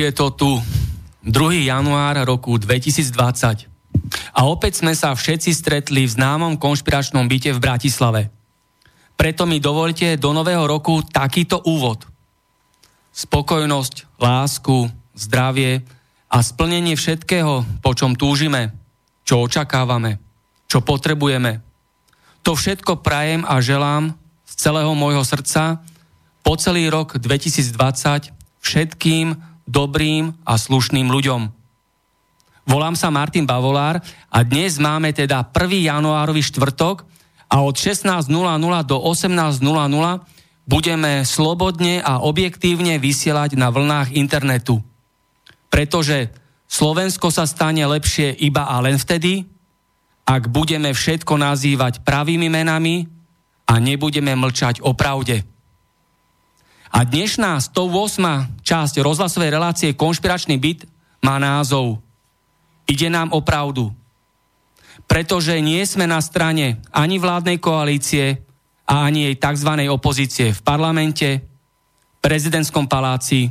Je to tu. 2. január roku 2020. A opäť sme sa všetci stretli v známom konšpiračnom byte v Bratislave. Preto mi dovolte do nového roku takýto úvod. Spokojnosť, lásku, zdravie a splnenie všetkého, po čom túžime, čo očakávame, čo potrebujeme. To všetko prajem a želám z celého môjho srdca po celý rok 2020 všetkým dobrým a slušným ľuďom. Volám sa Martin Bavolár a dnes máme teda 1. januárový štvrtok a od 16.00 do 18.00 budeme slobodne a objektívne vysielať na vlnách internetu. Pretože Slovensko sa stane lepšie iba a len vtedy, ak budeme všetko nazývať pravými menami a nebudeme mlčať o pravde. A dnešná 108. časť rozhlasovej relácie Konšpiračný byt má názov Ide nám o pravdu. Pretože nie sme na strane ani vládnej koalície a ani jej tzv. opozície v parlamente, prezidentskom paláci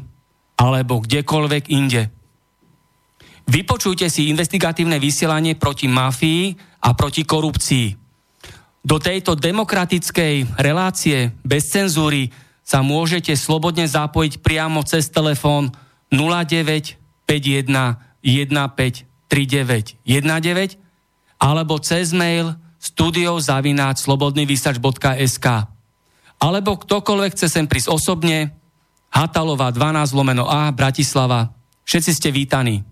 alebo kdekoľvek inde. Vypočujte si investigatívne vysielanie proti mafii a proti korupcii. Do tejto demokratickej relácie bez cenzúry sa môžete slobodne zapojiť priamo cez telefón 0951 15 39 19 alebo cez mail studiozavináč.slobodnyvysač.sk alebo ktokoľvek chce sem prísť osobne, Hatalová 12 lomeno A, Bratislava. Všetci ste vítaní.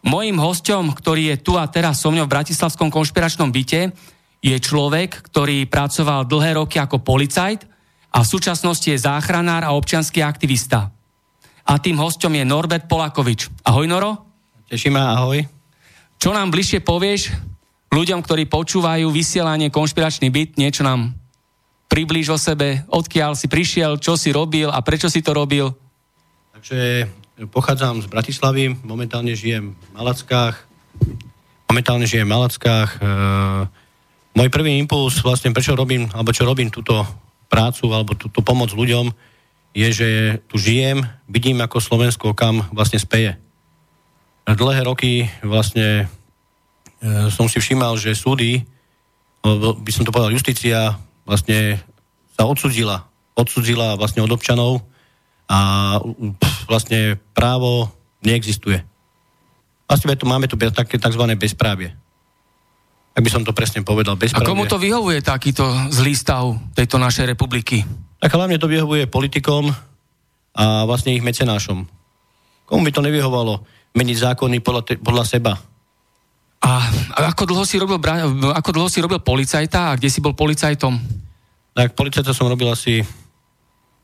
Mojím hostom, ktorý je tu a teraz so mňou v Bratislavskom konšpiračnom byte, je človek, ktorý pracoval dlhé roky ako policajt a v súčasnosti je záchranár a občianský aktivista. A tým hostom je Norbert Polakovič. Ahoj Noro. Teším ma, ahoj. Čo nám bližšie povieš ľuďom, ktorí počúvajú vysielanie Konšpiračný byt, niečo nám priblíž o sebe, odkiaľ si prišiel, čo si robil a prečo si to robil? Takže pochádzam z Bratislavy, momentálne žijem v Malackách. Momentálne žijem v Malackách. E, môj prvý impuls, vlastne prečo robím, alebo čo robím túto prácu alebo túto pomoc ľuďom, je, že tu žijem, vidím ako Slovensko kam vlastne speje. Dlhé roky vlastne e, som si všímal, že súdy, by som to povedal, justícia vlastne sa odsudila. Odsudzila vlastne od občanov a vlastne právo neexistuje. Vlastne tu máme tu také tzv. bezprávie ak by som to presne povedal. Bez a komu to vyhovuje takýto zlý stav tejto našej republiky? Tak hlavne to vyhovuje politikom a vlastne ich mecenášom. Komu by to nevyhovalo meniť zákony podľa, te, podľa seba? A, a ako, dlho si robil, ako dlho si robil policajta a kde si bol policajtom? Tak policajta som robil asi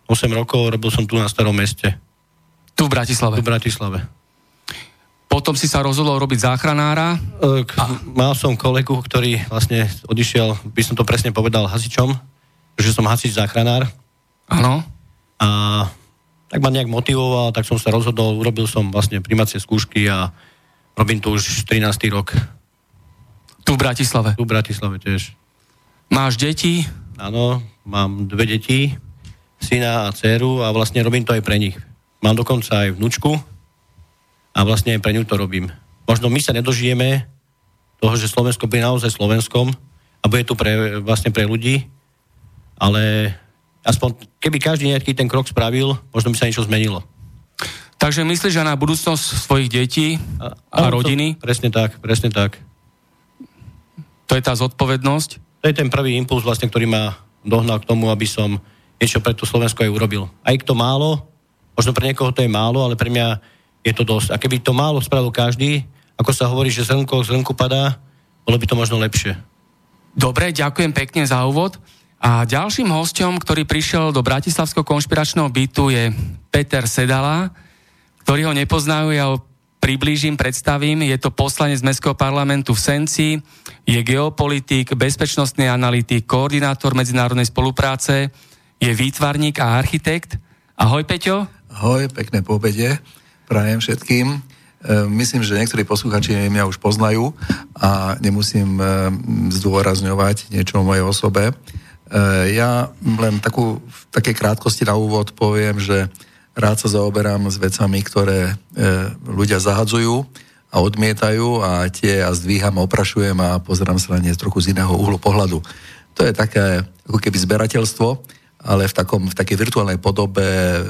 8 rokov, robil som tu na starom meste. Tu v Bratislave? Tu v Bratislave. Potom si sa rozhodol robiť záchranára. A... Mal som kolegu, ktorý vlastne odišiel, by som to presne povedal, hasičom, že som hasič záchranár. Áno. A tak ma nejak motivoval, tak som sa rozhodol, urobil som vlastne primacie skúšky a robím tu už 13. rok. Tu v Bratislave? Tu v Bratislave tiež. Máš deti? Áno, mám dve deti, syna a dceru a vlastne robím to aj pre nich. Mám dokonca aj vnúčku a vlastne aj pre ňu to robím. Možno my sa nedožijeme toho, že Slovensko bude naozaj Slovenskom a bude tu pre, vlastne pre ľudí, ale aspoň keby každý nejaký ten krok spravil, možno by sa niečo zmenilo. Takže myslíš, že na budúcnosť svojich detí a, a, rodiny? To, presne tak, presne tak. To je tá zodpovednosť? To je ten prvý impuls, vlastne, ktorý ma dohnal k tomu, aby som niečo pre tú Slovensko aj urobil. Aj to málo, možno pre niekoho to je málo, ale pre mňa je to dosť. A keby to málo spravil každý, ako sa hovorí, že zrnko zrnku padá, bolo by to možno lepšie. Dobre, ďakujem pekne za úvod. A ďalším hostom, ktorý prišiel do Bratislavského konšpiračného bytu je Peter Sedala, ktorý ho nepoznajú, ja ho priblížim, predstavím. Je to poslanec Mestského parlamentu v Senci, je geopolitik, bezpečnostný analytik, koordinátor medzinárodnej spolupráce, je výtvarník a architekt. Ahoj Peťo. Ahoj, pekné pobede. Prajem všetkým. E, myslím, že niektorí posluchači mňa už poznajú a nemusím e, zdôrazňovať niečo o mojej osobe. E, ja len takú, v takej krátkosti na úvod poviem, že rád sa zaoberám s vecami, ktoré ľudia zahadzujú a odmietajú a tie ja zdvíham, oprašujem a pozerám sa na ne trochu z iného uhlu pohľadu. To je také ako keby zberateľstvo, ale v, takom, v takej virtuálnej podobe, e,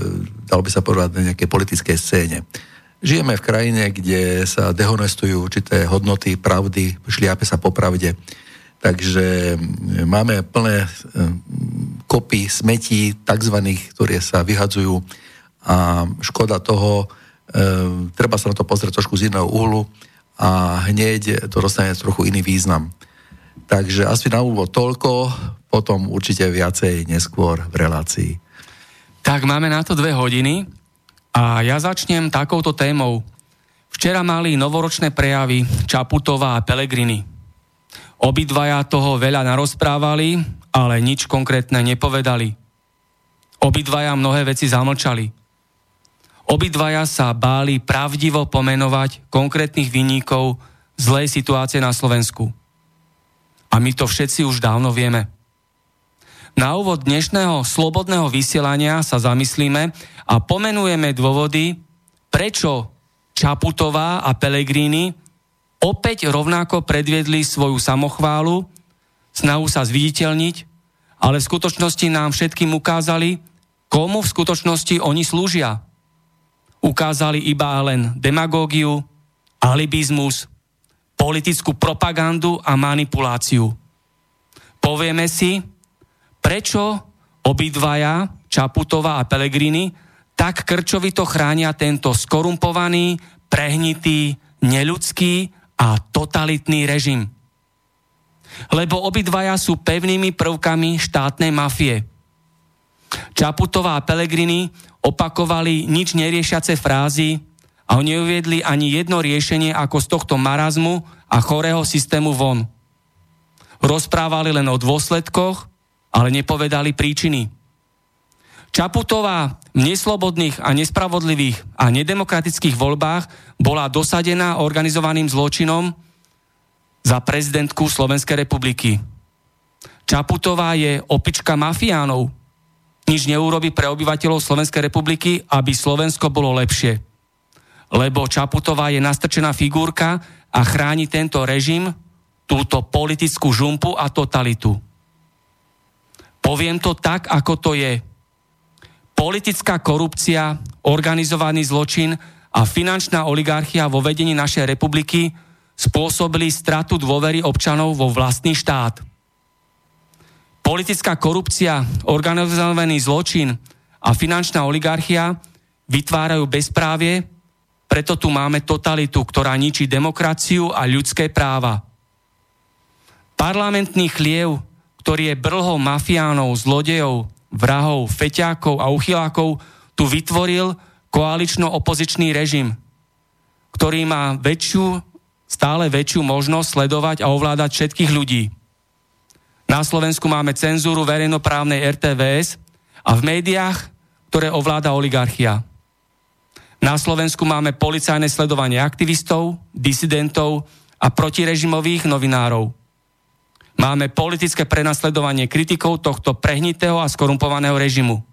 dalo by sa povedať, na nejakej politickej scéne. Žijeme v krajine, kde sa dehonestujú určité hodnoty, pravdy, šliape sa po pravde Takže máme plné e, kopy smetí, takzvaných, ktoré sa vyhadzujú a škoda toho, e, treba sa na to pozrieť trošku z iného uhlu a hneď to dostane trochu iný význam. Takže asi na úvod toľko, potom určite viacej neskôr v relácii. Tak máme na to dve hodiny a ja začnem takouto témou. Včera mali novoročné prejavy Čaputová a Pelegrini. Obidvaja toho veľa narozprávali, ale nič konkrétne nepovedali. Obidvaja mnohé veci zamlčali. Obidvaja sa báli pravdivo pomenovať konkrétnych vinníkov zlej situácie na Slovensku. A my to všetci už dávno vieme. Na úvod dnešného slobodného vysielania sa zamyslíme a pomenujeme dôvody, prečo Čaputová a Pelegrini opäť rovnako predviedli svoju samochválu, snahu sa zviditeľniť, ale v skutočnosti nám všetkým ukázali, komu v skutočnosti oni slúžia. Ukázali iba len demagógiu, alibizmus, politickú propagandu a manipuláciu. Povieme si, prečo obidvaja, Čaputová a Pelegrini, tak krčovito chránia tento skorumpovaný, prehnitý, neľudský a totalitný režim. Lebo obidvaja sú pevnými prvkami štátnej mafie. Čaputová a Pelegrini opakovali nič neriešiace frázy a neuviedli ani jedno riešenie ako z tohto marazmu a chorého systému von. Rozprávali len o dôsledkoch, ale nepovedali príčiny. Čaputová v neslobodných a nespravodlivých a nedemokratických voľbách bola dosadená organizovaným zločinom za prezidentku Slovenskej republiky. Čaputová je opička mafiánov. Nič neurobi pre obyvateľov Slovenskej republiky, aby Slovensko bolo lepšie. Lebo Čaputová je nastrčená figurka a chráni tento režim, túto politickú žumpu a totalitu. Poviem to tak, ako to je politická korupcia, organizovaný zločin a finančná oligarchia vo vedení našej republiky spôsobili stratu dôvery občanov vo vlastný štát. Politická korupcia, organizovaný zločin a finančná oligarchia vytvárajú bezprávie, preto tu máme totalitu, ktorá ničí demokraciu a ľudské práva. Parlamentný chliev, ktorý je brlhou mafiánov, zlodejov, vrahov, feťákov a uchylákov tu vytvoril koalično-opozičný režim, ktorý má väčšiu, stále väčšiu možnosť sledovať a ovládať všetkých ľudí. Na Slovensku máme cenzúru verejnoprávnej RTVS a v médiách, ktoré ovláda oligarchia. Na Slovensku máme policajné sledovanie aktivistov, disidentov a protirežimových novinárov. Máme politické prenasledovanie kritikov tohto prehnitého a skorumpovaného režimu.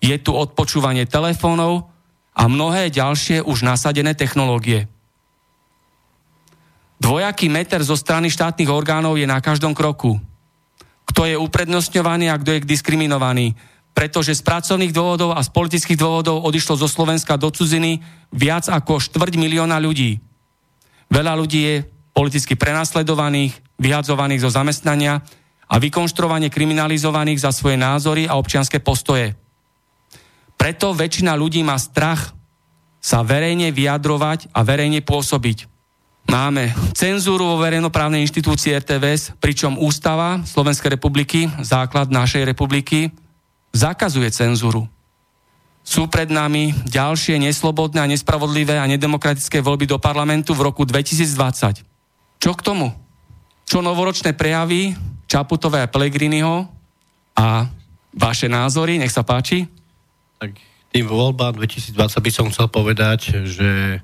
Je tu odpočúvanie telefónov a mnohé ďalšie už nasadené technológie. Dvojaký meter zo strany štátnych orgánov je na každom kroku. Kto je uprednostňovaný a kto je diskriminovaný, pretože z pracovných dôvodov a z politických dôvodov odišlo zo Slovenska do cudziny viac ako štvrť milióna ľudí. Veľa ľudí je politicky prenasledovaných, vyhadzovaných zo zamestnania a vykonštruovanie kriminalizovaných za svoje názory a občianské postoje. Preto väčšina ľudí má strach sa verejne vyjadrovať a verejne pôsobiť. Máme cenzúru vo verejnoprávnej inštitúcii RTVS, pričom Ústava Slovenskej republiky, základ našej republiky, zakazuje cenzúru. Sú pred nami ďalšie neslobodné a nespravodlivé a nedemokratické voľby do parlamentu v roku 2020. Čo k tomu? Čo novoročné prejavy Čaputové a Pelegriniho a vaše názory, nech sa páči? Tak tým voľbám 2020 by som chcel povedať, že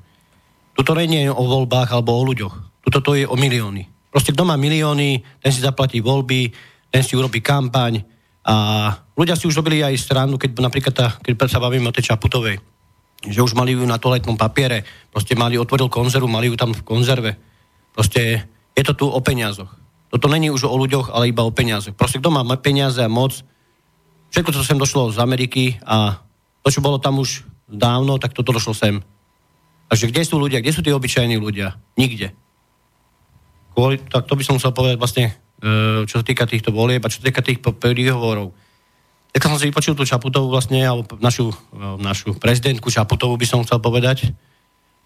toto nie je o voľbách alebo o ľuďoch. Toto to je o milióny. Proste kto má milióny, ten si zaplatí voľby, ten si urobí kampaň a ľudia si už robili aj stranu, keď napríklad tá, keď sa bavíme o tej Čaputovej, že už mali ju na toaletnom papiere, proste mali, otvoril konzervu, mali ju tam v konzerve Proste je to tu o peniazoch. Toto není už o ľuďoch, ale iba o peniazoch. Proste kto má peniaze a moc, všetko, čo sem došlo z Ameriky a to, čo bolo tam už dávno, tak toto došlo sem. Takže kde sú ľudia, kde sú tí obyčajní ľudia? Nikde. Kvôli, tak to by som chcel povedať vlastne, e, čo sa týka týchto volieb a čo sa týka tých príhovorov. Tak som si vypočul tú Čaputovú vlastne, alebo našu, e, našu prezidentku Čaputovú by som chcel povedať.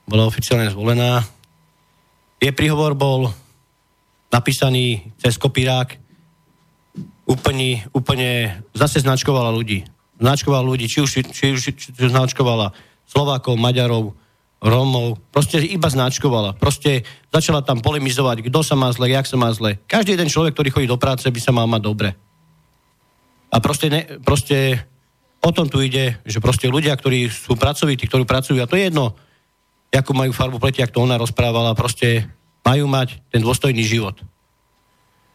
Bola oficiálne zvolená jej príhovor bol napísaný cez kopírák, úplne, úplne zase značkovala ľudí. Značkovala ľudí, či už, či už či značkovala Slovákov, Maďarov, Rómov, proste iba značkovala. Proste začala tam polemizovať, kto sa má zle, jak sa má zle. Každý jeden človek, ktorý chodí do práce, by sa mal mať dobre. A proste, ne, proste o tom tu ide, že proste ľudia, ktorí sú pracovití, ktorí pracujú, a to je jedno, ako majú farbu pleti, ako to ona rozprávala, proste majú mať ten dôstojný život.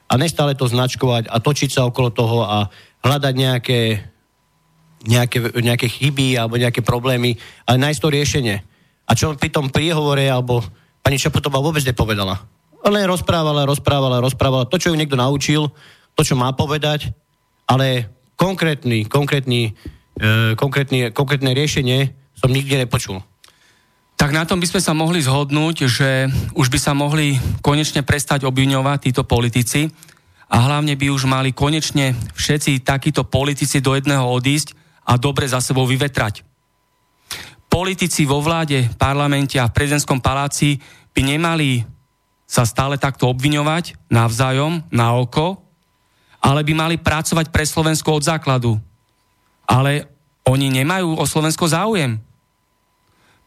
A nestále to značkovať a točiť sa okolo toho a hľadať nejaké, nejaké, nejaké chyby alebo nejaké problémy, ale nájsť to riešenie. A čo pri tom príhovore, alebo pani Čaputová vôbec nepovedala. Len rozprávala, rozprávala, rozprávala to, čo ju niekto naučil, to, čo má povedať, ale konkrétny, konkrétny, e, konkrétny, konkrétne riešenie som nikdy nepočul tak na tom by sme sa mohli zhodnúť, že už by sa mohli konečne prestať obviňovať títo politici a hlavne by už mali konečne všetci takíto politici do jedného odísť a dobre za sebou vyvetrať. Politici vo vláde, parlamente a v prezidentskom paláci by nemali sa stále takto obviňovať navzájom, na oko, ale by mali pracovať pre Slovensko od základu. Ale oni nemajú o Slovensko záujem.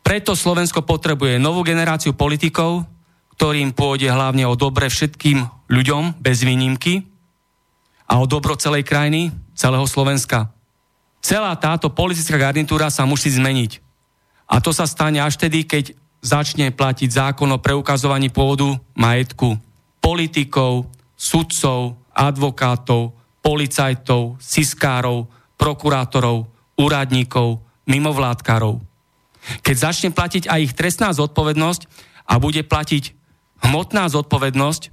Preto Slovensko potrebuje novú generáciu politikov, ktorým pôjde hlavne o dobre všetkým ľuďom bez výnimky a o dobro celej krajiny, celého Slovenska. Celá táto politická garnitúra sa musí zmeniť. A to sa stane až tedy, keď začne platiť zákon o preukazovaní pôvodu majetku politikov, sudcov, advokátov, policajtov, siskárov, prokurátorov, úradníkov, mimovládkarov. Keď začne platiť aj ich trestná zodpovednosť a bude platiť hmotná zodpovednosť,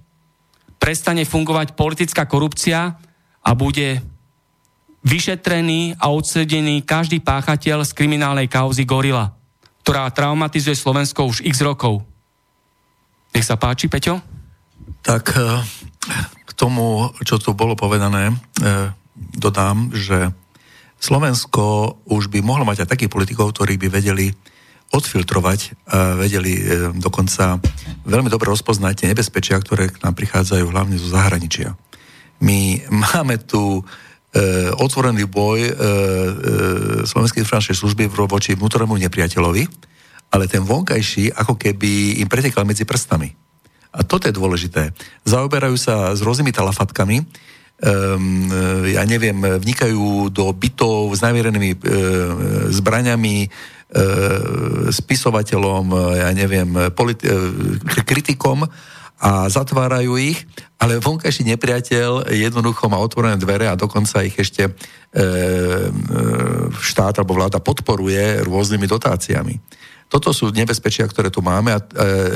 prestane fungovať politická korupcia a bude vyšetrený a odsedený každý páchateľ z kriminálnej kauzy Gorila, ktorá traumatizuje Slovensko už x rokov. Nech sa páči, Peťo? Tak eh, k tomu, čo tu bolo povedané, eh, dodám, že Slovensko už by mohlo mať aj takých politikov, ktorí by vedeli odfiltrovať, a vedeli e, dokonca veľmi dobre rozpoznať tie nebezpečia, ktoré k nám prichádzajú hlavne zo zahraničia. My máme tu e, otvorený boj e, e, Slovenskej informačnej služby voči vnútornému nepriateľovi, ale ten vonkajší ako keby im pretekal medzi prstami. A toto je dôležité. Zaoberajú sa s rôznymi talafatkami, um, ja neviem, vnikajú do bytov s najvierenými uh, zbraňami, uh, spisovateľom, ja neviem, politi- uh, kritikom a zatvárajú ich, ale vonkajší nepriateľ jednoducho má otvorené dvere a dokonca ich ešte e, e, štát alebo vláda podporuje rôznymi dotáciami. Toto sú nebezpečia, ktoré tu máme a e,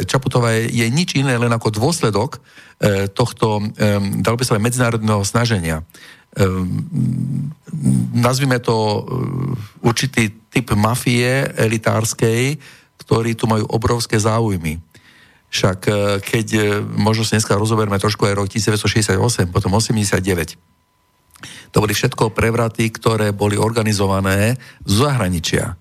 Čaputová je, je nič iné len ako dôsledok e, tohto, e, dalo by sa medzinárodného snaženia. Nazvime to určitý typ mafie elitárskej, ktorí tu majú obrovské záujmy. Však keď, možno si dneska rozoberme trošku aj rok 1968, potom 89, to boli všetko prevraty, ktoré boli organizované z zahraničia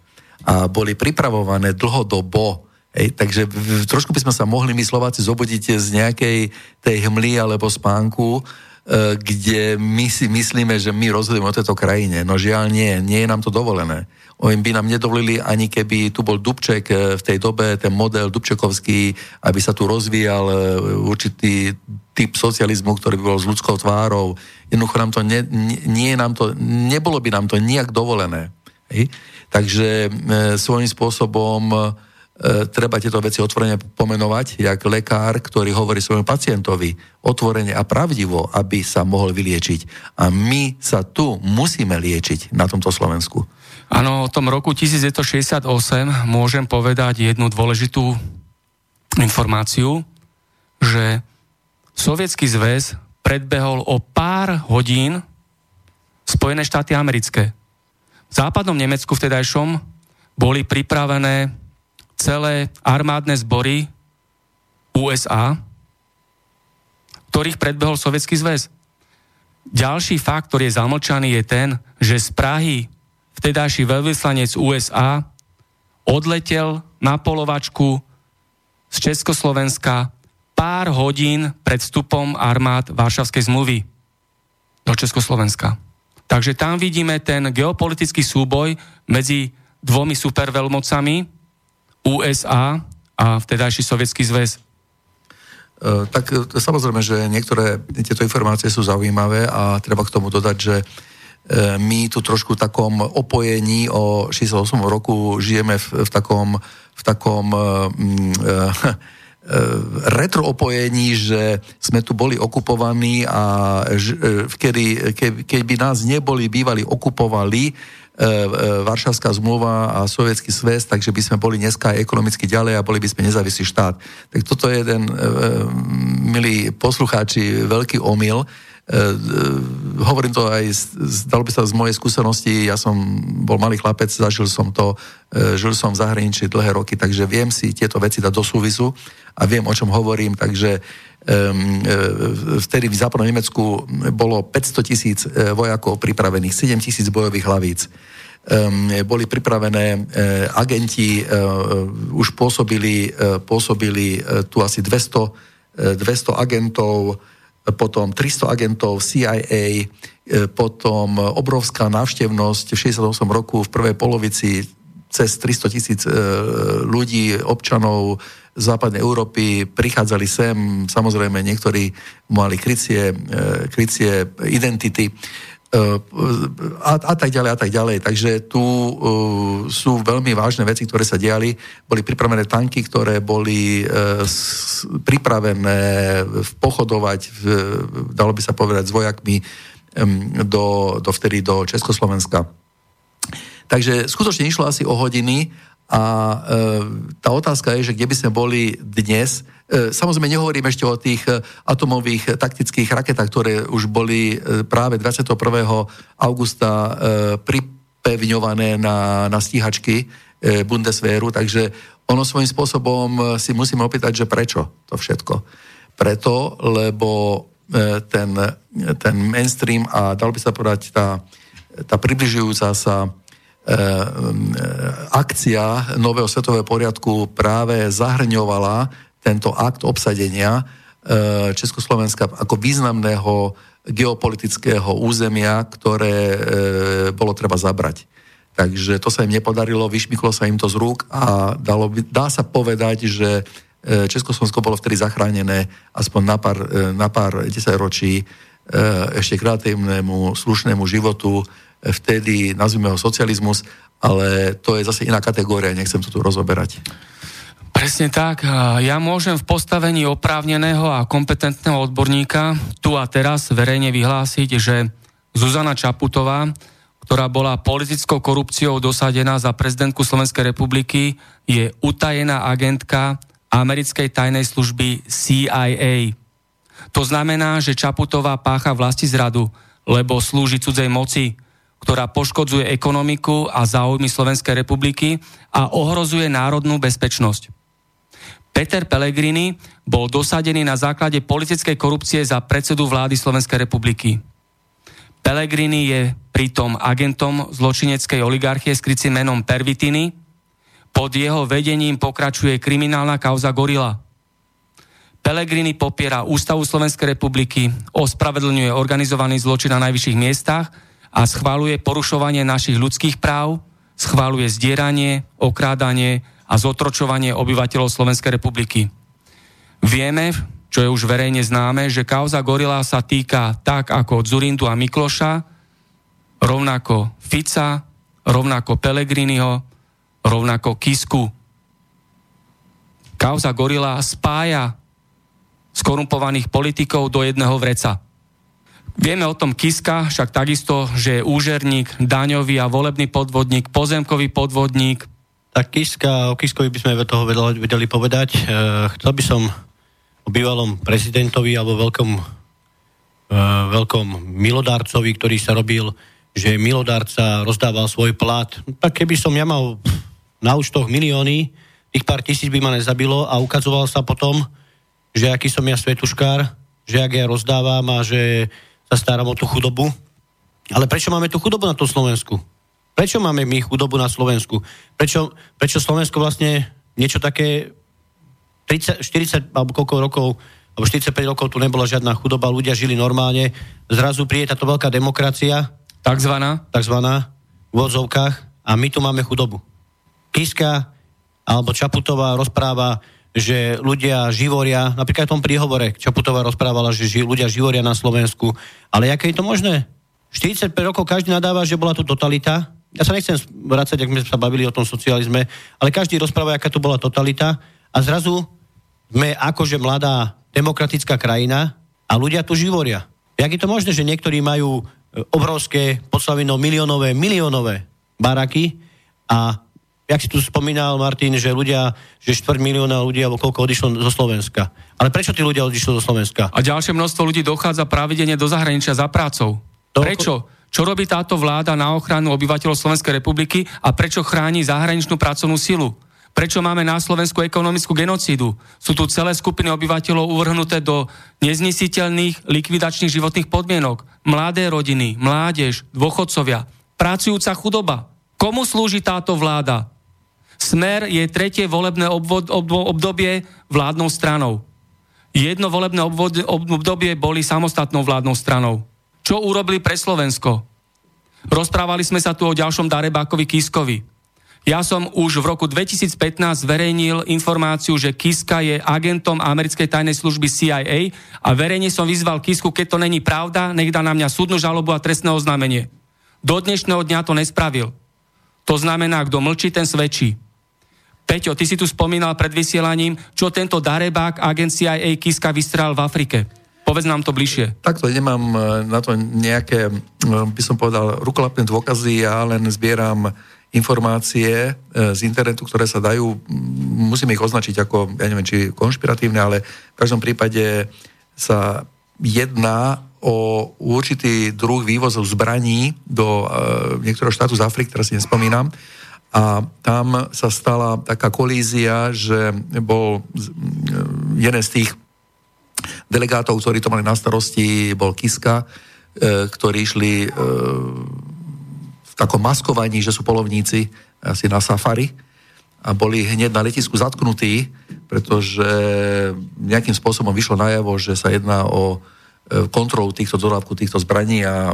a boli pripravované dlhodobo. Hej, takže trošku by sme sa mohli my Slováci zobudiť z nejakej tej hmly alebo spánku, e, kde my si myslíme, že my rozhodujeme o tejto krajine. No žiaľ nie, nie je nám to dovolené. Oni by nám nedovolili ani keby tu bol Dubček eh, v tej dobe, ten model Dubčekovský, aby sa tu rozvíjal eh, určitý typ socializmu, ktorý by bol s ľudskou tvárou. Jednoducho nám to, ne, nie, nám to nebolo by nám to nijak dovolené. Hej? Takže e, svojím spôsobom e, treba tieto veci otvorene pomenovať, jak lekár, ktorý hovorí svojmu pacientovi otvorene a pravdivo, aby sa mohol vyliečiť. A my sa tu musíme liečiť na tomto Slovensku. Áno, o tom roku 1968 môžem povedať jednu dôležitú informáciu, že Sovietský zväz predbehol o pár hodín Spojené štáty americké. Západnom Nemecku vtedajšom boli pripravené celé armádne zbory USA, ktorých predbehol Sovietský zväz. Ďalší fakt, ktorý je zamlčaný, je ten, že z Prahy vtedajší veľvyslanec USA odletel na polovačku z Československa pár hodín pred vstupom armád Varšavskej zmluvy do Československa. Takže tam vidíme ten geopolitický súboj medzi dvomi superveľmocami USA a vtedajší sovietský zväz. E, tak e, samozrejme, že niektoré tieto informácie sú zaujímavé a treba k tomu dodať, že E, my tu trošku v takom opojení o 68 roku žijeme v, v takom, v takom mm, e, retro opojení, že sme tu boli okupovaní a e, kedy, ke, keby nás neboli bývali okupovali, Varšavská zmluva a Sovietský sväz, takže by sme boli dneska ekonomicky ďalej a boli by sme nezávislý štát. Tak toto je jeden, milí poslucháči, veľký omyl, E, e, hovorím to aj, dalo by sa z mojej skúsenosti, ja som bol malý chlapec, zažil som to, e, žil som v zahraničí dlhé roky, takže viem si tieto veci dať do súvisu a viem, o čom hovorím, takže vtedy v západnom Nemecku bolo 500 tisíc vojakov pripravených, 7 tisíc bojových hlavíc. Boli pripravené agenti, už pôsobili, pôsobili tu asi 200, uh, 200 agentov, potom 300 agentov CIA, e, potom obrovská návštevnosť v 68 roku v prvej polovici cez 300 tisíc e, ľudí, občanov západnej Európy. Prichádzali sem, samozrejme niektorí mali krycie, e, krycie identity a, a tak ďalej a tak ďalej. Takže tu uh, sú veľmi vážne veci, ktoré sa diali. Boli pripravené tanky, ktoré boli uh, s, pripravené pochodovať, v, dalo by sa povedať, s vojakmi um, do, do vtedy do Československa. Takže skutočne išlo asi o hodiny a uh, tá otázka je, že kde by sme boli dnes, E, samozrejme, nehovorím ešte o tých e, atomových taktických raketách, ktoré už boli e, práve 21. augusta pripevňované na, na stíhačky Bundeswehru, takže ono svojím spôsobom si musíme opýtať, že prečo to všetko. Preto, lebo ten, ten mainstream a dal by sa povedať tá, tá približujúca sa akcia nového svetového poriadku práve zahrňovala tento akt obsadenia e, Československa ako významného geopolitického územia, ktoré e, bolo treba zabrať. Takže to sa im nepodarilo, vyšmyklo sa im to z rúk a dalo dá sa povedať, že Československo bolo vtedy zachránené aspoň na pár, na pár desaťročí ešte kreatívnemu, slušnému životu, vtedy nazvime ho socializmus, ale to je zase iná kategória, nechcem to tu rozoberať. Presne tak. Ja môžem v postavení oprávneného a kompetentného odborníka tu a teraz verejne vyhlásiť, že Zuzana Čaputová, ktorá bola politickou korupciou dosadená za prezidentku Slovenskej republiky, je utajená agentka americkej tajnej služby CIA. To znamená, že Čaputová pácha vlasti zradu, lebo slúži cudzej moci, ktorá poškodzuje ekonomiku a záujmy Slovenskej republiky a ohrozuje národnú bezpečnosť. Peter Pellegrini bol dosadený na základe politickej korupcie za predsedu vlády Slovenskej republiky. Pellegrini je pritom agentom zločineckej oligarchie s krycím menom Pervitiny. Pod jeho vedením pokračuje kriminálna kauza Gorila. Pellegrini popiera Ústavu Slovenskej republiky, ospravedlňuje organizovaný zločin na najvyšších miestach a schváluje porušovanie našich ľudských práv, schváluje zdieranie, okrádanie, a zotročovanie obyvateľov Slovenskej republiky. Vieme, čo je už verejne známe, že kauza Gorila sa týka tak ako Zurindu a Mikloša, rovnako Fica, rovnako Pelegriniho, rovnako Kisku. Kauza Gorila spája skorumpovaných politikov do jedného vreca. Vieme o tom Kiska, však takisto, že je úžerník, daňový a volebný podvodník, pozemkový podvodník, tak Kiska, o Kiskovi by sme toho vedeli povedať. E, chcel by som o bývalom prezidentovi alebo veľkom, e, veľkom milodárcovi, ktorý sa robil, že milodárca rozdával svoj plat. Tak keby som ja mal na účtoch milióny, tých pár tisíc by ma nezabilo a ukazoval sa potom, že aký som ja svetuškár, že ak ja rozdávam a že sa starám o tú chudobu. Ale prečo máme tú chudobu na tom Slovensku? Prečo máme my chudobu na Slovensku? Prečo, prečo Slovensko vlastne niečo také 30, 40 alebo koľko rokov alebo 45 rokov tu nebola žiadna chudoba, ľudia žili normálne, zrazu príde táto veľká demokracia, takzvaná, takzvaná v odzovkách a my tu máme chudobu. Kiska alebo Čaputová rozpráva, že ľudia živoria, napríklad v tom príhovore Čaputová rozprávala, že ži, ľudia živoria na Slovensku, ale aké je to možné? 45 rokov každý nadáva, že bola tu totalita, ja sa nechcem vrácať, ak sme sa bavili o tom socializme, ale každý rozpráva, aká to bola totalita a zrazu sme akože mladá demokratická krajina a ľudia tu živoria. Jak je to možné, že niektorí majú e, obrovské, podslavino miliónové, miliónové baraky a jak si tu spomínal, Martin, že ľudia, že štvrt milióna ľudí alebo koľko odišlo zo Slovenska. Ale prečo tí ľudia odišli zo Slovenska? A ďalšie množstvo ľudí dochádza pravidene do zahraničia za prácou. Prečo? Čo robí táto vláda na ochranu obyvateľov Slovenskej republiky a prečo chráni zahraničnú pracovnú silu? Prečo máme na Slovensku ekonomickú genocídu? Sú tu celé skupiny obyvateľov uvrhnuté do neznesiteľných likvidačných životných podmienok. Mladé rodiny, mládež, dôchodcovia, pracujúca chudoba. Komu slúži táto vláda? Smer je tretie volebné obvod, ob, obdobie vládnou stranou. Jedno volebné obvod, obdobie boli samostatnou vládnou stranou. Čo urobili pre Slovensko? Rozprávali sme sa tu o ďalšom darebákovi Kiskovi. Ja som už v roku 2015 zverejnil informáciu, že Kiska je agentom americkej tajnej služby CIA a verejne som vyzval Kisku, keď to není pravda, nech dá na mňa súdnu žalobu a trestné oznámenie. Do dnešného dňa to nespravil. To znamená, kto mlčí, ten svedčí. Peťo, ty si tu spomínal pred vysielaním, čo tento darebák agent CIA Kiska vystrel v Afrike. Povedz nám to bližšie. Takto nemám e, na to nejaké, e, by som povedal, rukolapné dôkazy, ja len zbieram informácie e, z internetu, ktoré sa dajú, musím ich označiť ako, ja neviem, či konšpiratívne, ale v každom prípade sa jedná o určitý druh vývozov zbraní do niektorého štátu z Afriky, teraz si nespomínam, a tam sa stala taká kolízia, že bol jeden z tých delegátov, ktorí to mali na starosti, bol Kiska, e, ktorí išli e, v takom maskovaní, že sú polovníci asi na safari a boli hneď na letisku zatknutí, pretože nejakým spôsobom vyšlo najavo, že sa jedná o e, kontrolu týchto dodávku, týchto zbraní a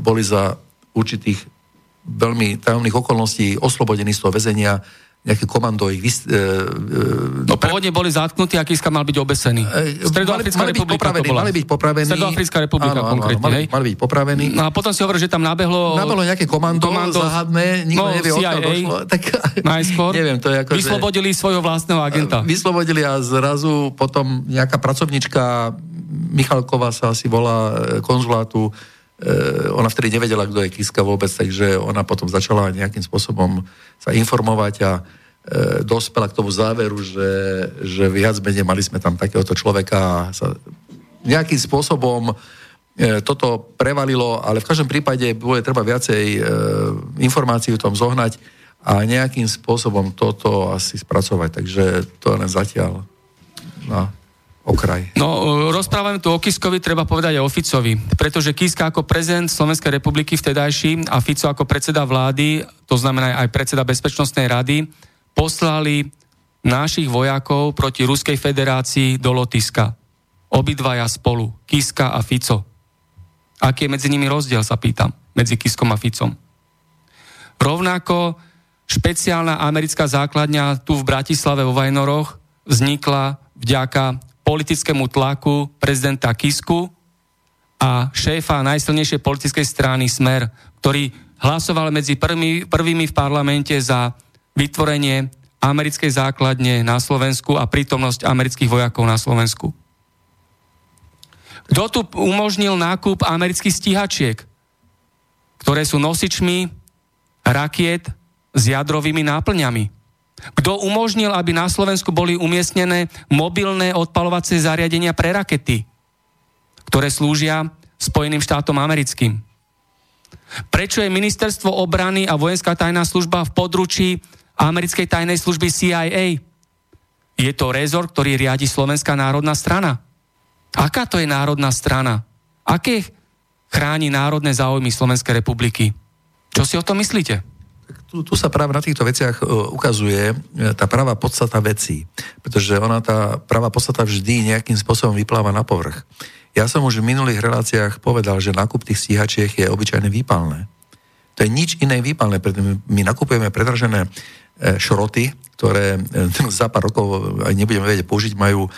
boli za určitých veľmi tajomných okolností oslobodení z toho väzenia nejaké komando ich... Vys, e, e, no pôvodne boli zatknutí a Kiska mal byť obesený. E, Stredoafrická mali, republika mali byť popravení, to bola. Mali byť popravení. Stredoafrická republika áno, konkrétne. Áno, mali, mali byť popravení. No a potom si hovoril, že tam nabehlo... Nabehlo nejaké komando, komando záhadné, nikto no, nevie, CIA, došlo. Tak, najskôr neviem, to je ako, vyslobodili že, svojho vlastného agenta. Vyslobodili a zrazu potom nejaká pracovnička Michalková sa asi volá konzulátu ona vtedy nevedela, kto je Kiska vôbec, takže ona potom začala nejakým spôsobom sa informovať a e, dospela k tomu záveru, že, že viac menej mali sme tam takéhoto človeka a sa nejakým spôsobom e, toto prevalilo, ale v každom prípade bude treba viacej e, informácií o tom zohnať a nejakým spôsobom toto asi spracovať. Takže to len zatiaľ. No okraj. No, e, rozprávame tu o Kiskovi, treba povedať aj o Ficovi, pretože Kiska ako prezident Slovenskej republiky vtedajší a Fico ako predseda vlády, to znamená aj predseda Bezpečnostnej rady, poslali našich vojakov proti Ruskej federácii do Lotiska. Obidvaja spolu, Kiska a Fico. Aký je medzi nimi rozdiel, sa pýtam, medzi Kiskom a Ficom. Rovnako špeciálna americká základňa tu v Bratislave vo Vajnoroch vznikla vďaka politickému tlaku prezidenta Kisku a šéfa najsilnejšej politickej strany Smer, ktorý hlasoval medzi prvými, prvými v parlamente za vytvorenie americkej základne na Slovensku a prítomnosť amerických vojakov na Slovensku. Kto tu umožnil nákup amerických stíhačiek, ktoré sú nosičmi rakiet s jadrovými náplňami? Kto umožnil, aby na Slovensku boli umiestnené mobilné odpalovacie zariadenia pre rakety, ktoré slúžia Spojeným štátom americkým? Prečo je ministerstvo obrany a vojenská tajná služba v područí americkej tajnej služby CIA? Je to rezort, ktorý riadi Slovenská národná strana. Aká to je národná strana? Aké chráni národné záujmy Slovenskej republiky? Čo si o tom myslíte? Tu, tu sa práve na týchto veciach uh, ukazuje uh, tá pravá podstata vecí, pretože ona tá pravá podstata vždy nejakým spôsobom vypláva na povrch. Ja som už v minulých reláciách povedal, že nákup tých stíhačiek je obyčajne výpalné. To je nič iné výpalné, pretože my nakupujeme predražené uh, šroty, ktoré za pár rokov aj nebudeme vedieť použiť, majú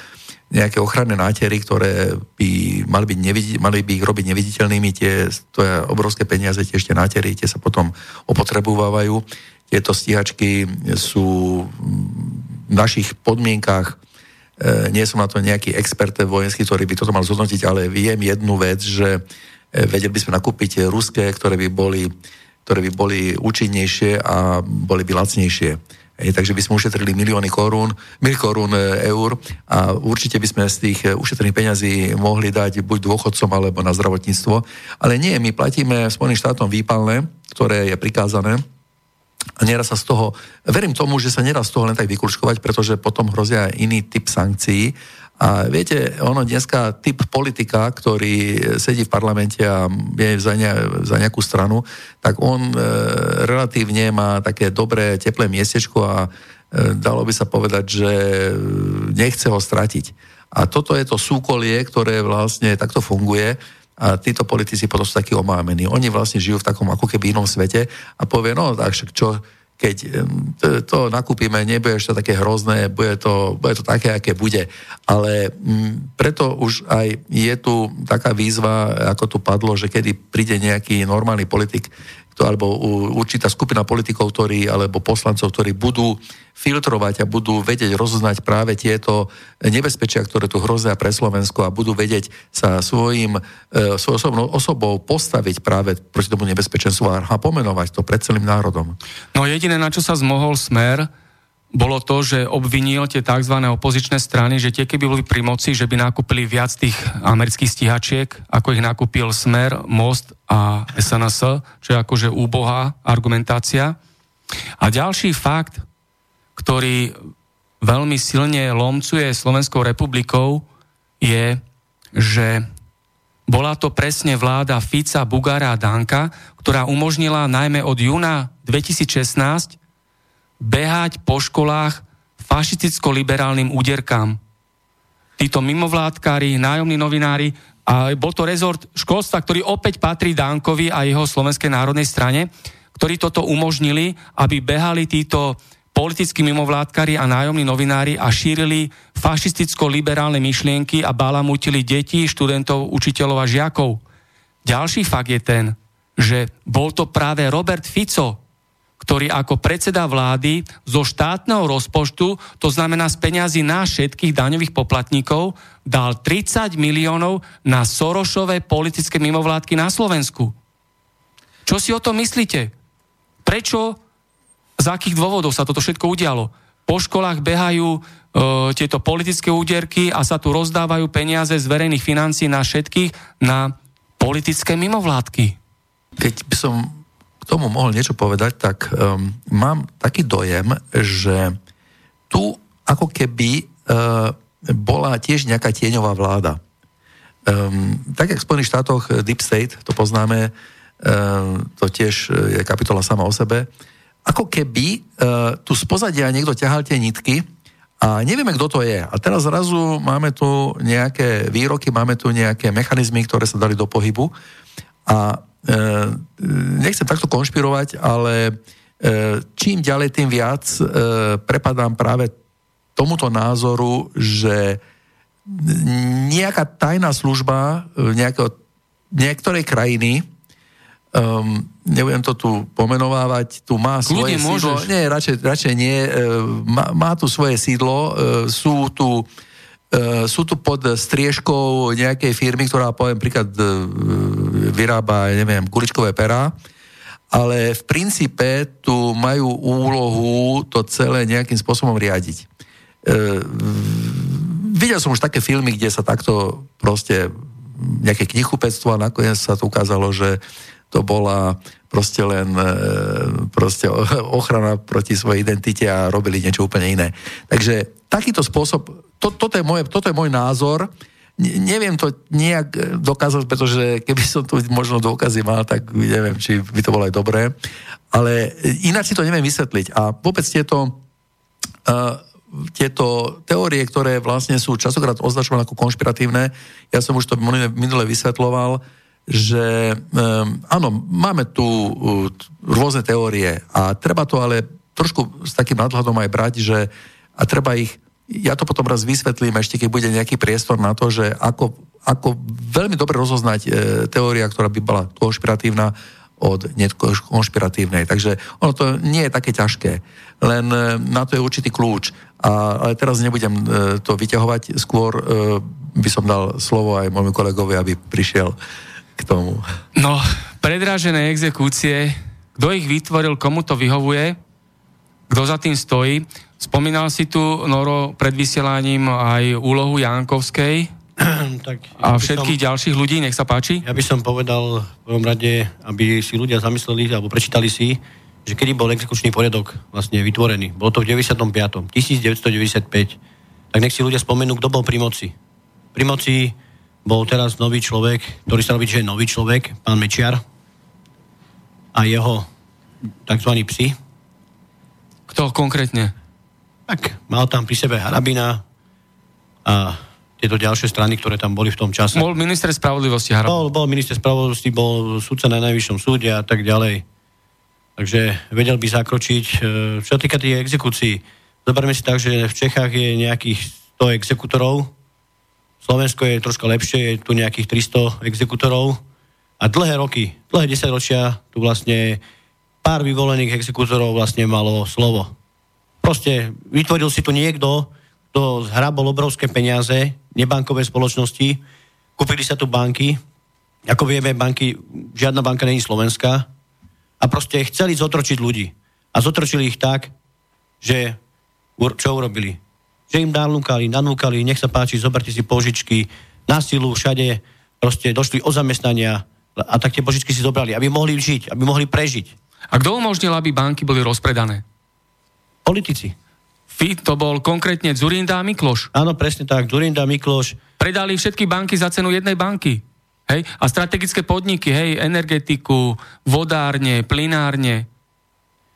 nejaké ochranné nátery, ktoré by mali, byť nevidí, mali by ich robiť neviditeľnými, tie, je obrovské peniaze, tie ešte nátery, tie sa potom opotrebovávajú. Tieto stíhačky sú v našich podmienkách, e, nie som na to nejaký expert vojenský, ktorý by toto mal zhodnotiť, ale viem jednu vec, že e, vedeli by sme nakúpiť ruské, ktoré by boli, ktoré by boli účinnejšie a boli by lacnejšie Hej, takže by sme ušetrili milióny korún, mil korún e, eur a určite by sme z tých e, ušetrených peňazí mohli dať buď dôchodcom alebo na zdravotníctvo. Ale nie, my platíme Spojeným štátom výpalné, ktoré je prikázané a neraz sa z toho, verím tomu, že sa neraz z toho len tak vykulškovať, pretože potom hrozia iný typ sankcií a viete, ono dneska typ politika, ktorý sedí v parlamente a je za, ne, za nejakú stranu, tak on e, relatívne má také dobré, teplé miestečko a e, dalo by sa povedať, že nechce ho stratiť. A toto je to súkolie, ktoré vlastne takto funguje a títo politici potom sú takí omámení. Oni vlastne žijú v takom ako keby inom svete a povie, no tak čo, keď to, to nakúpime, nebude ešte také hrozné, bude to, bude to také, aké bude. Ale m, preto už aj je tu taká výzva, ako tu padlo, že kedy príde nejaký normálny politik, alebo určitá skupina politikov, ktorí, alebo poslancov, ktorí budú filtrovať a budú vedieť rozoznať práve tieto nebezpečia, ktoré tu hrozia pre Slovensko a budú vedieť sa svojim, e, svojou osobnou osobou postaviť práve proti tomu nebezpečenstvu a pomenovať to pred celým národom. No jediné, na čo sa zmohol smer, bolo to, že obvinil tie tzv. opozičné strany, že tie keby boli pri moci, že by nakúpili viac tých amerických stíhačiek, ako ich nakúpil Smer, Most a SNS, čo je akože úbohá argumentácia. A ďalší fakt, ktorý veľmi silne lomcuje Slovenskou republikou, je, že bola to presne vláda Fica, Bugara a Danka, ktorá umožnila najmä od júna 2016 behať po školách fašisticko-liberálnym úderkám. Títo mimovládkári, nájomní novinári, a bol to rezort školstva, ktorý opäť patrí Dankovi a jeho Slovenskej národnej strane, ktorí toto umožnili, aby behali títo politickí mimovládkari a nájomní novinári a šírili fašisticko-liberálne myšlienky a balamutili deti, študentov, učiteľov a žiakov. Ďalší fakt je ten, že bol to práve Robert Fico, ktorý ako predseda vlády zo štátneho rozpočtu, to znamená z peňazí nás všetkých daňových poplatníkov, dal 30 miliónov na Sorošové politické mimovládky na Slovensku. Čo si o tom myslíte? Prečo, z akých dôvodov sa toto všetko udialo? Po školách behajú e, tieto politické úderky a sa tu rozdávajú peniaze z verejných financí na všetkých na politické mimovládky. Keď by som tomu mohol niečo povedať, tak um, mám taký dojem, že tu ako keby uh, bola tiež nejaká tieňová vláda. Um, tak, jak v Spojených štátoch eh, Deep State, to poznáme, um, to tiež je kapitola sama o sebe, ako keby uh, tu z pozadia niekto ťahal tie nitky a nevieme, kto to je. A teraz zrazu máme tu nejaké výroky, máme tu nejaké mechanizmy, ktoré sa dali do pohybu a nechcem takto konšpirovať, ale e, čím ďalej, tým viac e, prepadám práve tomuto názoru, že nejaká tajná služba nejakého, niektorej krajiny, um, nebudem to tu pomenovávať, tu má svoje Kľudne sídlo. Môžeš. Nie, radšej, radšej nie. Má, má tu svoje sídlo, sú tu E, sú tu pod striežkou nejakej firmy, ktorá poviem príklad e, vyrába, neviem, guličkové perá, ale v princípe tu majú úlohu to celé nejakým spôsobom riadiť. E, videl som už také filmy, kde sa takto proste nejaké knihupectvo a nakoniec sa to ukázalo, že to bola proste len e, proste ochrana proti svojej identite a robili niečo úplne iné. Takže takýto spôsob, to, toto, je moje, toto je môj názor, neviem to nejak dokázať, pretože keby som tu možno dôkazy mal, tak neviem, či by to bolo aj dobré, ale ináč si to neviem vysvetliť. A vôbec tieto, uh, tieto teórie, ktoré vlastne sú časokrát označované ako konšpiratívne, ja som už to minule vysvetloval, že um, áno, máme tu uh, rôzne teórie a treba to ale trošku s takým nadhľadom aj brať, že a treba ich, ja to potom raz vysvetlím ešte, keď bude nejaký priestor na to, že ako, ako veľmi dobre rozoznať e, teória, ktorá by bola konšpiratívna od konšpiratívnej. Takže ono to nie je také ťažké, len e, na to je určitý kľúč. A, ale teraz nebudem e, to vyťahovať, skôr e, by som dal slovo aj môjmu kolegovi, aby prišiel k tomu? No, predrážené exekúcie, kto ich vytvoril, komu to vyhovuje, kto za tým stojí. Spomínal si tu, Noro, pred vysielaním aj úlohu Jankovskej tak a všetkých som, ďalších ľudí, nech sa páči. Ja by som povedal v prvom rade, aby si ľudia zamysleli alebo prečítali si, že kedy bol exekučný poriadok vlastne vytvorený. Bolo to v 95. 1995. Tak nech si ľudia spomenú, kto bol pri moci. Pri moci bol teraz nový človek, ktorý sa robí, že je nový človek, pán Mečiar a jeho tzv. psi. Kto konkrétne? Tak, mal tam pri sebe Harabina a tieto ďalšie strany, ktoré tam boli v tom čase. Bol minister spravodlivosti Harabina. Bol, bol minister spravodlivosti, bol sudca na najvyššom súde a tak ďalej. Takže vedel by zakročiť. E, čo týka tých exekúcií, zoberme si tak, že v Čechách je nejakých 100 exekutorov, Slovensko je troška lepšie, je tu nejakých 300 exekutorov a dlhé roky, dlhé 10 ročia tu vlastne pár vyvolených exekutorov vlastne malo slovo. Proste vytvoril si tu niekto, kto zhrabol obrovské peniaze, nebankové spoločnosti, kúpili sa tu banky, ako vieme, banky, žiadna banka není slovenská a proste chceli zotročiť ľudí. A zotročili ich tak, že čo urobili? Že im nanúkali, nanúkali, nech sa páči, zoberte si požičky, na silu všade proste došli o zamestnania a tak tie požičky si zobrali, aby mohli žiť, aby mohli prežiť. A kto umožnil, aby banky boli rozpredané? Politici. FI to bol konkrétne Zurinda a Mikloš. Áno, presne tak, Zurinda a Mikloš. Predali všetky banky za cenu jednej banky. Hej? A strategické podniky, hej, energetiku, vodárne, plinárne,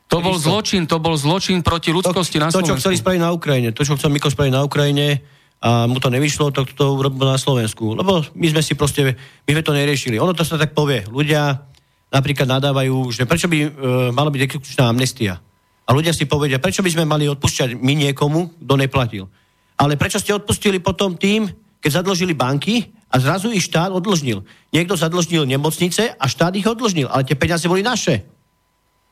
to bol zločin, to bol zločin proti ľudskosti to, na Slovensku. To, čo chceli spraviť na Ukrajine, to, čo chcel Miko spraviť na Ukrajine a mu to nevyšlo, tak to urobil na Slovensku. Lebo my sme si proste, my sme to neriešili. Ono to sa tak povie. Ľudia napríklad nadávajú, že prečo by e, mala byť exekučná amnestia. A ľudia si povedia, prečo by sme mali odpúšťať my niekomu, kto neplatil. Ale prečo ste odpustili potom tým, keď zadlžili banky a zrazu ich štát odlžnil. Niekto zadlžnil nemocnice a štát ich odlžnil, ale tie peniaze boli naše.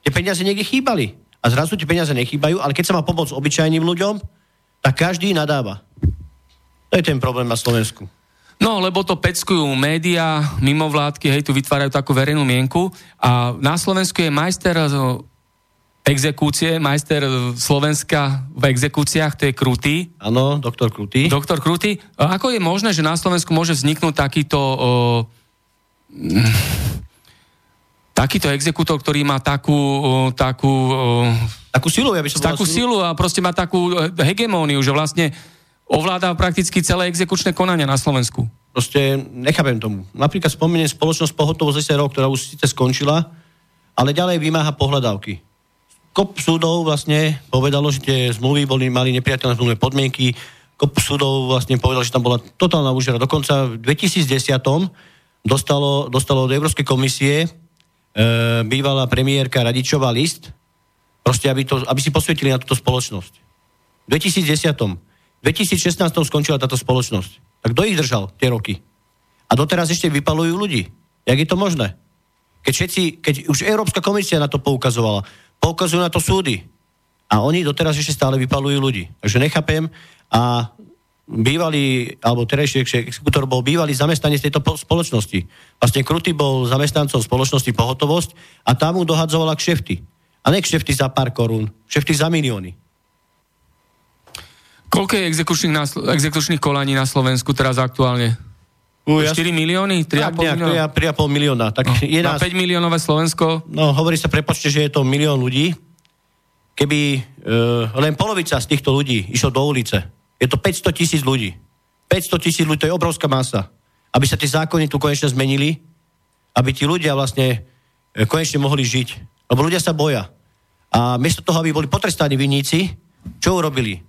Tie peniaze niekde chýbali. A zrazu tie peniaze nechýbajú, ale keď sa má pomôcť obyčajným ľuďom, tak každý nadáva. To je ten problém na Slovensku. No, lebo to peckujú médiá, mimovládky, hej, tu vytvárajú takú verejnú mienku a na Slovensku je majster eh, exekúcie, majster Slovenska v exekúciách, to je Krutý. Áno, doktor Krutý. Doktor Krutý. Ako je možné, že na Slovensku môže vzniknúť takýto o, takýto exekútor, ktorý má takú, takú takú silu, ja by som takú silu a proste má takú eh, hegemóniu, že vlastne ovláda prakticky celé exekučné konania na Slovensku. Proste nechápem tomu. Napríklad spomeniem spoločnosť pohotovosť SRO, ktorá už síce skončila, ale ďalej vymáha pohľadávky. Kop súdov vlastne povedalo, že tie zmluvy boli, mali nepriateľné zmluvné podmienky, kop súdov vlastne povedal, že tam bola totálna úžera. Dokonca v 2010 dostalo, dostalo od Európskej komisie e, bývalá premiérka Radičová list, proste aby, to, aby si posvietili na túto spoločnosť. V 2010 2016 skončila táto spoločnosť. Tak kto ich držal tie roky? A doteraz ešte vypalujú ľudí. Jak je to možné? Keď, všetci, keď už Európska komisia na to poukazovala, poukazujú na to súdy. A oni doteraz ešte stále vypalujú ľudí. Takže nechápem. A bývalý, alebo terajší exekutor bol bývalý zamestnanec tejto spoločnosti. Vlastne Kruty bol zamestnancom spoločnosti Pohotovosť a tam mu dohadzovala kšefty. A ne kšefty za pár korún, kšefty za milióny. Koľko je exekučných, exekučných kolaní na Slovensku teraz aktuálne? U, 4 milióny? 3,5 milióna? 3,5 milióna. Tak no, 11... Na 5 miliónové Slovensko? No, hovorí sa, prepočte, že je to milión ľudí. Keby e, len polovica z týchto ľudí išlo do ulice, je to 500 tisíc ľudí. 500 tisíc ľudí, to je obrovská masa. Aby sa tie zákony tu konečne zmenili, aby tí ľudia vlastne e, konečne mohli žiť. Lebo ľudia sa boja. A miesto toho, aby boli potrestaní vinníci, čo urobili?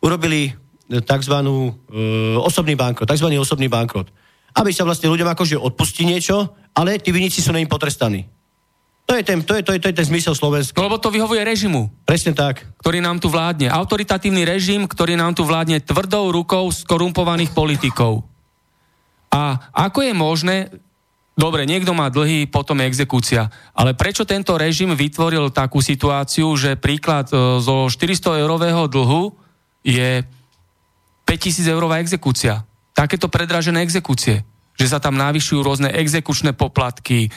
urobili e, tzv. Uh, osobný bankrot, tzv. osobný bankrot. Aby sa vlastne ľuďom akože odpustí niečo, ale tí vinici sú na potrestaní. To je, ten, to, je, to, je, to je ten zmysel Slovenska. No, lebo to vyhovuje režimu. Presne tak. Ktorý nám tu vládne. Autoritatívny režim, ktorý nám tu vládne tvrdou rukou skorumpovaných politikov. A ako je možné, dobre, niekto má dlhý, potom je exekúcia, ale prečo tento režim vytvoril takú situáciu, že príklad e, zo 400 eurového dlhu je 5000 eurová exekúcia. Takéto predražené exekúcie. Že sa tam navyšujú rôzne exekučné poplatky,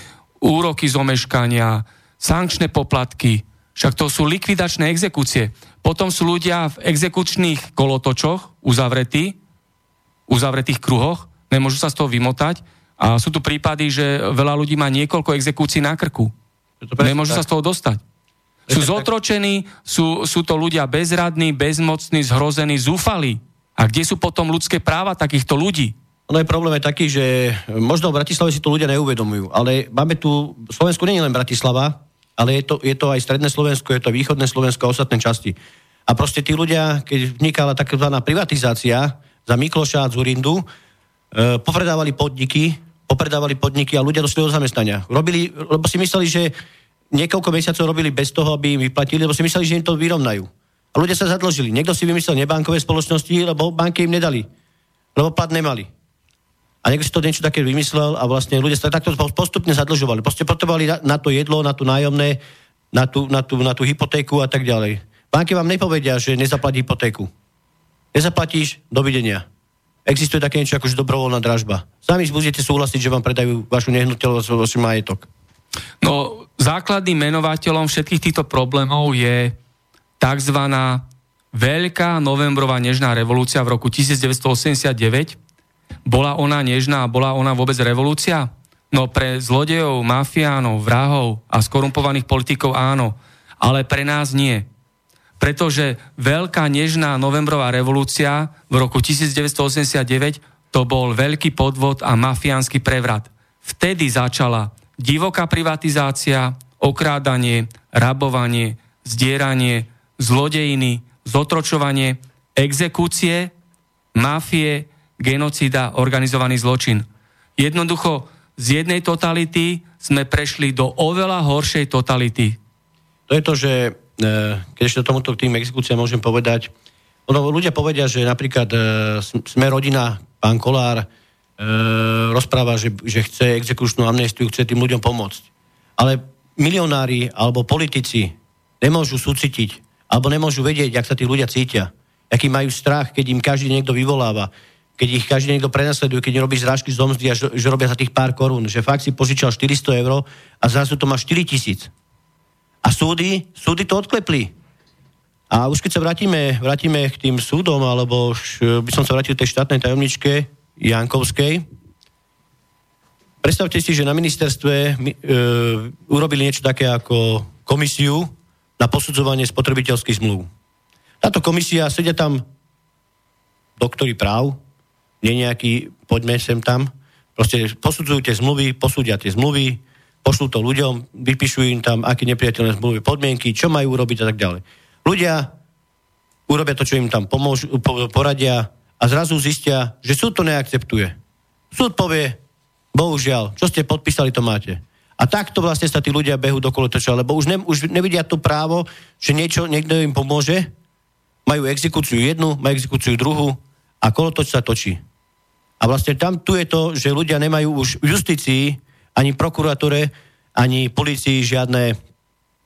úroky z omeškania, sankčné poplatky. Však to sú likvidačné exekúcie. Potom sú ľudia v exekučných kolotočoch uzavretí, uzavretých kruhoch, nemôžu sa z toho vymotať a sú tu prípady, že veľa ľudí má niekoľko exekúcií na krku. Nemôžu sa z toho dostať. Sú zotročení, sú, sú to ľudia bezradní, bezmocní, zhrození, zúfali. A kde sú potom ľudské práva takýchto ľudí? No je problém je taký, že možno v Bratislave si to ľudia neuvedomujú, ale máme tu, Slovensku nie je len Bratislava, ale je to, je to aj stredné Slovensko, je to východné Slovensko a ostatné časti. A proste tí ľudia, keď vnikala takzvaná privatizácia za Mikloša a Zurindu, e, popredávali podniky, popredávali podniky a ľudia došli do zamestnania. Robili, lebo si mysleli, že niekoľko mesiacov robili bez toho, aby im vyplatili, lebo si mysleli, že im to vyrovnajú. A ľudia sa zadlžili. Niekto si vymyslel nebankové spoločnosti, lebo banky im nedali. Lebo plat nemali. A niekto si to niečo také vymyslel a vlastne ľudia sa takto postupne zadlžovali. Proste potrebovali na, to jedlo, na tú nájomné, na tú, na, tú, na tú hypotéku a tak ďalej. Banky vám nepovedia, že nezaplatí hypotéku. Nezaplatíš, dovidenia. Existuje také niečo ako dobrovoľná dražba. Sami budete súhlasiť, že vám predajú vašu nehnuteľnosť, vaš majetok. No, základným menovateľom všetkých týchto problémov je tzv. Veľká novembrová nežná revolúcia v roku 1989. Bola ona nežná, bola ona vôbec revolúcia? No pre zlodejov, mafiánov, vrahov a skorumpovaných politikov áno, ale pre nás nie. Pretože veľká nežná novembrová revolúcia v roku 1989 to bol veľký podvod a mafiánsky prevrat. Vtedy začala divoká privatizácia, okrádanie, rabovanie, zdieranie, zlodejiny, zotročovanie, exekúcie, mafie, genocida, organizovaný zločin. Jednoducho z jednej totality sme prešli do oveľa horšej totality. To je to, že e, keď ešte tomuto k tým exekúciám môžem povedať, ono, ľudia povedia, že napríklad e, sme rodina, pán Kolár e, rozpráva, že, že chce exekučnú amnestiu, chce tým ľuďom pomôcť. Ale milionári alebo politici nemôžu súcitiť alebo nemôžu vedieť, jak sa tí ľudia cítia. Aký majú strach, keď im každý niekto vyvoláva keď ich každý niekto prenasleduje, keď robí zrážky z domzdy a že, robia za tých pár korún, že fakt si požičal 400 eur a zrazu to má 4 tisíc. A súdy, súdy to odklepli. A už keď sa vrátime, vrátime k tým súdom, alebo už by som sa vrátil tej štátnej tajomničke Jankovskej, predstavte si, že na ministerstve e, urobili niečo také ako komisiu na posudzovanie spotrebiteľských zmluv. Táto komisia, sedia tam doktori práv, nie nejaký, poďme sem tam, proste posudzujú tie zmluvy, posúdia tie zmluvy, pošlú to ľuďom, vypíšu im tam, aké nepriateľné zmluvy, podmienky, čo majú urobiť a tak ďalej. Ľudia urobia to, čo im tam pomôžu, poradia a zrazu zistia, že súd to neakceptuje. Súd povie, bohužiaľ, čo ste podpísali, to máte. A takto vlastne sa tí ľudia behu do kolotoča, lebo už, ne, už nevidia to právo, že niečo, niekto im pomôže, majú exekúciu jednu, majú exekúciu druhú a kolotoč sa točí. A vlastne tam tu je to, že ľudia nemajú už v justícii, ani prokuratúre, ani policii žiadne,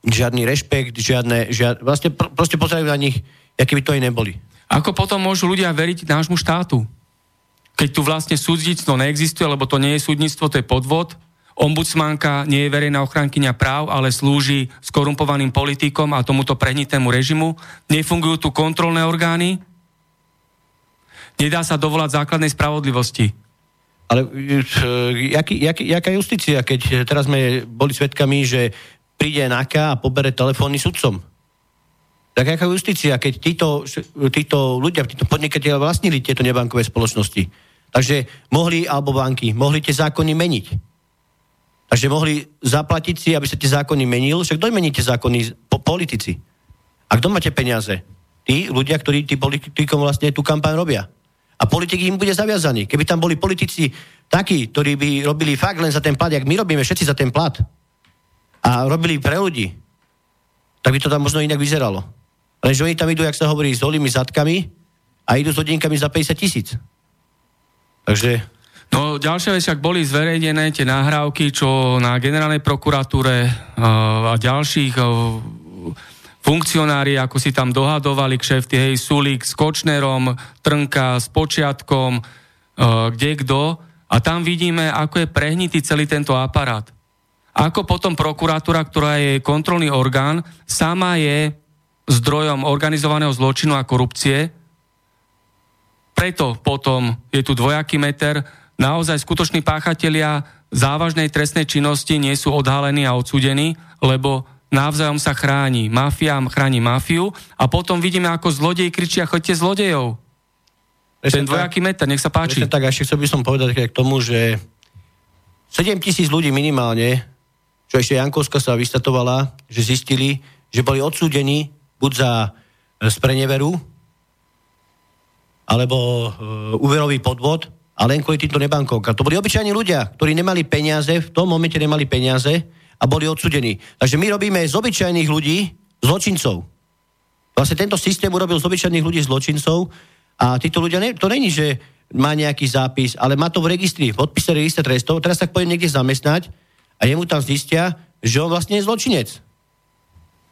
žiadny rešpekt, žiadne, žiadne vlastne pr- proste pozerajú na nich, aké by to aj neboli. Ako potom môžu ľudia veriť nášmu štátu? Keď tu vlastne súdnictvo neexistuje, lebo to nie je súdnictvo, to je podvod, ombudsmanka nie je verejná ochrankyňa práv, ale slúži skorumpovaným politikom a tomuto prehnitému režimu. Nefungujú tu kontrolné orgány, Nedá sa dovolať základnej spravodlivosti. Ale e, jaký, jaký, jaká justícia, keď teraz sme boli svedkami, že príde NAKA a pobere telefónny sudcom? Tak aká justícia, keď títo, títo ľudia, títo podnikateľe vlastnili tieto nebankové spoločnosti? Takže mohli, alebo banky, mohli tie zákony meniť. Takže mohli zaplatiť si, aby sa tie zákony menil. Však kto mení tie zákony? Po, politici. A kto máte peniaze? Tí ľudia, ktorí tí politikom vlastne tú kampaň robia. A politik im bude zaviazaný. Keby tam boli politici takí, ktorí by robili fakt len za ten plat, jak my robíme všetci za ten plat, a robili pre ľudí, tak by to tam možno inak vyzeralo. Lenže oni tam idú, jak sa hovorí, s holými zadkami a idú s hodinkami za 50 tisíc. Takže... No ďalšia vec, ak boli zverejnené tie nahrávky, čo na generálnej prokuratúre uh, a ďalších uh, funkcionári, ako si tam dohadovali kšefty, hej, Sulík s Kočnerom, Trnka s Počiatkom, e, kde kto. A tam vidíme, ako je prehnitý celý tento aparát. Ako potom prokuratúra, ktorá je kontrolný orgán, sama je zdrojom organizovaného zločinu a korupcie. Preto potom je tu dvojaký meter. Naozaj skutoční páchatelia závažnej trestnej činnosti nie sú odhalení a odsudení, lebo navzájom sa chráni. Mafia chráni mafiu a potom vidíme, ako zlodej kričia, choďte zlodejov. Prečo Ten dvojaký meter, nech sa páči. tak, a ešte chcel by som povedať k tomu, že 7 tisíc ľudí minimálne, čo ešte Jankovska sa vystatovala, že zistili, že boli odsúdení buď za e, spreneveru, alebo e, úverový podvod, a len kvôli týmto nebankovkám. To boli obyčajní ľudia, ktorí nemali peniaze, v tom momente nemali peniaze a boli odsudení. Takže my robíme z obyčajných ľudí zločincov. Vlastne tento systém urobil z obyčajných ľudí zločincov a títo ľudia, ne, to není, že má nejaký zápis, ale má to v registri, v odpise registra trestov, teraz tak pôjde niekde zamestnať a jemu tam zistia, že on vlastne je zločinec.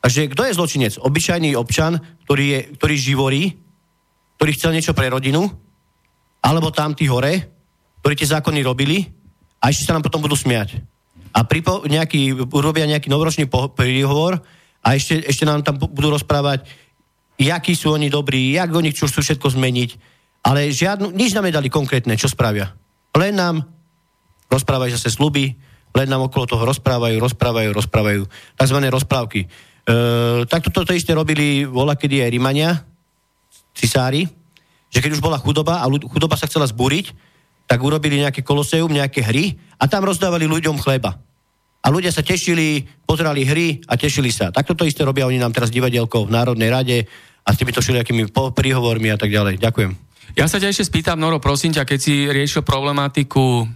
Takže kto je zločinec? Obyčajný občan, ktorý, je, ktorý živorí, ktorý chcel niečo pre rodinu, alebo tam tí hore, ktorí tie zákony robili a ešte sa nám potom budú smiať a pripo, nejaký, urobia nejaký novoročný príhovor a ešte, ešte nám tam budú rozprávať, jakí sú oni dobrí, jak oni chcú všetko zmeniť, ale žiadnu, nič nám nedali konkrétne, čo spravia. Len nám rozprávajú zase sluby, len nám okolo toho rozprávajú, rozprávajú, rozprávajú. Takzvané rozprávky. E, takto toto isté robili vola, kedy aj Rimania, cisári, že keď už bola chudoba a chudoba sa chcela zbúriť, tak urobili nejaké koloseum, nejaké hry a tam rozdávali ľuďom chleba. A ľudia sa tešili, pozerali hry a tešili sa. Takto to isté robia oni nám teraz divadielko v Národnej rade a s týmito všelijakými príhovormi a tak ďalej. Ďakujem. Ja sa ťa ešte spýtam, Noro, prosím ťa, keď si riešil problematiku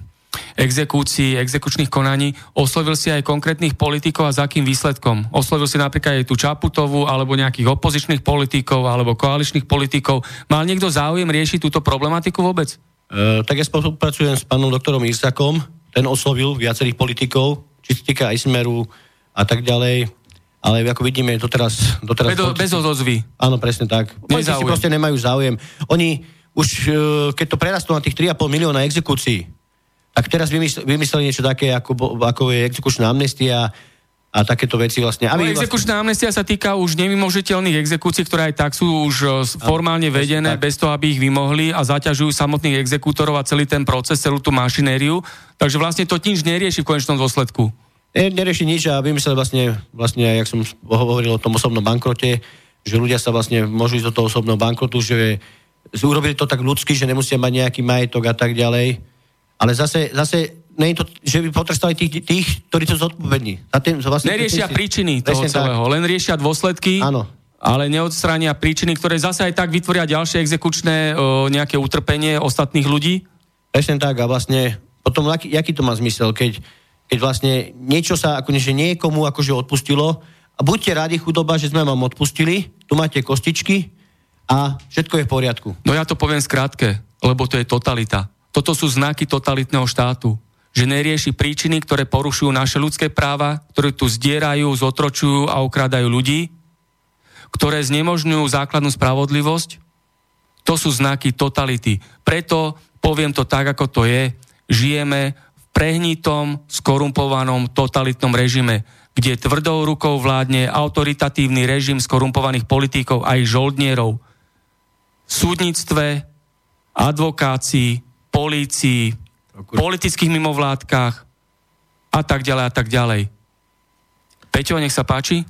exekúcií, exekučných konaní. Oslovil si aj konkrétnych politikov a za akým výsledkom? Oslovil si napríklad aj tú Čaputovú, alebo nejakých opozičných politikov, alebo koaličných politikov. Mal niekto záujem riešiť túto problematiku vôbec? E, tak ja spolupracujem s pánom doktorom Isakom, ten oslovil viacerých politikov, či sa týka aj Smeru a tak ďalej. Ale ako vidíme, doteraz... doteraz bez, bez odozvy. Áno, presne tak. Politici proste nemajú záujem. Oni už, e, keď to prerastú na tých 3,5 milióna exekúcií, tak teraz vymysleli, vymysleli niečo také, ako, ako je exekučná amnestia a takéto veci vlastne. Aby no, exekučná vlastne... amnestia sa týka už nemimožiteľných exekúcií, ktoré aj tak sú už e, formálne vedené, tak. bez toho, aby ich vymohli a zaťažujú samotných exekútorov a celý ten proces, celú tú mašinériu. Takže vlastne to nič nerieši v konečnom dôsledku. Nerieši nič a vymysleli vlastne, vlastne, jak som hovoril o tom osobnom bankrote, že ľudia sa vlastne môžu ísť do toho osobného bankrotu, že urobili to tak ľudsky, že nemusia mať nejaký majetok a tak ďalej ale zase, zase nie je to, že by potrestali tých, tých ktorí sú zodpovední. Vlastne Neriešia tých, príčiny toho celého, tak. len riešia dôsledky. Áno ale neodstránia príčiny, ktoré zase aj tak vytvoria ďalšie exekučné o, nejaké utrpenie ostatných ľudí? Presne tak a vlastne potom aký, aký to má zmysel, keď, keď vlastne niečo sa akože niekomu akože odpustilo a buďte rádi chudoba, že sme vám odpustili, tu máte kostičky a všetko je v poriadku. No ja to poviem skrátke, lebo to je totalita. Toto sú znaky totalitného štátu. Že nerieši príčiny, ktoré porušujú naše ľudské práva, ktoré tu zdierajú, zotročujú a ukrádajú ľudí, ktoré znemožňujú základnú spravodlivosť. To sú znaky totality. Preto poviem to tak, ako to je. Žijeme v prehnitom, skorumpovanom, totalitnom režime, kde tvrdou rukou vládne autoritatívny režim skorumpovaných politikov a ich žoldnierov. V súdnictve, advokácii, polícii, politických mimovládkach a tak ďalej a tak ďalej. Peťo, nech sa páči. E,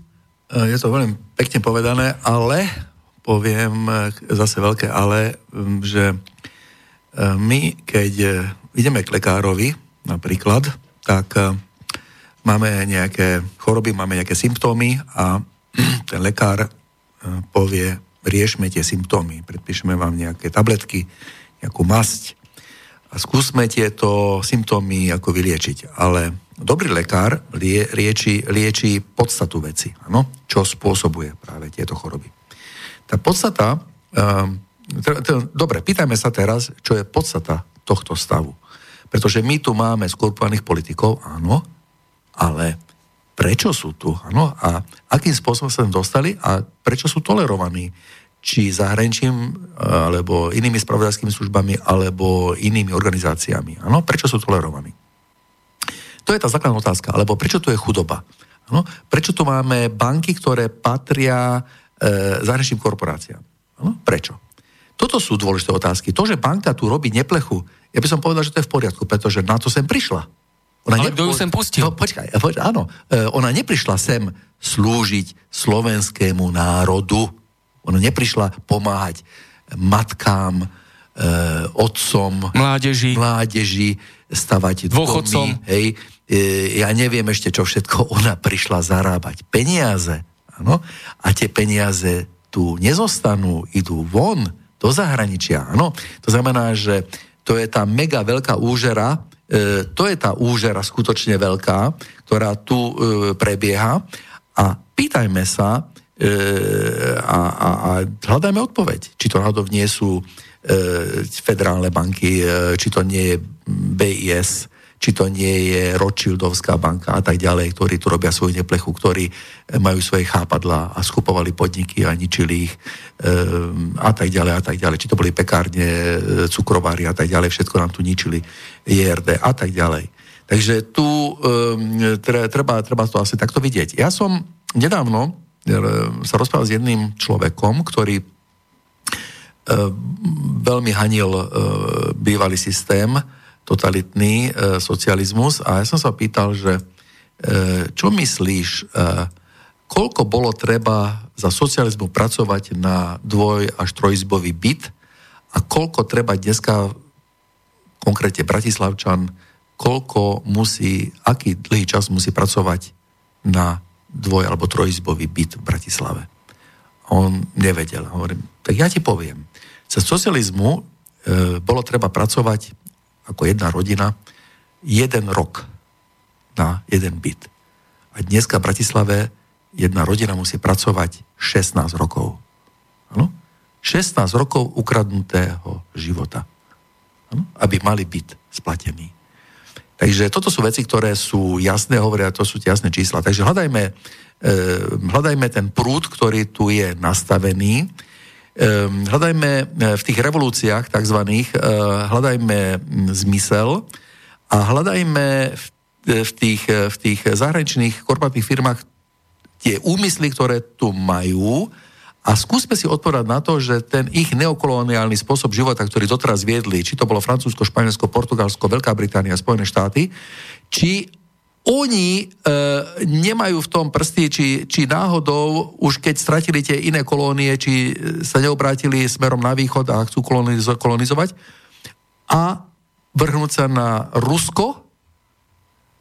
je to veľmi pekne povedané, ale poviem e, zase veľké ale, že e, my, keď ideme k lekárovi napríklad, tak máme nejaké choroby, máme nejaké symptómy a ten lekár povie, riešme tie symptómy, predpíšeme vám nejaké tabletky, nejakú masť, a skúsme tieto symptómy ako vyliečiť. Ale dobrý lekár lie, lieči, lieči podstatu veci, ano? čo spôsobuje práve tieto choroby. Tá podstata, um, t- t- dobre, pýtajme sa teraz, čo je podstata tohto stavu. Pretože my tu máme skorpovaných politikov, áno, ale prečo sú tu, áno, a akým spôsobom sa tam dostali a prečo sú tolerovaní či zahraničím, alebo inými spravodajskými službami, alebo inými organizáciami. Ano? Prečo sú tolerovaní? To je tá základná otázka. Alebo prečo tu je chudoba? Ano? Prečo tu máme banky, ktoré patria e, zahraničným korporáciám? Ano? Prečo? Toto sú dôležité otázky. To, že banka tu robí neplechu, ja by som povedal, že to je v poriadku, pretože na to sem prišla. Ona Ale kto ju sem pustil? No, počkaj, počkaj, áno. E, ona neprišla sem slúžiť slovenskému národu. Ona neprišla pomáhať matkám, e, otcom, mládeži, mládeži stavať dôchodcom. Domy, hej. E, ja neviem ešte, čo všetko ona prišla zarábať. Peniaze. Áno? A tie peniaze tu nezostanú, idú von do zahraničia. Áno? To znamená, že to je tá mega veľká úžera, e, to je tá úžera skutočne veľká, ktorá tu e, prebieha. A pýtajme sa, a, a, a hľadajme odpoveď. Či to náhodou nie sú e, federálne banky, e, či to nie je BIS, či to nie je Rothschildovská banka a tak ďalej, ktorí tu robia svoju neplechu, ktorí majú svoje chápadla a skupovali podniky a ničili ich e, a tak ďalej a tak ďalej. Či to boli pekárne, e, cukrovári a tak ďalej, všetko nám tu ničili, JRD a tak ďalej. Takže tu e, treba, treba to asi takto vidieť. Ja som nedávno sa rozprával s jedným človekom, ktorý e, veľmi hanil e, bývalý systém, totalitný e, socializmus. A ja som sa pýtal, že čo myslíš, koľko bolo treba za socializmu pracovať na dvoj až trojizbový byt a koľko treba dneska konkrétne Bratislavčan, koľko musí, aký dlhý čas musí pracovať na dvoj- alebo trojizbový byt v Bratislave. On nevedel. Hovorím, tak ja ti poviem. Cez socializmu e, bolo treba pracovať ako jedna rodina jeden rok na jeden byt. A dneska v Bratislave jedna rodina musí pracovať 16 rokov. Ano? 16 rokov ukradnutého života. Ano? Aby mali byt splatený. Takže toto sú veci, ktoré sú jasné, hovoria, to sú jasné čísla. Takže hľadajme, e, hľadajme ten prúd, ktorý tu je nastavený. E, hľadajme e, v tých revolúciách takzvaných, e, hľadajme zmysel a hľadajme v, tých, v tých zahraničných korporátnych firmách tie úmysly, ktoré tu majú, a skúsme si odpovedať na to, že ten ich neokoloniálny spôsob života, ktorý doteraz viedli, či to bolo Francúzsko, Španielsko, Portugalsko, Veľká Británia, Spojené štáty, či oni e, nemajú v tom prsty, či, či náhodou, už keď stratili tie iné kolónie, či sa neobrátili smerom na východ a chcú kolonizo- kolonizovať a vrhnúť sa na Rusko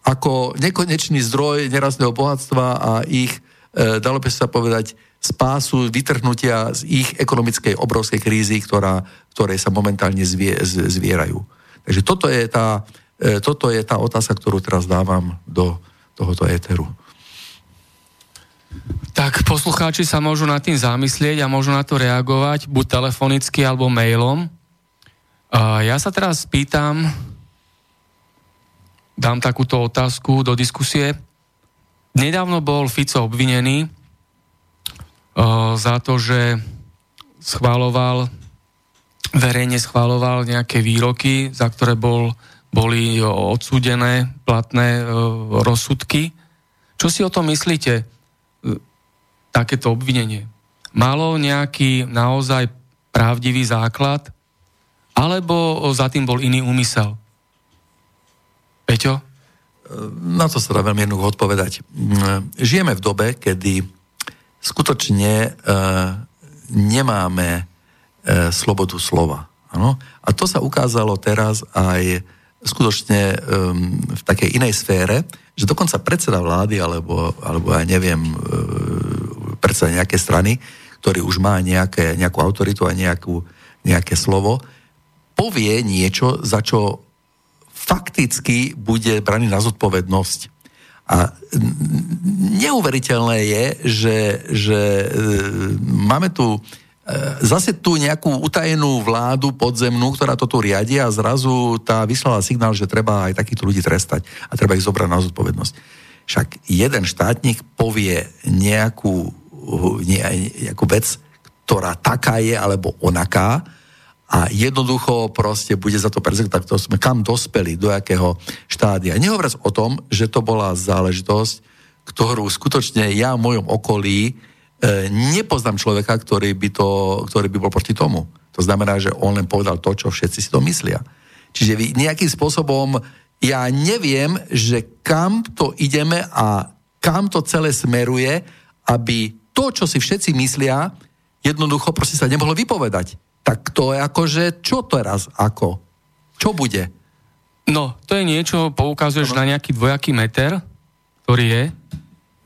ako nekonečný zdroj nerastného bohatstva a ich, e, dalo by sa povedať, spásu vytrhnutia z ich ekonomickej obrovskej krízy, ktorá, ktoré sa momentálne zvie, zvierajú. Takže toto je, tá, e, toto je tá otázka, ktorú teraz dávam do tohoto éteru. Tak poslucháči sa môžu nad tým zamyslieť a môžu na to reagovať buď telefonicky alebo mailom. Ja sa teraz pýtam, dám takúto otázku do diskusie. Nedávno bol Fico obvinený za to, že schváloval, verejne schváloval nejaké výroky, za ktoré bol, boli odsúdené platné rozsudky. Čo si o tom myslíte? Takéto obvinenie. Malo nejaký naozaj pravdivý základ, alebo za tým bol iný úmysel? Peťo? Na to sa dá veľmi jednoducho odpovedať. Žijeme v dobe, kedy skutočne e, nemáme e, slobodu slova. Ano? A to sa ukázalo teraz aj skutočne e, v takej inej sfére, že dokonca predseda vlády, alebo, alebo ja neviem, e, predseda nejaké strany, ktorý už má nejaké, nejakú autoritu a nejakú, nejaké slovo, povie niečo, za čo fakticky bude braný na zodpovednosť. A neuveriteľné je, že, že e, máme tu e, zase tu nejakú utajenú vládu podzemnú, ktorá to tu riadi a zrazu tá vyslala signál, že treba aj takýchto ľudí trestať a treba ich zobrať na zodpovednosť. Však jeden štátnik povie nejakú, nejakú vec, ktorá taká je alebo onaká, a jednoducho proste bude za to tak to sme kam dospeli, do jakého štádia. Nehovoriac o tom, že to bola záležitosť, ktorú skutočne ja v mojom okolí e, nepoznám človeka, ktorý by, to, ktorý by bol proti tomu. To znamená, že on len povedal to, čo všetci si to myslia. Čiže vy nejakým spôsobom ja neviem, že kam to ideme a kam to celé smeruje, aby to, čo si všetci myslia, jednoducho proste sa nemohlo vypovedať tak to je akože, čo teraz, ako? Čo bude? No, to je niečo, poukazuješ no. na nejaký dvojaký meter, ktorý je.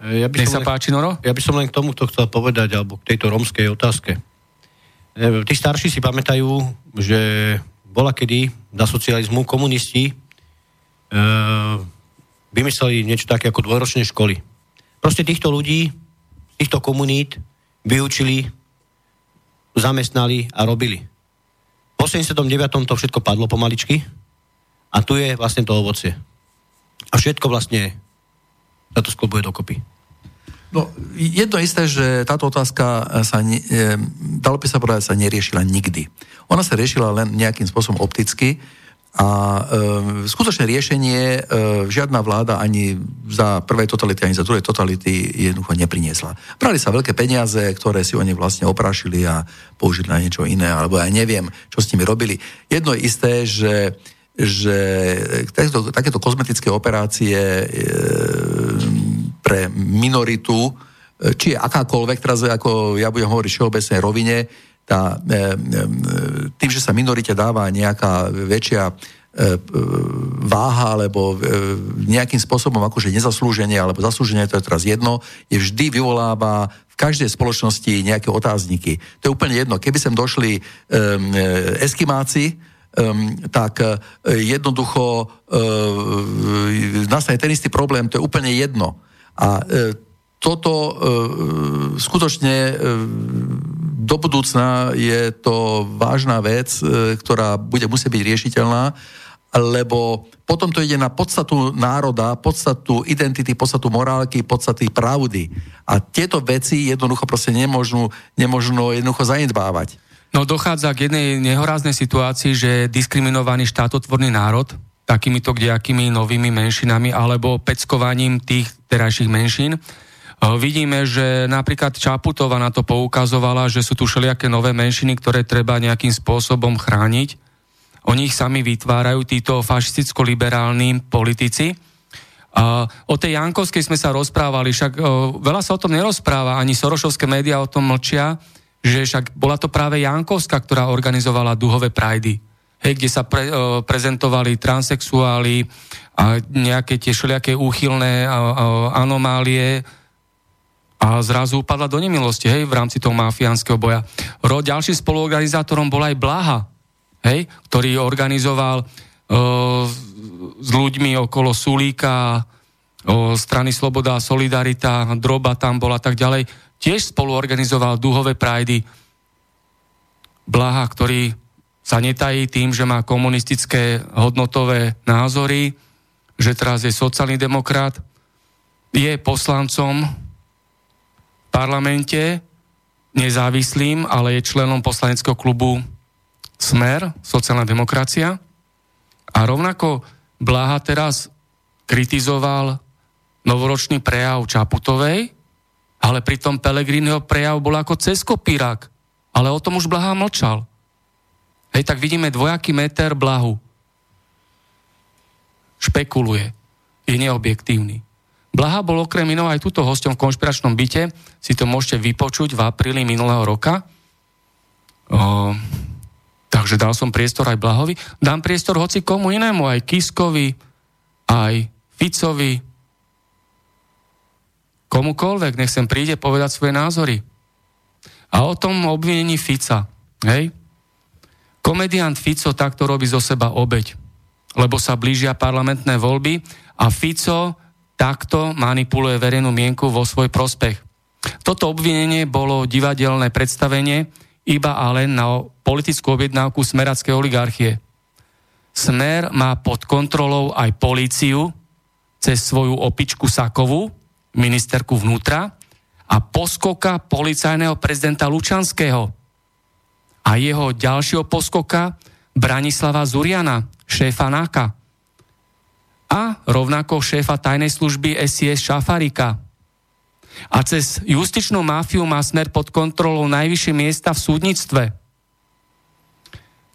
E, ja by Nech sa len, páči, Noro? Ja by som len k tomuto chcel povedať, alebo k tejto romskej otázke. E, tí starší si pamätajú, že bola kedy na socializmu komunisti e, vymysleli niečo také ako dvojročné školy. Proste týchto ľudí, týchto komunít vyučili zamestnali a robili. Po 79. to všetko padlo pomaličky a tu je vlastne to ovocie. A všetko vlastne sa to sklobuje dokopy. No, jedno isté, že táto otázka sa, ne, dalo by sa povedať, sa neriešila nikdy. Ona sa riešila len nejakým spôsobom opticky, a e, skutočné riešenie e, žiadna vláda ani za prvej totality, ani za druhej totality jednoducho nepriniesla. Brali sa veľké peniaze, ktoré si oni vlastne oprášili a použili na niečo iné, alebo ja neviem, čo s nimi robili. Jedno je isté, že, že takéto, takéto kozmetické operácie e, pre minoritu, e, či akákoľvek, teraz ako ja budem hovoriť všeobecnej rovine, tá, e, e, tým, že sa minorite dáva nejaká väčšia e, váha alebo nejakým spôsobom akože nezaslúženie alebo zaslúženie, to je teraz jedno, je vždy vyvoláva v každej spoločnosti nejaké otázniky. To je úplne jedno. Keby sem došli um, eskimáci, tak jednoducho nastane ten istý problém, to je úplne jedno. A toto skutočne do budúcna je to vážna vec, ktorá bude musieť byť riešiteľná lebo potom to ide na podstatu národa, podstatu identity, podstatu morálky, podstaty pravdy. A tieto veci jednoducho proste nemožnú, nemožno jednoducho zanedbávať. No dochádza k jednej nehoráznej situácii, že diskriminovaný štátotvorný národ takýmito kdejakými novými menšinami alebo peckovaním tých terajších menšín. Vidíme, že napríklad Čaputová na to poukazovala, že sú tu všelijaké nové menšiny, ktoré treba nejakým spôsobom chrániť. Oni ich sami vytvárajú, títo fašisticko-liberálni politici. O tej Jankovskej sme sa rozprávali, však uh, veľa sa o tom nerozpráva, ani Sorošovské médiá o tom mlčia, že však bola to práve Jankovská, ktorá organizovala duhové prajdy, hej, kde sa pre, uh, prezentovali transexuáli a nejaké tie všelijaké úchylné uh, uh, anomálie a zrazu upadla do nemilosti, hej, v rámci toho mafiánskeho boja. Ro, ďalším spoluorganizátorom bola aj Blaha, hej, ktorý organizoval uh, s ľuďmi okolo Sulíka, uh, strany Sloboda a Solidarita, Droba tam bola tak ďalej, tiež spolu organizoval dúhové prajdy. Blaha, ktorý sa netají tým, že má komunistické hodnotové názory, že teraz je sociálny demokrat, je poslancom parlamente, nezávislým, ale je členom poslaneckého klubu Smer, sociálna demokracia. A rovnako Blaha teraz kritizoval novoročný prejav Čaputovej, ale pritom Pelegrínyho prejav bol ako cez kopírak. Ale o tom už Blaha mlčal. Hej, tak vidíme dvojaký meter Blahu. Špekuluje. Je neobjektívny. Blaha bol okrem iného aj túto hosťom v konšpiračnom byte. Si to môžete vypočuť v apríli minulého roka. O, Takže dal som priestor aj Blahovi. Dám priestor hoci komu inému, aj Kiskovi, aj Ficovi, komukoľvek, nech sem príde povedať svoje názory. A o tom obvinení Fica. Hej? Komediant Fico takto robí zo seba obeď, lebo sa blížia parlamentné voľby a Fico takto manipuluje verejnú mienku vo svoj prospech. Toto obvinenie bolo divadelné predstavenie, iba a len na politickú objednávku smerackej oligarchie. Smer má pod kontrolou aj políciu cez svoju opičku Sakovu, ministerku vnútra, a poskoka policajného prezidenta Lučanského a jeho ďalšieho poskoka Branislava Zuriana, šéfa NAKA a rovnako šéfa tajnej služby SIS Šafarika, a cez justičnú mafiu má smer pod kontrolou najvyššie miesta v súdnictve.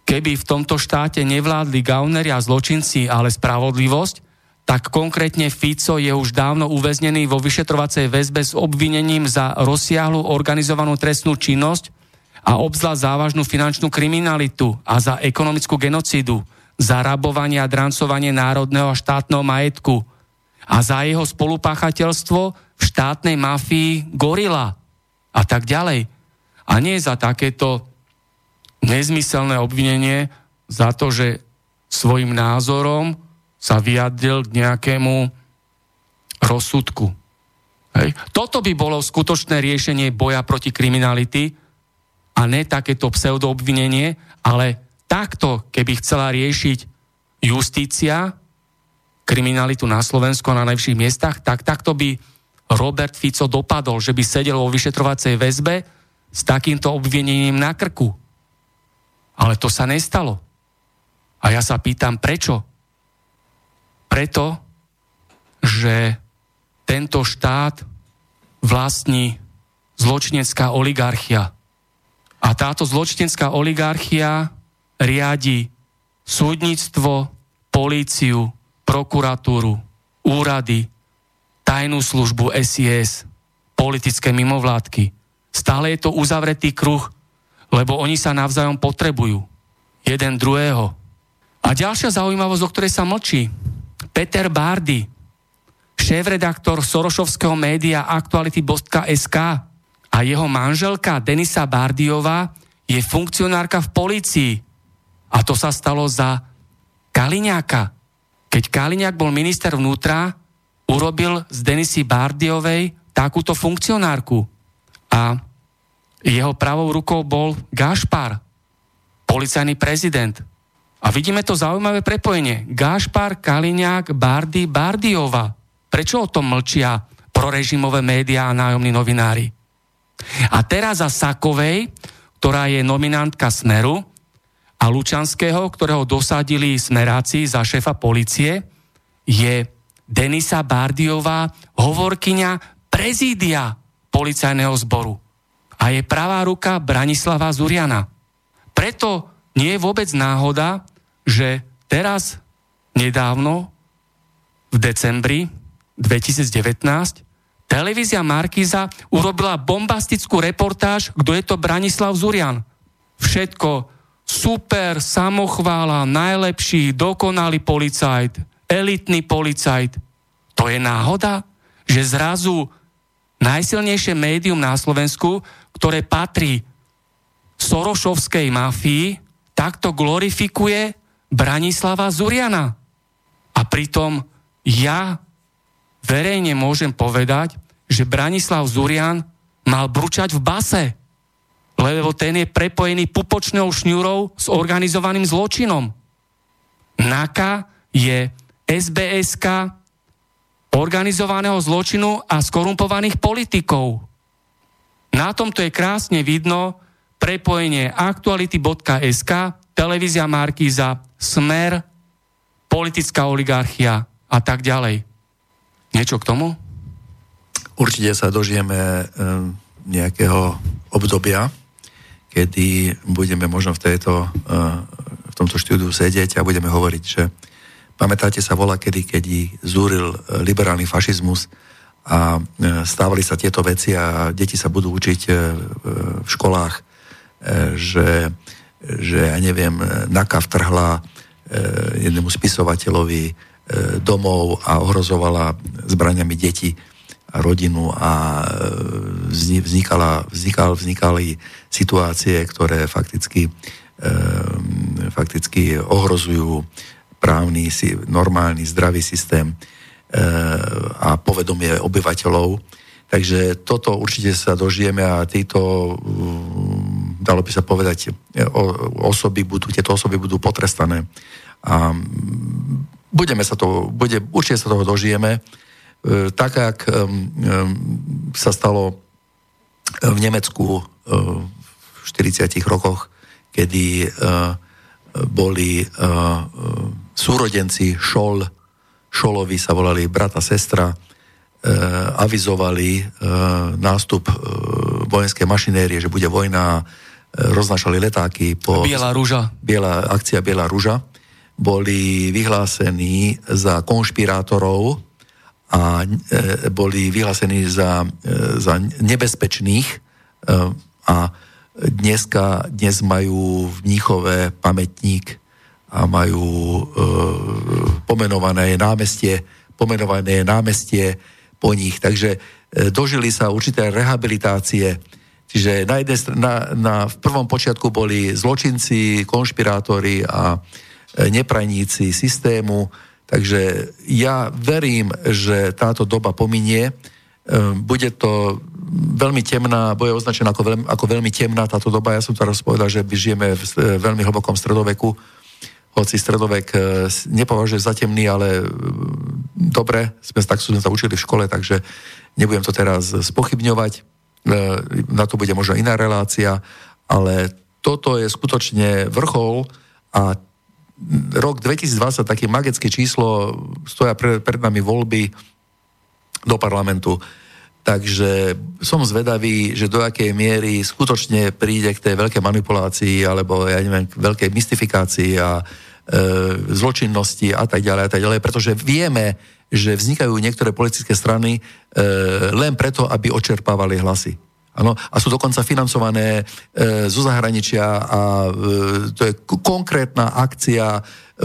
Keby v tomto štáte nevládli gauneri a zločinci, ale spravodlivosť, tak konkrétne Fico je už dávno uväznený vo vyšetrovacej väzbe s obvinením za rozsiahlu organizovanú trestnú činnosť a obzvlášť závažnú finančnú kriminalitu a za ekonomickú genocídu, za rabovanie a drancovanie národného a štátneho majetku a za jeho spolupáchateľstvo v štátnej mafii gorila a tak ďalej. A nie za takéto nezmyselné obvinenie za to, že svojim názorom sa vyjadril k nejakému rozsudku. Hej. Toto by bolo skutočné riešenie boja proti kriminality a ne takéto pseudoobvinenie, ale takto, keby chcela riešiť justícia kriminalitu na Slovensku na najvyšších miestach, tak takto by Robert Fico dopadol, že by sedel vo vyšetrovacej väzbe s takýmto obvinením na krku. Ale to sa nestalo. A ja sa pýtam, prečo? Preto, že tento štát vlastní zločinecká oligarchia. A táto zločinecká oligarchia riadi súdnictvo, políciu, prokuratúru, úrady, tajnú službu SIS, politické mimovládky. Stále je to uzavretý kruh, lebo oni sa navzájom potrebujú. Jeden druhého. A ďalšia zaujímavosť, o ktorej sa mlčí. Peter Bardy, šéf-redaktor Sorošovského média Aktuality.sk a jeho manželka Denisa Bardiová je funkcionárka v policii. A to sa stalo za Kaliňáka. Keď Kaliňák bol minister vnútra, urobil z Denisy Bardiovej takúto funkcionárku. A jeho pravou rukou bol Gašpar, policajný prezident. A vidíme to zaujímavé prepojenie. Gašpar, Kaliňák, Bardy, Bardiova. Prečo o tom mlčia prorežimové médiá a nájomní novinári? A teraz za Sakovej, ktorá je nominantka Smeru, a Lučanského, ktorého dosadili smeráci za šéfa policie, je Denisa Bardiová, hovorkyňa prezídia policajného zboru. A je pravá ruka Branislava Zuriana. Preto nie je vôbec náhoda, že teraz, nedávno, v decembri 2019, televízia Markiza urobila bombastickú reportáž, kto je to Branislav Zurian. Všetko super, samochvála, najlepší, dokonalý policajt, elitný policajt. To je náhoda, že zrazu najsilnejšie médium na Slovensku, ktoré patrí Sorošovskej mafii takto glorifikuje Branislava Zuriana. A pritom ja verejne môžem povedať, že Branislav Zurian mal bručať v base, lebo ten je prepojený pupočnou šňurou s organizovaným zločinom. NAKA je SBSK organizovaného zločinu a skorumpovaných politikov. Na tomto je krásne vidno, prepojenie aktuality.sk, televízia Markíza, Smer, politická oligarchia a tak ďalej. Niečo k tomu? Určite sa dožijeme nejakého obdobia, kedy budeme možno v, tejto, v tomto štúdiu sedieť a budeme hovoriť, že pamätáte sa vola, kedy, keď zúril liberálny fašizmus a stávali sa tieto veci a deti sa budú učiť v školách že, že ja neviem, NAKA vtrhla eh, jednému spisovateľovi eh, domov a ohrozovala zbraniami deti rodinu a eh, vznikala, vznikal, vznikali situácie, ktoré fakticky, fakticky ohrozujú právny, normálny, zdravý systém a povedomie obyvateľov. Takže toto určite sa dožijeme a títo dalo by sa povedať, e, osoby budú, tieto osoby budú potrestané. A budeme sa to, bude, určite sa toho dožijeme. E, tak, ak sa stalo v Nemecku e, v 40 rokoch, kedy boli súrodenci Šol, Šolovi sa volali brata, sestra, avizovali nástup vojenskej mašinérie, že bude vojna roznašali letáky po... Biela rúža. Biela, akcia Biela rúža. Boli vyhlásení za konšpirátorov a e, boli vyhlásení za, e, za nebezpečných e, a dneska, dnes majú v Mníchove pamätník a majú pomenované námestie, pomenované námestie po nich. Takže dožili sa určité rehabilitácie Čiže na, jednej, na, na, v prvom počiatku boli zločinci, konšpirátori a neprajníci systému, takže ja verím, že táto doba pominie. E, bude to veľmi temná, bude označená ako, veľmi, ako veľmi temná táto doba. Ja som teraz povedal, že žijeme v e, veľmi hlbokom stredoveku, hoci stredovek nepovažuje za temný, ale dobre, sme, tak sme sa učili v škole, takže nebudem to teraz spochybňovať. E, na to bude možno iná relácia, ale toto je skutočne vrchol a rok 2020, také magické číslo, stoja pred, pred nami voľby do parlamentu. Takže som zvedavý, že do akej miery skutočne príde k tej veľkej manipulácii alebo ja neviem, k veľkej mystifikácii a e, zločinnosti a tak ďalej a tak ďalej, pretože vieme, že vznikajú niektoré politické strany e, len preto, aby očerpávali hlasy. Ano, a sú dokonca financované e, zo zahraničia a e, to je konkrétna akcia e,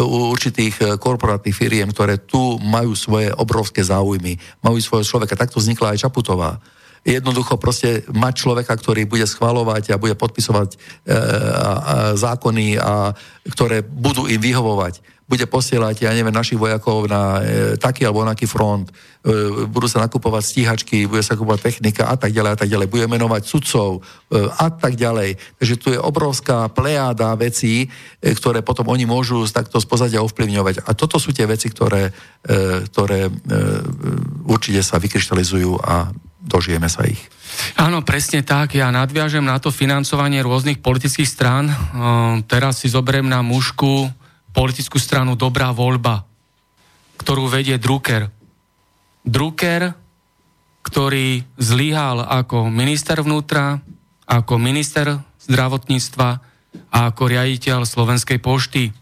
určitých e, korporátnych firiem, ktoré tu majú svoje obrovské záujmy, majú svojho človeka. Takto vznikla aj Čaputová. jednoducho proste mať človeka, ktorý bude schvalovať a bude podpisovať e, a, a zákony, a, ktoré budú im vyhovovať bude posielať, ja neviem, našich vojakov na e, taký alebo onaký front, e, budú sa nakupovať stíhačky, bude sa kupovať technika a tak ďalej a tak ďalej, bude menovať sudcov e, a tak ďalej. Takže tu je obrovská plejáda vecí, e, ktoré potom oni môžu takto z pozadia ovplyvňovať. A toto sú tie veci, ktoré, e, ktoré e, určite sa vykryštalizujú a dožijeme sa ich. Áno, presne tak. Ja nadviažem na to financovanie rôznych politických strán. Teraz si zoberiem na mužku politickú stranu Dobrá voľba, ktorú vedie Drucker. Drucker, ktorý zlyhal ako minister vnútra, ako minister zdravotníctva a ako riaditeľ Slovenskej pošty.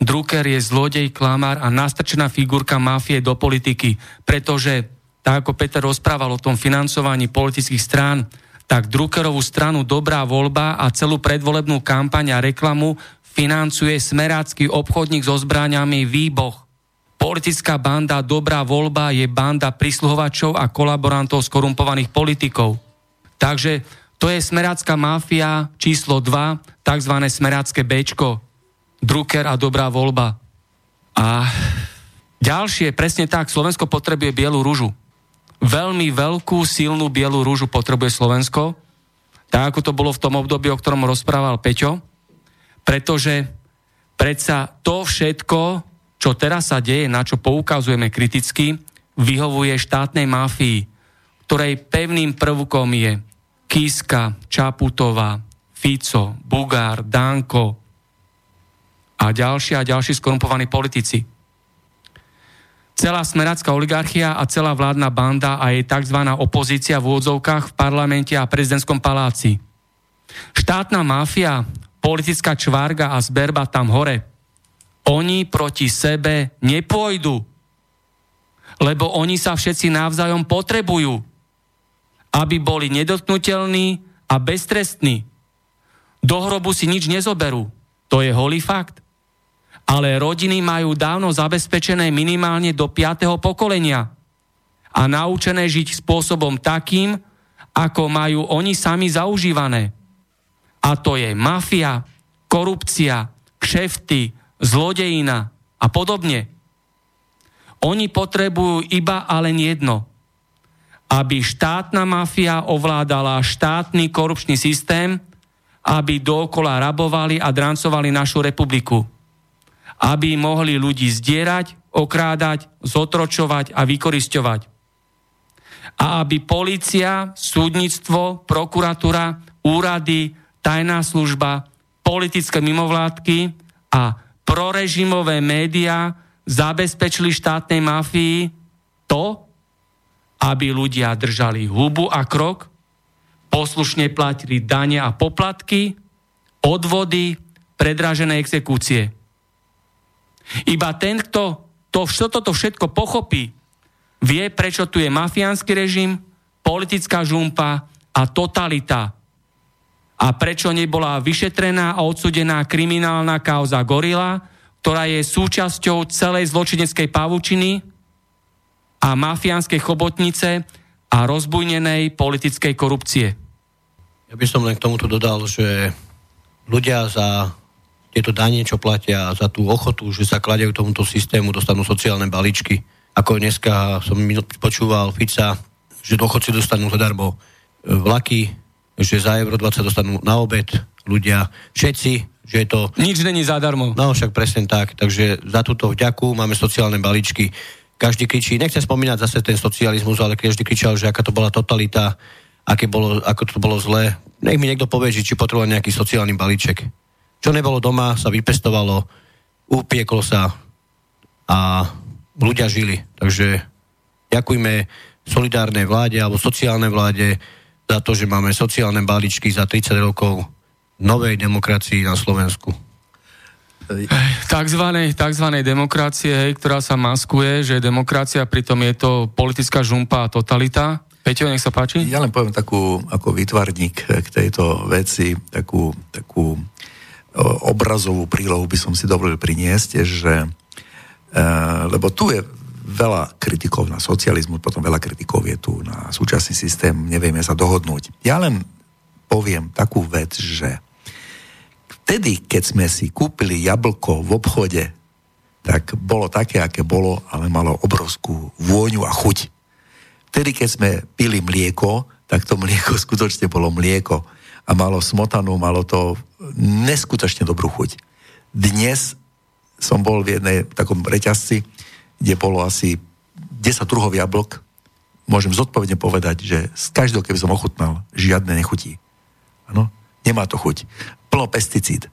Drucker je zlodej, klamár a nastrčená figurka mafie do politiky, pretože, tak ako Peter rozprával o tom financovaní politických strán, tak Druckerovú stranu Dobrá voľba a celú predvolebnú kampaň a reklamu financuje smerácky obchodník so zbráňami Výboch. Politická banda Dobrá voľba je banda prisluhovačov a kolaborantov skorumpovaných politikov. Takže to je smerácká mafia číslo 2, tzv. smerácké Bčko. Drucker a Dobrá voľba. A ďalšie, presne tak, Slovensko potrebuje bielu rúžu. Veľmi veľkú, silnú bielu rúžu potrebuje Slovensko, tak ako to bolo v tom období, o ktorom rozprával Peťo pretože predsa to všetko, čo teraz sa deje, na čo poukazujeme kriticky, vyhovuje štátnej mafii, ktorej pevným prvkom je Kiska, Čaputová, Fico, Bugár, Danko a ďalší a ďalší skorumpovaní politici. Celá smeracká oligarchia a celá vládna banda a jej tzv. opozícia v úvodzovkách v parlamente a prezidentskom paláci. Štátna mafia politická čvárga a zberba tam hore, oni proti sebe nepôjdu, lebo oni sa všetci navzájom potrebujú, aby boli nedotknutelní a beztrestní. Do hrobu si nič nezoberú, to je holý fakt. Ale rodiny majú dávno zabezpečené minimálne do 5. pokolenia a naučené žiť spôsobom takým, ako majú oni sami zaužívané. A to je mafia, korupcia, kšefty, zlodejina a podobne. Oni potrebujú iba a len jedno. Aby štátna mafia ovládala štátny korupčný systém, aby dookola rabovali a drancovali našu republiku. Aby mohli ľudí zdierať, okrádať, zotročovať a vykorisťovať. A aby policia, súdnictvo, prokuratúra, úrady, tajná služba, politické mimovládky a prorežimové médiá zabezpečili štátnej mafii to, aby ľudia držali hubu a krok, poslušne platili dane a poplatky, odvody, predražené exekúcie. Iba ten, kto to, toto všetko pochopí, vie, prečo tu je mafiánsky režim, politická žumpa a totalita a prečo nebola vyšetrená a odsudená kriminálna kauza Gorila, ktorá je súčasťou celej zločineckej pavučiny a mafiánskej chobotnice a rozbujnenej politickej korupcie. Ja by som len k tomuto dodal, že ľudia za tieto danie, čo platia, za tú ochotu, že sa kladajú tomuto systému, dostanú sociálne balíčky. Ako dneska som počúval Fica, že dochodci dostanú zadarmo vlaky, že za euro 20 dostanú na obed ľudia, všetci, že je to... Nič není zadarmo. No však presne tak, takže za túto vďaku máme sociálne balíčky. Každý kričí, nechcem spomínať zase ten socializmus, ale každý kričal, že aká to bola totalita, aké bolo, ako to bolo zlé. Nech mi niekto povie, či potreboval nejaký sociálny balíček. Čo nebolo doma, sa vypestovalo, upieklo sa a ľudia žili. Takže ďakujme solidárnej vláde alebo sociálnej vláde, za to, že máme sociálne balíčky za 30 rokov novej demokracii na Slovensku. Takzvanej, takzvanej demokracie, hej, ktorá sa maskuje, že demokracia, pritom je to politická žumpa a totalita. Peťo, nech sa páči. Ja len poviem takú, ako výtvarník k tejto veci, takú, takú obrazovú prílohu by som si dovolil priniesť, že, e, lebo tu je veľa kritikov na socializmu, potom veľa kritikov je tu na súčasný systém, nevieme sa dohodnúť. Ja len poviem takú vec, že vtedy, keď sme si kúpili jablko v obchode, tak bolo také, aké bolo, ale malo obrovskú vôňu a chuť. Vtedy, keď sme pili mlieko, tak to mlieko skutočne bolo mlieko a malo smotanu, malo to neskutočne dobrú chuť. Dnes som bol v jednej takom reťazci, kde bolo asi 10 druhov jablok, môžem zodpovedne povedať, že z každého, keby som ochutnal, žiadne nechutí. Ano? Nemá to chuť. Plno pesticíd.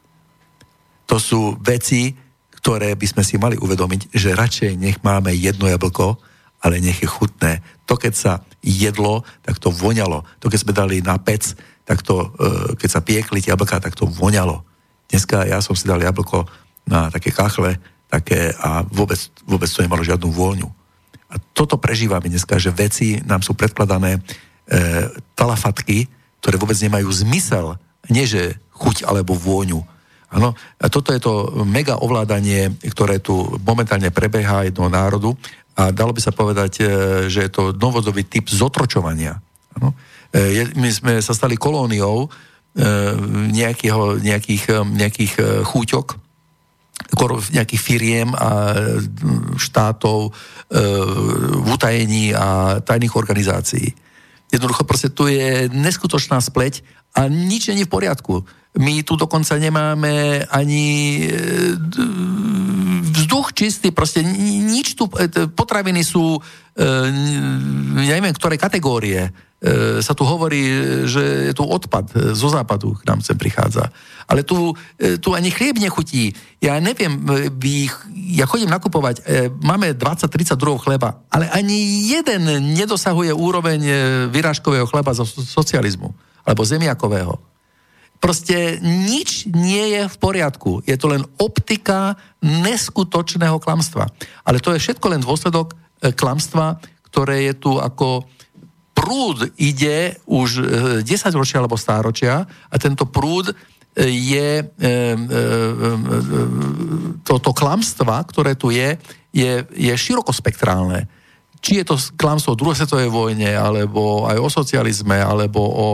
To sú veci, ktoré by sme si mali uvedomiť, že radšej nech máme jedno jablko, ale nech je chutné. To, keď sa jedlo, tak to voňalo. To, keď sme dali na pec, tak to, e, keď sa piekli tie jablka, tak to voňalo. Dneska ja som si dal jablko na také kachle, také a vôbec, vôbec to nemalo žiadnu vôňu. A toto prežívame dneska, že veci nám sú predkladané e, talafatky, ktoré vôbec nemajú zmysel, nie že chuť alebo vôňu. Ano, a toto je to mega ovládanie, ktoré tu momentálne prebieha jednoho národu a dalo by sa povedať, e, že je to novodobý typ zotročovania. Ano. E, my sme sa stali kolóniou e, nejakého, nejakých, nejakých chúťok, nejakých firiem a štátov v utajení a tajných organizácií. Jednoducho proste tu je neskutočná spleť a nič není v poriadku. My tu dokonca nemáme ani vzduch čistý, proste nič tu, potraviny sú, neviem, ktoré kategórie E, sa tu hovorí, že je tu odpad zo západu k nám sem prichádza. Ale tu, e, tu ani chlieb nechutí. Ja neviem, e, vy, ja chodím nakupovať, máme 20-30 druhov chleba, ale ani jeden nedosahuje úroveň vyrážkového chleba zo socializmu, alebo zemiakového. Proste nič nie je v poriadku. Je to len optika neskutočného klamstva. Ale to je všetko len dôsledok klamstva, ktoré je tu ako prúd ide už 10 e, ročia alebo stáročia a tento prúd e, je e, toto klamstva, ktoré tu je, je, je širokospektrálne. Či je to klamstvo o druhej svetovej vojne, alebo aj o socializme, alebo o,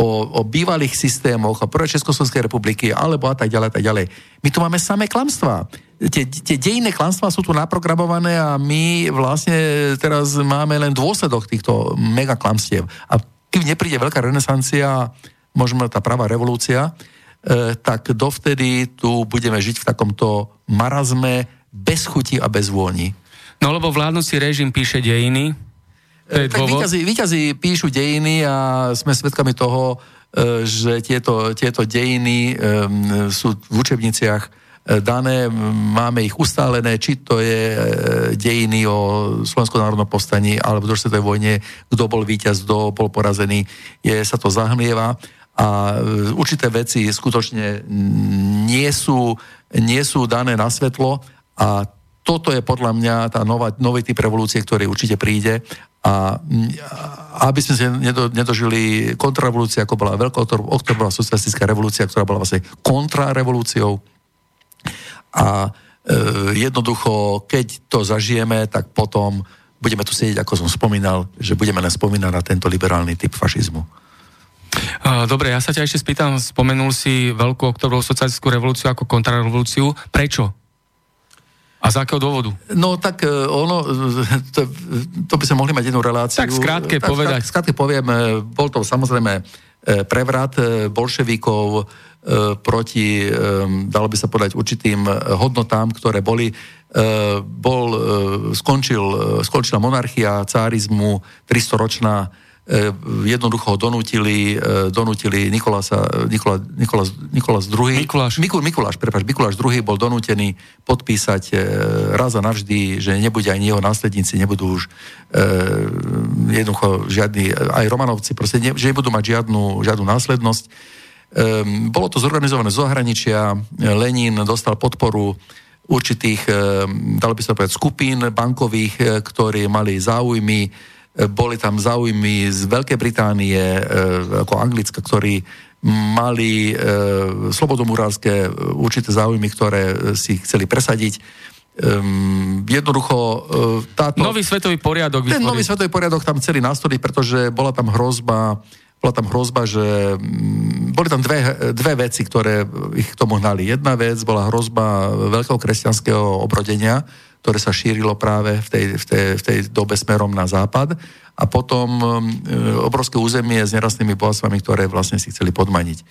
o, o bývalých systémoch, o prvej Československej republiky, alebo a tak ďalej, tak ďalej. My tu máme samé klamstvá tie, tie dejinné klamstvá sú tu naprogramované a my vlastne teraz máme len dôsledok týchto megaklamstiev. A keď nepríde veľká renesancia, možno tá pravá revolúcia, e, tak dovtedy tu budeme žiť v takomto marazme bez chuti a bez vôni. No lebo vládnoci režim píše dejiny. E, tak výťazí, výťazí píšu dejiny a sme svedkami toho, e, že tieto, tieto dejiny e, sú v učebniciach dané, máme ich ustálené, či to je e, dejiny o Slovenskom národnom povstaní alebo v svetovej vojne, kto bol víťaz, kto bol porazený, je, sa to zahmlieva. A e, určité veci skutočne nie sú, nie sú dané na svetlo. A toto je podľa mňa tá nová, nový typ revolúcie, ktorý určite príde a aby sme si nedo, nedožili kontrarevolúcia, ako bola veľká oktobrová socialistická revolúcia, ktorá bola vlastne kontrarevolúciou, a e, jednoducho, keď to zažijeme, tak potom budeme tu sedieť, ako som spomínal, že budeme len spomínať na tento liberálny typ fašizmu. Dobre, ja sa ťa ešte spýtam, spomenul si veľkú oktobrovú socialistickú revolúciu ako kontrarevolúciu. Prečo? A z akého dôvodu? No tak e, ono, to, to by sme mohli mať jednu reláciu. Tak skrátke tak, povedať. Skrátke poviem, e, bol to samozrejme prevrat bolševikov, E, proti, e, dalo by sa povedať, určitým hodnotám, ktoré boli. E, bol, skončil, skončila monarchia cárizmu, 300-ročná, jednoducho ho donútili, donútili Nikolasa, Nikola, Nikolas, Nikolas II. Mikuláš. Mikul, Mikuláš, prepáč, Mikuláš II bol donútený podpísať raz a navždy, že nebude ani jeho následníci, nebudú už jednoducho žiadni, aj Romanovci, proste ne, že nebudú mať žiadnu, žiadnu následnosť Um, bolo to zorganizované z zahraničia, Lenin dostal podporu určitých, um, dalo by sa povedať, skupín bankových, e, ktorí mali záujmy, e, boli tam záujmy z Veľkej Británie, e, ako Anglicka, ktorí mali slobodomurárske určité záujmy, ktoré si chceli presadiť. um, jednoducho uh, táto... Nový svetový poriadok Ten nový svetový poriadok tam chceli nastoliť, pretože bola tam hrozba, bola tam hrozba, že um, boli tam dve, dve veci, ktoré ich k tomu hnali. Jedna vec bola hrozba veľkého kresťanského obrodenia, ktoré sa šírilo práve v tej, v tej, v tej dobe smerom na západ. A potom um, obrovské územie s nerastnými bohatstvami, ktoré vlastne si chceli podmaniť.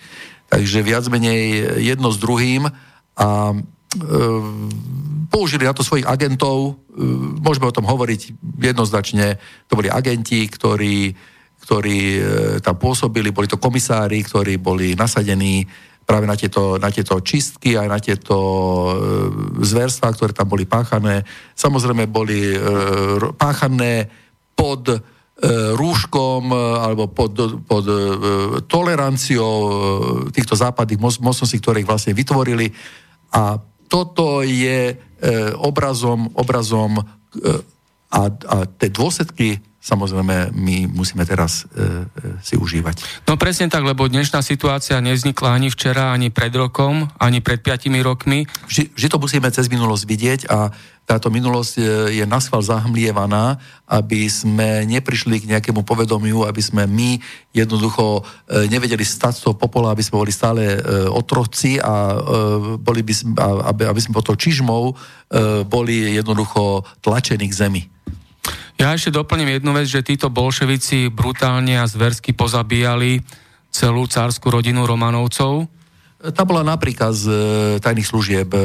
Takže viac menej jedno s druhým a použili na to svojich agentov, môžeme o tom hovoriť jednoznačne, to boli agenti, ktorí, ktorí e, tam pôsobili, boli to komisári, ktorí boli nasadení práve na tieto, na tieto čistky, aj na tieto e, zverstvá, ktoré tam boli páchané. Samozrejme boli e, páchané pod rúškom alebo pod, pod toleranciou týchto západných mocností, ktoré ich vlastne vytvorili. A toto je e, obrazom, obrazom e, a, a tie dôsledky samozrejme my musíme teraz e, e, si užívať. No presne tak, lebo dnešná situácia nevznikla ani včera, ani pred rokom, ani pred piatimi rokmi. Vždy, vždy to musíme cez minulosť vidieť a táto minulosť je, je naschval zahmlievaná, aby sme neprišli k nejakému povedomiu, aby sme my jednoducho e, nevedeli stať z toho popola, aby sme boli stále e, otroci a, e, boli by sme, aby, aby sme pod to čižmou e, boli jednoducho tlačení k zemi. Ja ešte doplním jednu vec, že títo bolševici brutálne a zversky pozabíjali celú cárskú rodinu Romanovcov. Tá bola napríklad z e, tajných služieb. E,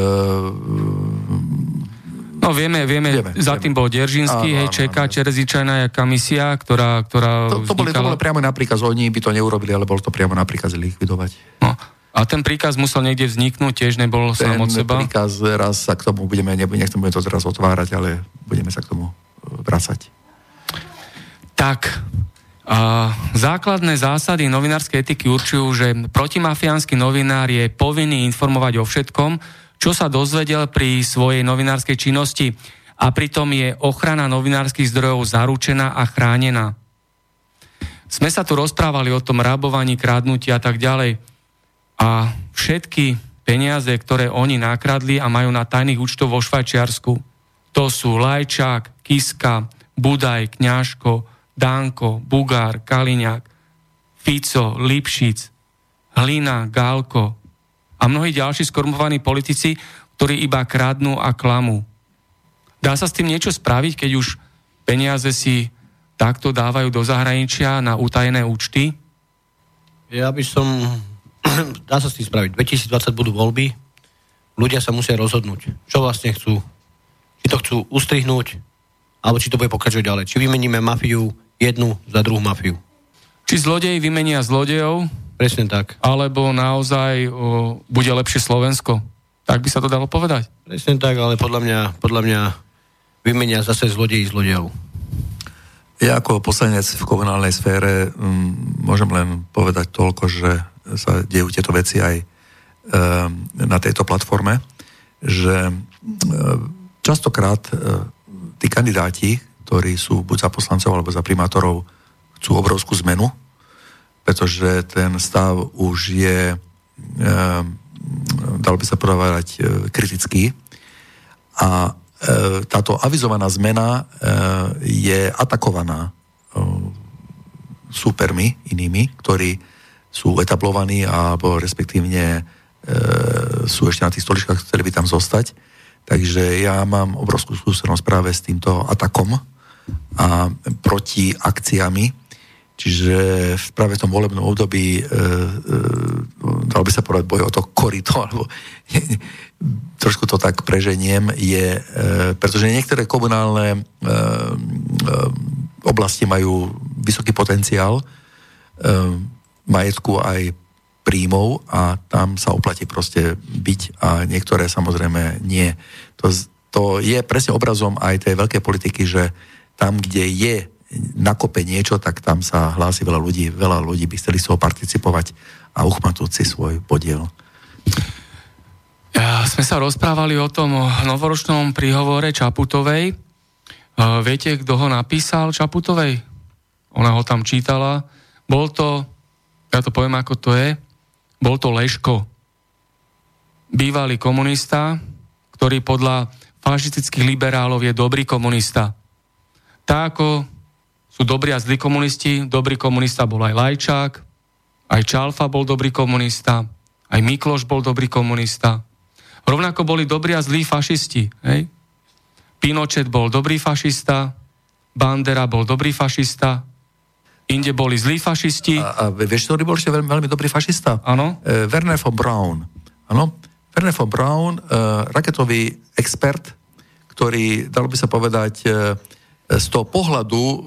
no vieme, vieme, vieme za tým bol Deržinský, hej, Čeka, Čerezičajná komisia, ktorá, ktorá to, to, boli, to boli priamo napríklad, oni by to neurobili, ale bol to priamo napríklad likvidovať. No. A ten príkaz musel niekde vzniknúť, tiež nebol sám od seba? Ten príkaz, raz sa k tomu budeme, nechcem to teraz otvárať, ale budeme sa k tomu vracať. Tak, a základné zásady novinárskej etiky určujú, že protimafiánsky novinár je povinný informovať o všetkom, čo sa dozvedel pri svojej novinárskej činnosti a pritom je ochrana novinárskych zdrojov zaručená a chránená. Sme sa tu rozprávali o tom rabovaní, krádnutí a tak ďalej. A všetky peniaze, ktoré oni nakradli a majú na tajných účtov vo Švajčiarsku, to sú Lajčák, Kiska, Budaj, Kňažko, Danko, Bugár, Kaliňák, Fico, Lipšic, Hlina, Gálko a mnohí ďalší skormovaní politici, ktorí iba kradnú a klamú. Dá sa s tým niečo spraviť, keď už peniaze si takto dávajú do zahraničia na utajené účty? Ja by som... Dá sa s tým spraviť. 2020 budú voľby, ľudia sa musia rozhodnúť, čo vlastne chcú či to chcú ustrihnúť, alebo či to bude pokračovať ďalej. Či vymeníme mafiu jednu za druhú mafiu. Či zlodej vymenia zlodejov? Presne tak. Alebo naozaj o, bude lepšie Slovensko? Tak by sa to dalo povedať? Presne tak, ale podľa mňa, podľa mňa vymenia zase zlodeji zlodejov. Ja ako poslanec v komunálnej sfére m, môžem len povedať toľko, že sa dejú tieto veci aj e, na tejto platforme, že e, Častokrát e, tí kandidáti, ktorí sú buď za poslancov alebo za primátorov, chcú obrovskú zmenu, pretože ten stav už je, e, dalo by sa povedať, e, kritický. A táto avizovaná zmena je atakovaná supermi inými, ktorí sú etablovaní alebo respektívne sú ešte na tých stoličkách, chceli by tam zostať Takže ja mám obrovskú skúsenosť práve s týmto atakom a proti akciami. Čiže práve v tom volebnom období e, e, dalo by sa povedať boj o to korito, alebo trošku to tak preženiem, je, e, pretože niektoré komunálne e, e, oblasti majú vysoký potenciál e, majetku aj príjmov a tam sa oplatí proste byť a niektoré samozrejme nie. To, to je presne obrazom aj tej veľkej politiky, že tam, kde je nakope niečo, tak tam sa hlási veľa ľudí, veľa ľudí by chceli z toho participovať a uchmatnúť si svoj podiel. Ja, sme sa rozprávali o tom novoročnom príhovore Čaputovej. Viete, kto ho napísal Čaputovej? Ona ho tam čítala. Bol to, ja to poviem ako to je, bol to Leško, bývalý komunista, ktorý podľa fašistických liberálov je dobrý komunista. Tak ako sú dobrí a zlí komunisti, dobrý komunista bol aj Lajčák, aj Čalfa bol dobrý komunista, aj Mikloš bol dobrý komunista. Rovnako boli dobrí a zlí fašisti. Hej? Pinochet bol dobrý fašista, Bandera bol dobrý fašista, inde boli zlí fašisti. A, a vieš, ktorý bol ešte veľmi, veľmi dobrý fašista? Áno. E, Werner von Braun. Áno. Werner von Braun, e, raketový expert, ktorý, dalo by sa povedať, e, z toho pohľadu e,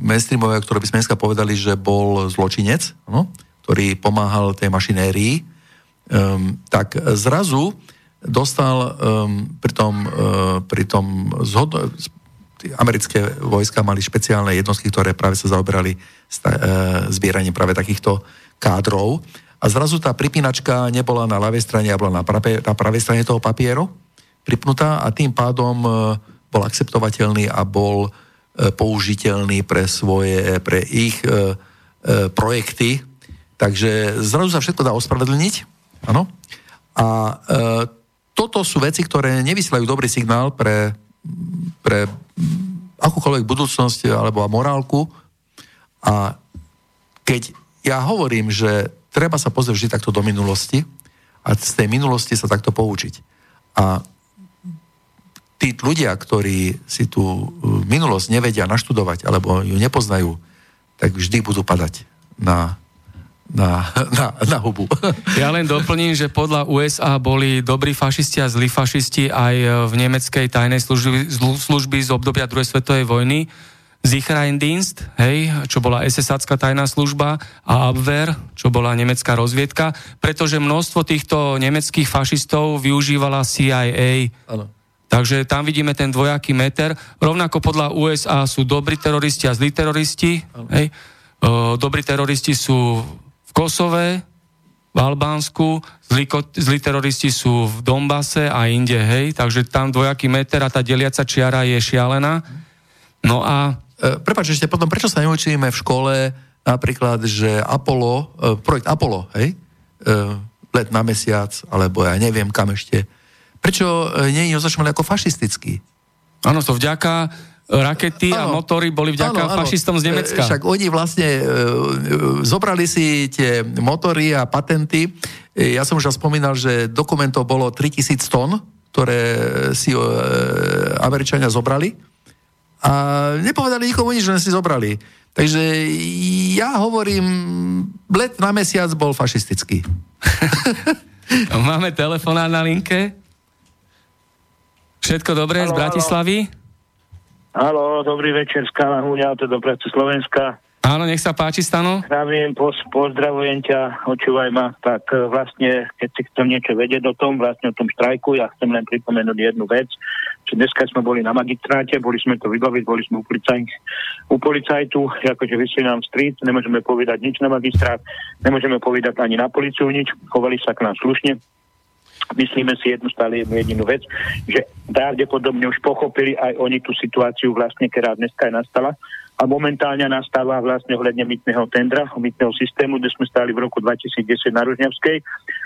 mainstreamového, ktoré by sme dneska povedali, že bol zločinec, áno, ktorý pomáhal tej mašinérii, um, tak zrazu dostal um, pri tom, uh, pri tom zhod- americké vojska mali špeciálne jednotky, ktoré práve sa zaoberali uh, zbieraním práve takýchto kádrov. A zrazu tá pripínačka nebola na ľavej strane, a bola na, pravé, na pravej strane toho papieru pripnutá a tým pádom uh, bol akceptovateľný a bol uh, použiteľný pre svoje, pre ich projekty. Takže zrazu sa všetko dá ospravedlniť. Áno. A uh, toto sú veci, ktoré nevysielajú dobrý signál pre, pre akúkoľvek budúcnosť alebo morálku. A keď ja hovorím, že treba sa pozrieť vždy takto do minulosti a z tej minulosti sa takto poučiť. A tí ľudia, ktorí si tú minulosť nevedia naštudovať alebo ju nepoznajú, tak vždy budú padať na na, na, na hubu. Ja len doplním, že podľa USA boli dobrí fašisti a zlí fašisti aj v nemeckej tajnej služby, služby z obdobia druhej svetovej vojny. Sicherheitsdienst, hej, čo bola ss tajná služba a Abwehr, čo bola nemecká rozviedka, pretože množstvo týchto nemeckých fašistov využívala CIA. Ano. Takže tam vidíme ten dvojaký meter. Rovnako podľa USA sú dobrí teroristi a zlí teroristi. Hej. O, dobrí teroristi sú v Kosove, v Albánsku, zlí, zlí teroristi sú v Dombase a inde, hej, takže tam dvojaký meter a tá deliaca čiara je šialená. No a... E, Prepač, ešte potom, prečo sa neučíme v škole napríklad, že Apollo, e, projekt Apollo, hej, e, let na mesiac, alebo ja neviem kam ešte, prečo e, nie je označovaný ako fašistický? Áno, to vďaka rakety ano, a motory boli vďaka ano, ano. fašistom z Nemecka. E, však oni vlastne e, zobrali si tie motory a patenty. E, ja som už spomínal, že dokumentov bolo 3000 tón, ktoré si e, Američania zobrali. A nepovedali nikomu nič, že si zobrali. Takže ja hovorím, let na mesiac bol fašistický. Máme telefonát na linke. Všetko dobré z Bratislavy? Halo. Halo, dobrý večer, Skala Húňa, to do práce Slovenska. Áno, nech sa páči, Stano. Zdravím, pos, pozdravujem ťa, očúvaj ma. Tak e, vlastne, keď si chcem niečo vedieť o tom, vlastne o tom štrajku, ja chcem len pripomenúť jednu vec, že dneska sme boli na magistráte, boli sme to vybaviť, boli sme u, policaj, u policajtu, akože vysli nám street, nemôžeme povedať nič na magistrát, nemôžeme povedať ani na policiu nič, chovali sa k nám slušne, myslíme si jednu stále jednu jedinú vec, že pravdepodobne už pochopili aj oni tú situáciu vlastne, ktorá dneska je nastala a momentálne nastáva vlastne ohľadne mytného tendra, mytného systému, kde sme stáli v roku 2010 na Ružňavskej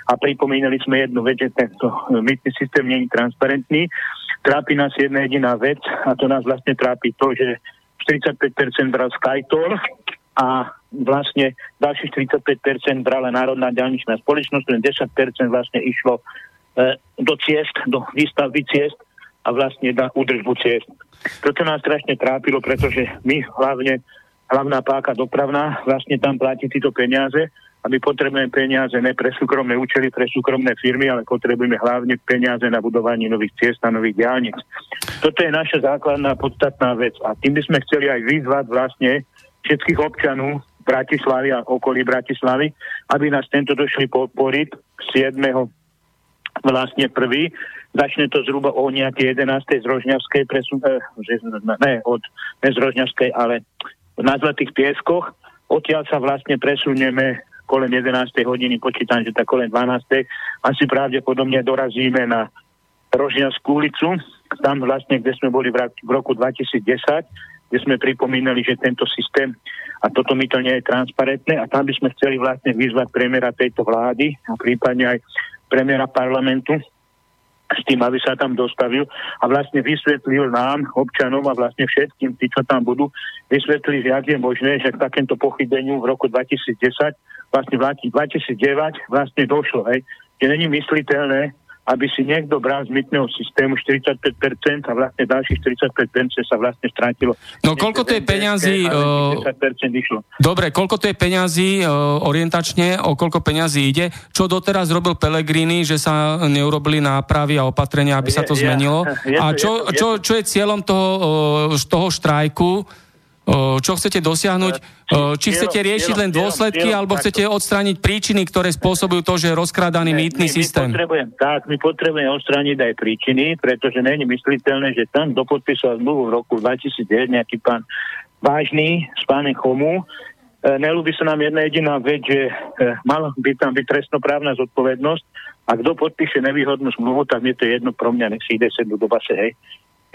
a pripomínali sme jednu vec, že tento mytný systém nie je transparentný. Trápi nás jedna jediná vec a to nás vlastne trápi to, že 45% bral Skytor a vlastne ďalších 45% brala Národná ďalničná spoločnosť, len 10% vlastne išlo e, do ciest, do výstavby ciest a vlastne na údržbu ciest. Toto nás strašne trápilo, pretože my hlavne, hlavná páka dopravná, vlastne tam platí tieto peniaze a my potrebujeme peniaze ne pre súkromné účely, pre súkromné firmy, ale potrebujeme hlavne peniaze na budovanie nových ciest a nových diálnic. Toto je naša základná podstatná vec a tým by sme chceli aj vyzvať vlastne všetkých občanov Bratislavy a okolí Bratislavy, aby nás tento došli podporiť 7. vlastne prvý. Začne to zhruba o nejaké 11. z Rožňavskej presun, eh, ne, od, ne z Rožňavskej, ale na Zlatých pieskoch. Odtiaľ sa vlastne presunieme kolem 11. hodiny, počítam, že tak kolem 12. Asi pravdepodobne dorazíme na Rožňavskú ulicu, tam vlastne, kde sme boli v roku 2010, kde sme pripomínali, že tento systém a toto my to nie je transparentné a tam by sme chceli vlastne vyzvať premiéra tejto vlády a prípadne aj premiéra parlamentu, s tým, aby sa tam dostavil a vlastne vysvetlil nám, občanom a vlastne všetkým, tí, čo tam budú, vysvetlili, jak je možné, že k takémto pochybeniu v roku 2010, vlastne v 2009 vlastne došlo, hej, že není mysliteľné, aby si niekto bral z mytného systému 45% a vlastne ďalších 45% sa vlastne strátilo. No koľko to je peňazí? Dobre, koľko to je peňazí orientačne, o koľko peňazí ide? Čo doteraz robil Pelegrini, že sa neurobili nápravy a opatrenia, aby sa to zmenilo? A čo, čo, čo je cieľom toho, toho štrajku? Čo chcete dosiahnuť, či chcete riešiť len dôsledky, alebo chcete odstrániť príčiny, ktoré spôsobujú to, že je rozkrádaný mýtny systém. Tak, my potrebujeme odstrániť aj príčiny, pretože není mysliteľné, že tam dopodpísal zmluvu v roku 2009 nejaký pán vážny s pánem Chomu, e, nelúbi sa nám jedna jediná vec, že e, mala by tam byť trestnoprávna zodpovednosť a kto podpíše nevýhodnú zmluvu, tak je to jedno pro mňa, nech si ide sednúť do base, hej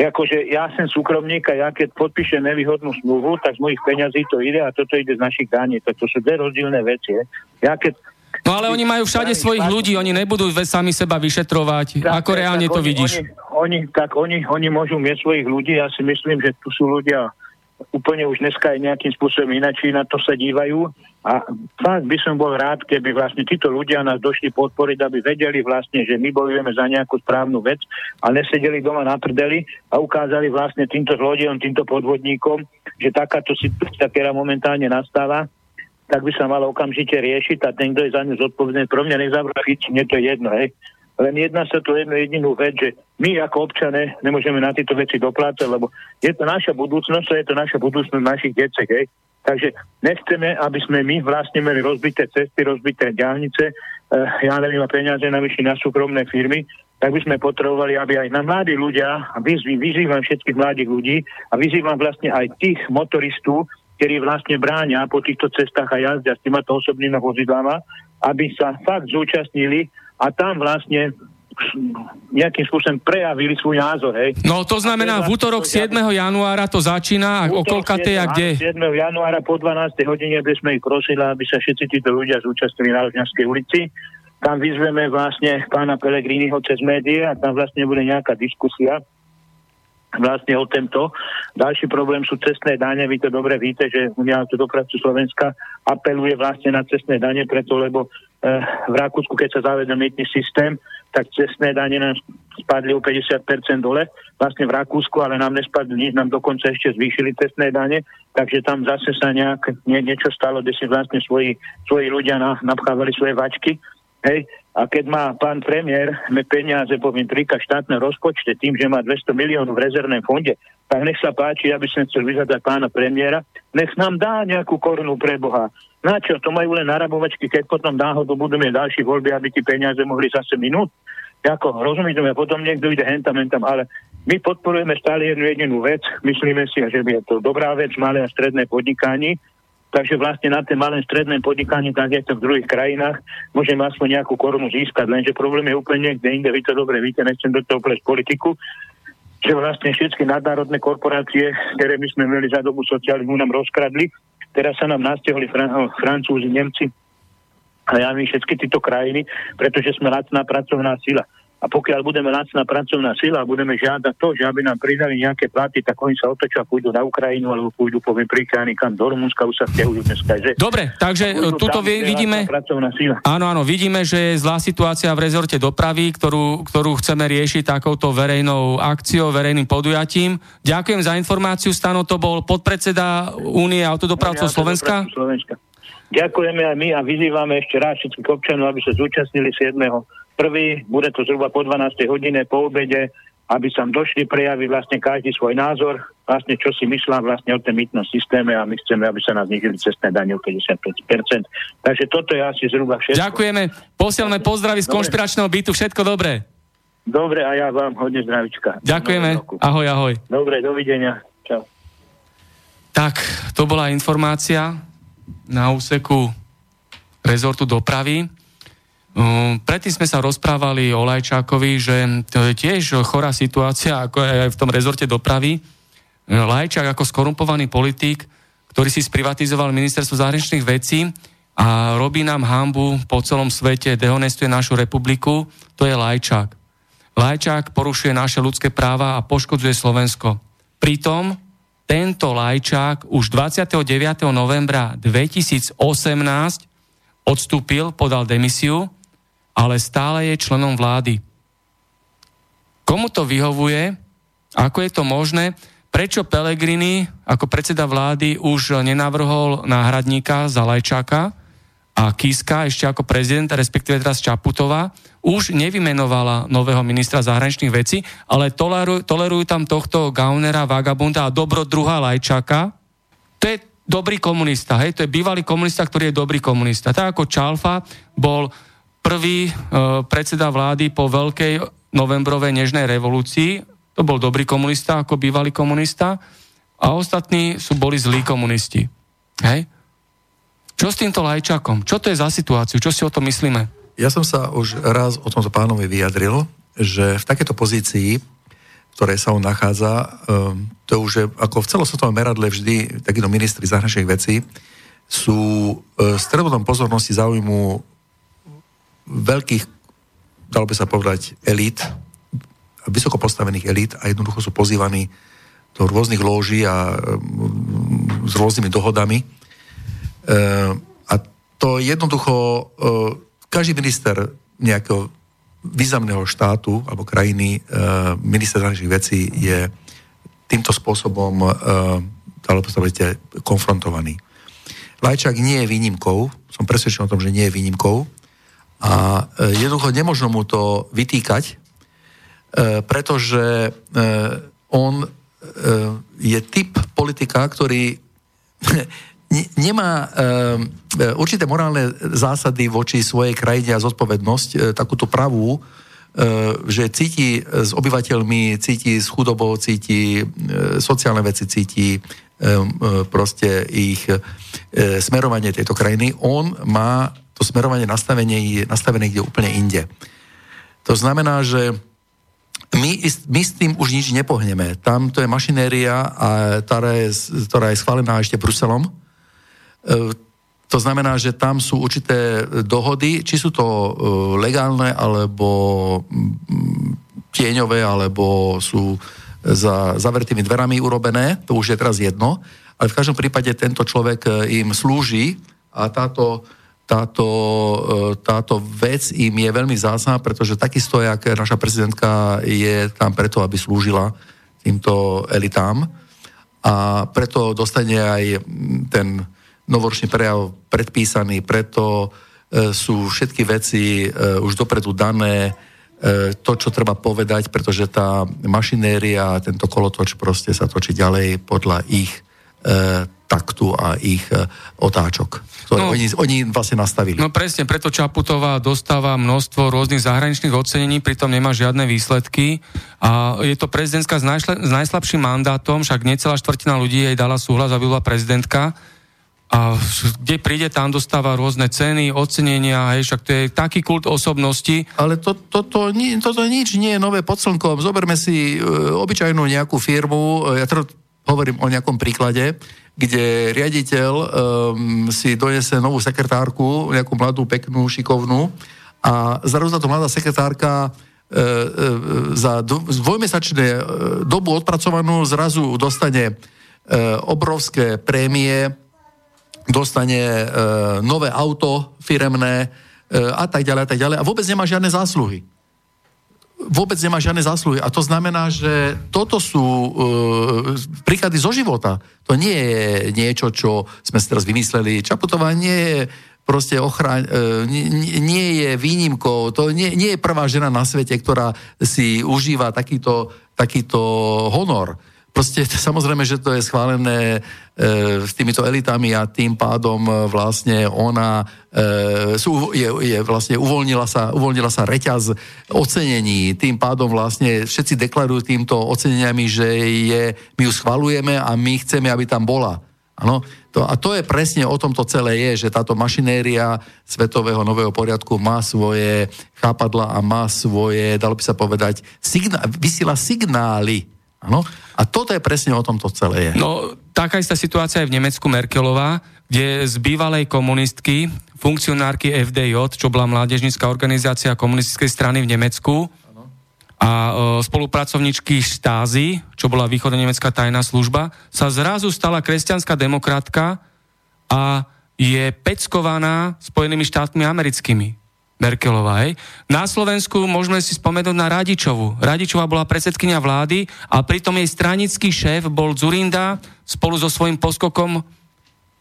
akože ja som súkromník a ja keď podpíšem nevýhodnú smluvu, tak z mojich peňazí to ide a toto ide z našich daní. To, to sú dve rozdielne veci. Ja keď No ale oni majú všade svojich ľudí, oni nebudú sami seba vyšetrovať. Tak, Ako reálne tak to oni, vidíš? Oni, oni, tak oni, oni môžu mieť svojich ľudí, ja si myslím, že tu sú ľudia úplne už dneska aj nejakým spôsobom inačí na to sa dívajú. A fakt by som bol rád, keby vlastne títo ľudia nás došli podporiť, aby vedeli vlastne, že my bojujeme za nejakú správnu vec a nesedeli doma na prdeli a ukázali vlastne týmto zlodejom, týmto podvodníkom, že takáto situácia, ktorá momentálne nastáva, tak by sa malo okamžite riešiť a ten, kto je za ňu zodpovedný, pro mňa nezavražiť, mne to je jedno, hej. Len jedná sa tu jednu jedinú vec, že my ako občané nemôžeme na tieto veci doplácať, lebo je to naša budúcnosť a je to naša budúcnosť našich detek. Hej. Takže nechceme, aby sme my vlastne mali rozbité cesty, rozbité diálnice, e, ja neviem, peniaze navyši na súkromné firmy, tak by sme potrebovali, aby aj na mladí ľudia, a vyzývam všetkých mladých ľudí a vyzývam vlastne aj tých motoristov, ktorí vlastne bráňa po týchto cestách a jazdia s týmito osobnými vozidlami, aby sa fakt zúčastnili a tam vlastne nejakým spôsobom prejavili svoj názor. Hej. No to znamená, v útorok 7. januára to začína a o koľkatej a kde? 7. januára po 12. hodine by sme ich prosili, aby sa všetci títo ľudia zúčastnili na Ľudňanskej ulici. Tam vyzveme vlastne pána Pelegriniho cez médiá a tam vlastne bude nejaká diskusia vlastne o tomto. Ďalší problém sú cestné dane. Vy to dobre víte, že Unia dopravcu Slovenska apeluje vlastne na cestné dane, preto lebo e, v Rakúsku, keď sa zavedol mýtny systém, tak cestné dane nám spadli o 50% dole, vlastne v Rakúsku, ale nám nespadli nič, nám dokonca ešte zvýšili cestné dane, takže tam zase sa nejak nie, niečo stalo, kde si vlastne svoji, svoji ľudia na, napchávali svoje vačky. Hej, a keď má pán premiér peniaze, poviem, trika štátne rozpočte tým, že má 200 miliónov v rezervnom fonde, tak nech sa páči, aby som chcel vyzadať pána premiéra, nech nám dá nejakú korunu pre Boha. Na čo? To majú len narabovačky, keď potom náhodou budú mať ďalšie voľby, aby tie peniaze mohli zase minúť. Ako, rozumiete, potom niekto ide hentam, hentam, ale my podporujeme stále jednu jedinú vec. Myslíme si, že je to dobrá vec, malé a stredné podnikanie, Takže vlastne na té malé stredné podnikanie, tak je to v druhých krajinách, môžeme aspoň nejakú korunu získať, lenže problém je úplne niekde inde, vy to dobre víte, nechcem do toho plesť politiku, že vlastne všetky nadnárodné korporácie, ktoré my sme mali za dobu socializmu, nám rozkradli, teraz sa nám nastihli Fran- Francúzi, Nemci a ja my všetky tieto krajiny, pretože sme lacná pracovná sila. A pokiaľ budeme lacná pracovná sila a budeme žiadať to, že aby nám pridali nejaké platy, tak oni sa otočia a pôjdu na Ukrajinu alebo pôjdu, poviem príklad, kam do Rumunska, už sa stiahujú dneska. Že Dobre, takže tuto vidíme... Áno, áno, vidíme, že je zlá situácia v rezorte dopravy, ktorú, ktorú chceme riešiť takouto verejnou akciou, verejným podujatím. Ďakujem za informáciu, Stano, to bol podpredseda Únie autodopravcov Slovenska. Slovenska. Ďakujeme aj my a vyzývame ešte raz všetkých občanov, aby sa zúčastnili 7 prvý, bude to zhruba po 12. hodine, po obede, aby sa došli prejaviť vlastne každý svoj názor, vlastne čo si myslá vlastne o tom mýtnom systéme a my chceme, aby sa nás znižili cestné dane o 55%. Takže toto je asi zhruba všetko. Ďakujeme, posielame pozdravy z konšpiračného bytu, všetko dobré. Dobre a ja vám hodne zdravička. Ďakujeme, ahoj, ahoj. Dobre, dovidenia. Čau. Tak, to bola informácia na úseku rezortu dopravy. Um, predtým sme sa rozprávali o Lajčákovi, že to je tiež chorá situácia, ako aj v tom rezorte dopravy. Lajčák ako skorumpovaný politik, ktorý si sprivatizoval ministerstvo zahraničných vecí a robí nám hambu po celom svete, dehonestuje našu republiku, to je Lajčák. Lajčák porušuje naše ľudské práva a poškodzuje Slovensko. Pritom tento Lajčák už 29. novembra 2018 odstúpil, podal demisiu, ale stále je členom vlády. Komu to vyhovuje? Ako je to možné? Prečo Pelegrini ako predseda vlády už nenavrhol náhradníka za a Kiska ešte ako prezident, respektíve teraz Čaputová, už nevymenovala nového ministra zahraničných vecí, ale tolerujú, tolerujú tam tohto Gaunera, Vagabunda a dobrodruha Lajčáka. To je dobrý komunista, hej, to je bývalý komunista, ktorý je dobrý komunista. Tak ako Čalfa bol prvý e, predseda vlády po veľkej novembrovej nežnej revolúcii, to bol dobrý komunista ako bývalý komunista a ostatní sú boli zlí komunisti. Hej? Čo s týmto lajčakom? Čo to je za situáciu? Čo si o tom myslíme? Ja som sa už raz o tomto pánovi vyjadril, že v takéto pozícii, v ktorej sa on nachádza, um, to už je ako v celosvetovom meradle vždy takíto ministri zahraničných vecí sú uh, stredom pozornosti záujmu veľkých, dalo by sa povedať, elít, vysoko postavených elít a jednoducho sú pozývaní do rôznych lóží a mm, s rôznymi dohodami. E, a to jednoducho, e, každý minister nejakého významného štátu alebo krajiny, e, minister zahraničných vecí je týmto spôsobom alebo sa konfrontovaný. Lajčák nie je výnimkou, som presvedčený o tom, že nie je výnimkou a jednoducho nemožno mu to vytýkať, E, pretože e, on e, je typ politika, ktorý nemá určité morálne zásady voči svojej krajine a zodpovednosť, takúto pravú, že cíti s obyvateľmi, cíti s chudobou, cíti sociálne veci, cíti proste ich smerovanie tejto krajiny. On má to smerovanie nastavenie, nastavené kde úplne inde. To znamená, že my, my s tým už nič nepohneme. Tam to je mašinéria, a, ktorá, je, ktorá je schválená ešte Bruselom. E, to znamená, že tam sú určité dohody, či sú to e, legálne, alebo mm, tieňové, alebo sú za zavretými dverami urobené, to už je teraz jedno, ale v každom prípade tento človek e, im slúži a táto táto, e, táto vec im je veľmi zásna, pretože takisto, jak naša prezidentka je tam preto, aby slúžila týmto elitám. A preto dostane aj ten novoročný prejav predpísaný, preto e, sú všetky veci e, už dopredu dané, to, čo treba povedať, pretože tá mašinéria, tento kolotoč proste sa točí ďalej podľa ich taktu a ich e, otáčok, ktoré no, oni, oni vlastne nastavili. No presne, preto Čaputová dostáva množstvo rôznych zahraničných ocenení, pritom nemá žiadne výsledky a je to prezidentka s, najšle, s najslabším mandátom, však necelá štvrtina ľudí jej dala súhlas, aby bola prezidentka a kde príde, tam dostáva rôzne ceny, ocenenia, hej, však to je taký kult osobnosti. Ale to, to, to, to, toto nič nie je nové pod slnkom. Zoberme si e, obyčajnú nejakú firmu, e, ja teda hovorím o nejakom príklade, kde riaditeľ um, si donese novú sekretárku, nejakú mladú, peknú, šikovnú. A zrazu táto mladá sekretárka uh, uh, za dvojmesačné uh, dobu odpracovanú zrazu dostane uh, obrovské prémie, dostane uh, nové auto firemné uh, a tak ďalej a tak ďalej. A vôbec nemá žiadne zásluhy vôbec nemá žiadne zásluhy. A to znamená, že toto sú uh, príklady zo života. To nie je niečo, čo sme si teraz vymysleli. Čaputová nie je proste ochraň, uh, nie, nie je výnimkou, to nie, nie je prvá žena na svete, ktorá si užíva takýto, takýto honor. Proste samozrejme, že to je schválené e, s týmito elitami a tým pádom e, vlastne ona e, sú, je, je vlastne uvoľnila sa, uvoľnila sa reťaz ocenení, tým pádom vlastne všetci deklarujú týmto oceneniami, že je, my ju schvalujeme a my chceme, aby tam bola. Ano? To, a to je presne o tom to celé je, že táto mašinéria svetového nového poriadku má svoje chápadla a má svoje, dalo by sa povedať, signa- vysiela signály Áno? A toto je presne o tom to celé je. No, taká istá situácia je v Nemecku Merkelová, kde z bývalej komunistky, funkcionárky FDJ, čo bola mládežnícka organizácia komunistickej strany v Nemecku, a e, spolupracovničky Štázy, čo bola východonemecká tajná služba, sa zrazu stala kresťanská demokratka a je peckovaná Spojenými štátmi americkými. Merkelová, hej. Na Slovensku môžeme si spomenúť na Radičovu. Radičová bola predsedkynia vlády a pritom jej stranický šéf bol Zurinda spolu so svojím poskokom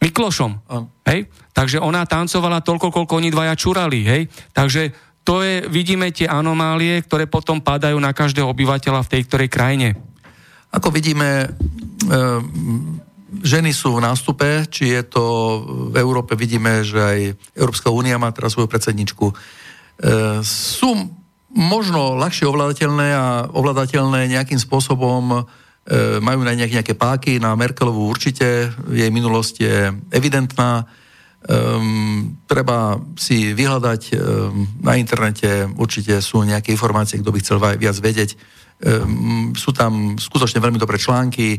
Miklošom. Hej? Takže ona tancovala toľko, koľko oni dvaja čurali. Hej? Takže to je, vidíme tie anomálie, ktoré potom padajú na každého obyvateľa v tej ktorej krajine. Ako vidíme, e, ženy sú v nástupe, či je to v Európe, vidíme, že aj Európska únia má teraz svoju predsedničku. E, sú možno ľahšie ovládateľné a ovládateľné nejakým spôsobom E, majú na nejaké, nejaké páky, na Merkelovú určite, jej minulosť je evidentná. Um, treba si vyhľadať um, na internete, určite sú nejaké informácie, kto by chcel viac vedieť. Um, sú tam skutočne veľmi dobré články,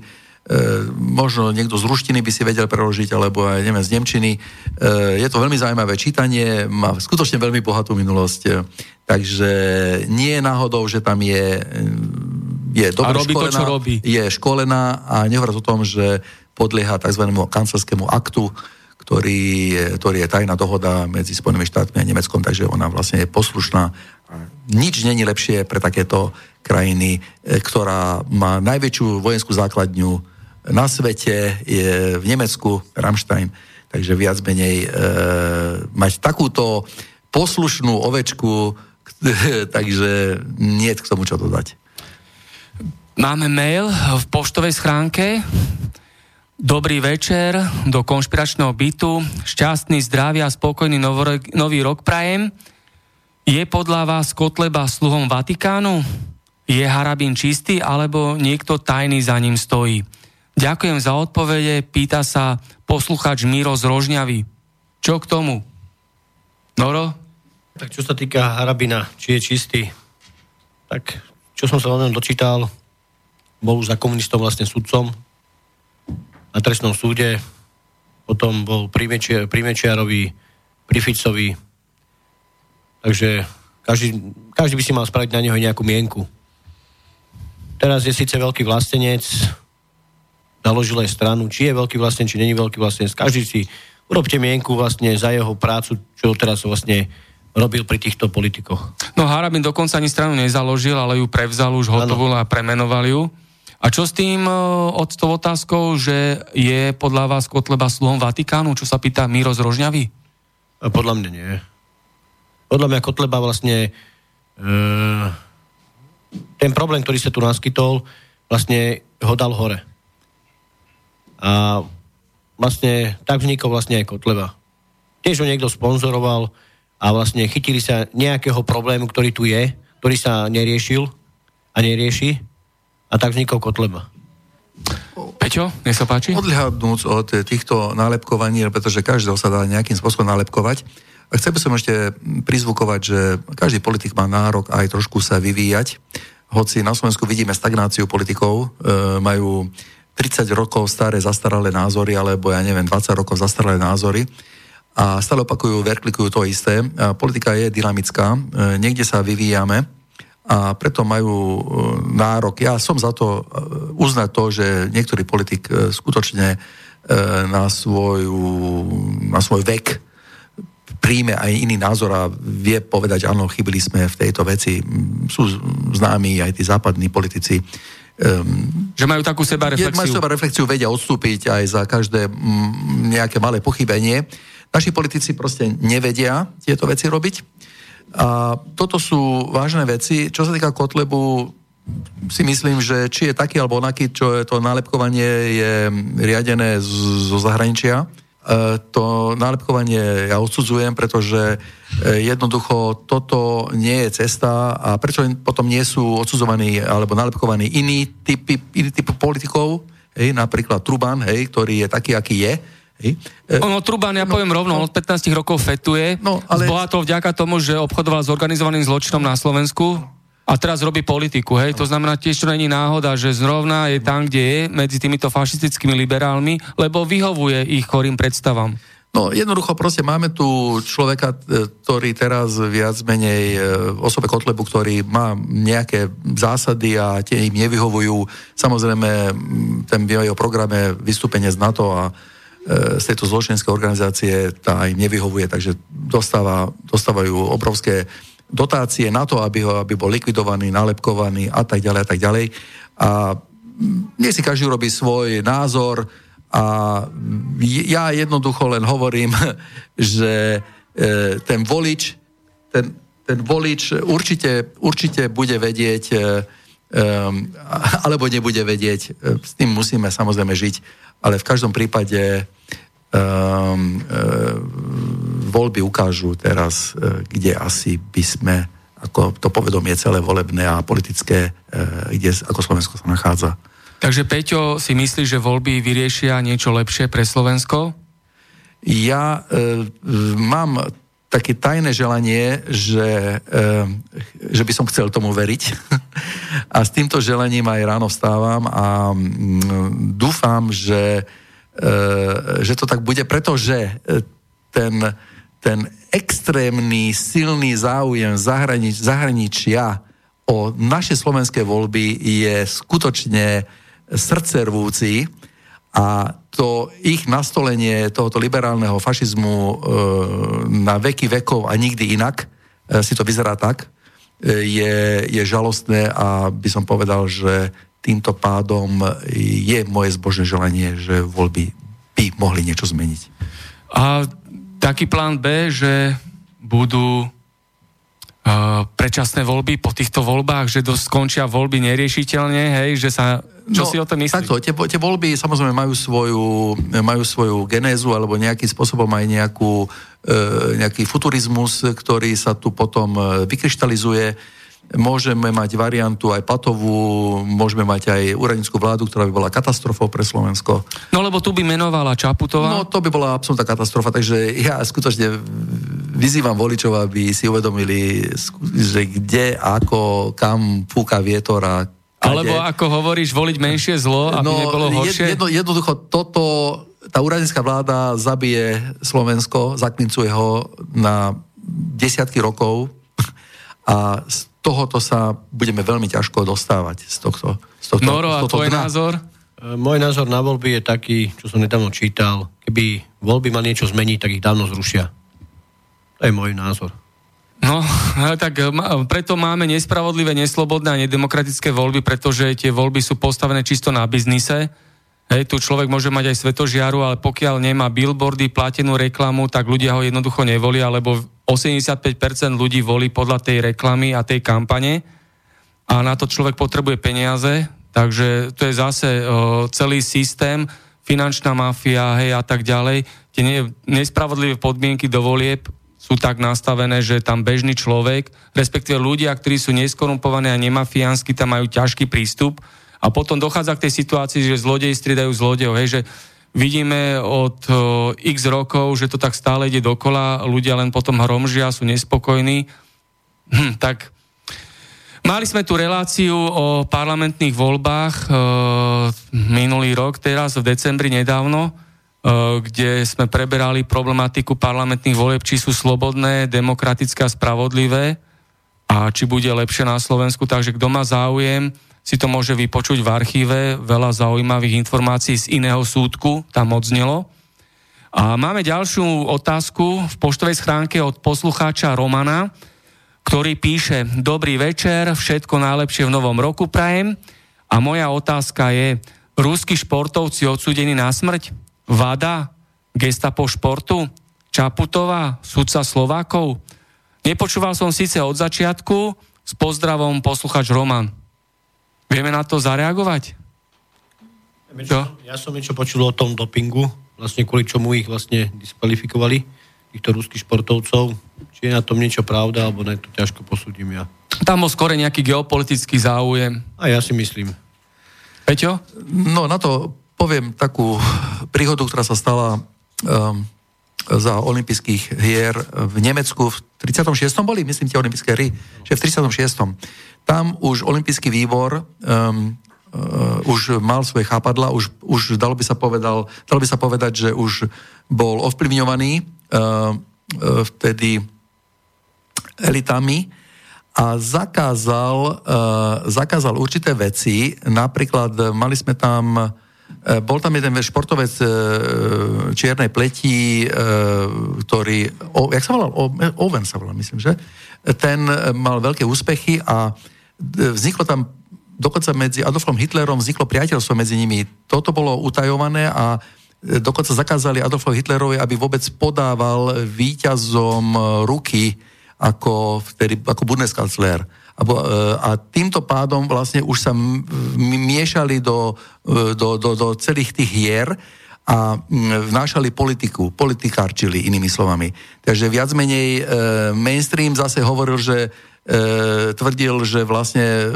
možno niekto z ruštiny by si vedel preložiť, alebo aj neviem, z Nemčiny. Um, je to veľmi zaujímavé čítanie, má skutočne veľmi bohatú minulosť, takže nie je náhodou, že tam je je dobre robí školená, to, čo robí. je školená a nehovoriac o tom, že podlieha tzv. kancelárskému aktu, ktorý je, ktorý je tajná dohoda medzi Spojenými štátmi a Nemeckom, takže ona vlastne je poslušná. Nič není lepšie pre takéto krajiny, e, ktorá má najväčšiu vojenskú základňu na svete, je v Nemecku, Rammstein, takže viac menej e, mať takúto poslušnú ovečku, takže nie k tomu čo dodať. Máme mail v poštovej schránke. Dobrý večer do konšpiračného bytu. Šťastný, zdravý a spokojný nový rok prajem. Je podľa vás Kotleba sluhom Vatikánu? Je Harabín čistý alebo niekto tajný za ním stojí? Ďakujem za odpovede, pýta sa posluchač Miro z Rožňavy. Čo k tomu? Noro? Tak čo sa týka Harabina, či je čistý, tak čo som sa o ňom dočítal, bol už za komunistov vlastne sudcom na trestnom súde, potom bol pri, Mečiar, pri Mečiarovi, pri Ficovi, takže každý, každý by si mal spraviť na neho nejakú mienku. Teraz je síce veľký vlastenec, založil aj stranu, či je veľký vlastenec, či není veľký vlastenec. Každý si urobte mienku vlastne za jeho prácu, čo teraz vlastne robil pri týchto politikoch. No Harabin dokonca ani stranu nezaložil, ale ju prevzal už hotovú a premenoval ju. A čo s tým e, od tou otázkou, že je podľa vás Kotleba sluhom Vatikánu, čo sa pýta Miro z Rožňavy? Podľa mňa nie. Podľa mňa Kotleba vlastne e, ten problém, ktorý sa tu naskytol, vlastne ho dal hore. A vlastne tak vznikol vlastne aj Kotleba. Tiež ho niekto sponzoroval a vlastne chytili sa nejakého problému, ktorý tu je, ktorý sa neriešil a nerieši a tak vznikol Kotleba. Peťo, nech sa páči. Odhľadnúc od týchto nálepkovaní, pretože každého sa dá nejakým spôsobom nálepkovať, a chcel by som ešte prizvukovať, že každý politik má nárok aj trošku sa vyvíjať, hoci na Slovensku vidíme stagnáciu politikov, e, majú 30 rokov staré zastaralé názory, alebo ja neviem, 20 rokov zastaralé názory a stále opakujú, verklikujú to isté. Politika je dynamická, e, niekde sa vyvíjame, a preto majú e, nárok. Ja som za to e, uznať to, že niektorý politik skutočne na, svoju, na svoj vek príjme aj iný názor a vie povedať, áno, chybili sme v tejto veci. Sú známi aj tí západní politici. Um, že majú takú seba reflexiu. Majú seba reflexiu, vedia odstúpiť aj za každé nejaké malé pochybenie. Naši politici proste nevedia tieto veci robiť a toto sú vážne veci. Čo sa týka Kotlebu, si myslím, že či je taký alebo onaký, čo je to nálepkovanie je riadené zo zahraničia. E, to nálepkovanie ja odsudzujem, pretože e, jednoducho toto nie je cesta a prečo potom nie sú odsudzovaní alebo nálepkovaní iní typy, iný typ politikov, hej, napríklad Truban, hej, ktorý je taký, aký je, Hej. E, ono Truban, ja no, poviem rovno, no, od 15 rokov fetuje, no, ale... zbohatol vďaka tomu, že obchodoval s organizovaným zločinom na Slovensku a teraz robí politiku, hej. To znamená tiež, čo není náhoda, že zrovna je tam, kde je, medzi týmito fašistickými liberálmi, lebo vyhovuje ich chorým predstavám. No jednoducho proste máme tu človeka, e, ktorý teraz viac menej e, osobe Kotlebu, ktorý má nejaké zásady a tie im nevyhovujú. Samozrejme, ten v jeho programe vystúpenie z NATO a e, z tejto zločinskej organizácie tá im nevyhovuje, takže dostáva, dostávajú obrovské dotácie na to, aby, ho, aby bol likvidovaný, nalepkovaný a tak ďalej a tak ďalej. A nie si každý robí svoj názor, a ja jednoducho len hovorím, že e, ten volič, ten, ten volič určite, určite bude vedieť, e, alebo nebude vedieť, e, s tým musíme samozrejme žiť, ale v každom prípade voľby ukážu teraz, kde asi by sme, ako to povedomie celé volebné a politické, kde, ako Slovensko sa nachádza. Takže Peťo si myslí, že voľby vyriešia niečo lepšie pre Slovensko? Ja e, mám také tajné želanie, že, e, že by som chcel tomu veriť. A s týmto želaním aj ráno vstávam a mm, dúfam, že, e, že to tak bude, pretože ten, ten extrémny, silný záujem zahranič, zahraničia o naše slovenské voľby je skutočne srdcervúci a to ich nastolenie tohoto liberálneho fašizmu e, na veky vekov a nikdy inak, e, si to vyzerá tak, e, je, je žalostné a by som povedal, že týmto pádom je moje zbožné želanie, že voľby by mohli niečo zmeniť. A taký plán B, že budú predčasné voľby po týchto voľbách, že dosť skončia voľby neriešiteľne, hej, že sa... Čo no, si o tom myslíš? Takto, tie, tie voľby samozrejme majú svoju, majú svoju genézu alebo nejakým spôsobom aj nejakú, e, nejaký futurizmus, ktorý sa tu potom e, vykryštalizuje. Môžeme mať variantu aj patovú, môžeme mať aj úradnickú vládu, ktorá by bola katastrofou pre Slovensko. No lebo tu by menovala Čaputová. No to by bola absolútna katastrofa, takže ja skutočne vyzývam voličov, aby si uvedomili, že kde, ako, kam fúka vietor a. Alebo ako hovoríš, voliť menšie zlo, aby no, nebolo horšie? Jedno, jednoducho toto, tá úradnická vláda zabije Slovensko, zaklincuje ho na desiatky rokov a z tohoto sa budeme veľmi ťažko dostávať z tohto. Z tohto Noro, a tvoj dna. názor? E, môj názor na voľby je taký, čo som nedávno čítal, keby voľby mali niečo zmeniť, tak ich dávno zrušia. To je môj názor. No, tak e, preto máme nespravodlivé, neslobodné a nedemokratické voľby, pretože tie voľby sú postavené čisto na biznise. Hej, tu človek môže mať aj svetožiaru, ale pokiaľ nemá billboardy, platenú reklamu, tak ľudia ho jednoducho nevolia, lebo 85% ľudí volí podľa tej reklamy a tej kampane a na to človek potrebuje peniaze, takže to je zase o, celý systém, finančná mafia hej, a tak ďalej. Tie nespravodlivé podmienky do volieb sú tak nastavené, že tam bežný človek, respektíve ľudia, ktorí sú neskorumpovaní a nemafiánsky, tam majú ťažký prístup a potom dochádza k tej situácii, že zlodeji striedajú zlodejov, hej, že vidíme od o, x rokov, že to tak stále ide dokola, ľudia len potom hromžia, sú nespokojní, hm, tak Mali sme tu reláciu o parlamentných voľbách e, minulý rok, teraz v decembri nedávno, Eh, kde sme preberali problematiku parlamentných volieb, či sú slobodné, demokratické a spravodlivé a či bude lepšie na Slovensku. Takže kto má záujem, si to môže vypočuť v archíve. Veľa zaujímavých informácií z iného súdku tam odznelo. A máme ďalšiu otázku v poštovej schránke od poslucháča Romana, ktorý píše Dobrý večer, všetko najlepšie v novom roku prajem. A moja otázka je, ruskí športovci odsúdení na smrť? Vada, gestapo športu, Čaputová, sudca Slovákov. Nepočúval som síce od začiatku, s pozdravom posluchač Roman. Vieme na to zareagovať? Čo? Ja som niečo počul o tom dopingu, vlastne kvôli čomu ich vlastne diskvalifikovali, týchto ruských športovcov. Či je na tom niečo pravda, alebo ne, to ťažko posúdim ja. Tam bol skôr nejaký geopolitický záujem. A ja si myslím. Peťo? No na to poviem takú príhodu, ktorá sa stala um, za olympijských hier v Nemecku v 36. boli, myslím tie olympijské hry, že v 36. Tam už olympijský výbor um, už mal svoje chápadla, už, už dalo by sa povedal, dalo by sa povedať, že už bol ovplyvňovaný uh, uh, vtedy elitami a zakázal, uh, zakázal určité veci. Napríklad mali sme tam, uh, bol tam jeden športovec uh, čiernej pleti, uh, ktorý, o, jak sa volal? Owen sa volal, myslím, že? Ten mal veľké úspechy a vzniklo tam dokonca medzi Adolfom Hitlerom vzniklo priateľstvo medzi nimi. Toto bolo utajované a dokonca zakázali Adolfovi Hitlerovi, aby vôbec podával výťazom ruky ako, vtedy, ako Bundeskanzler. E, a týmto pádom vlastne už sa miešali do, e, do, do, do celých tých hier a vnášali politiku, politikárčili inými slovami. Takže viac menej e, mainstream zase hovoril, že tvrdil, že vlastne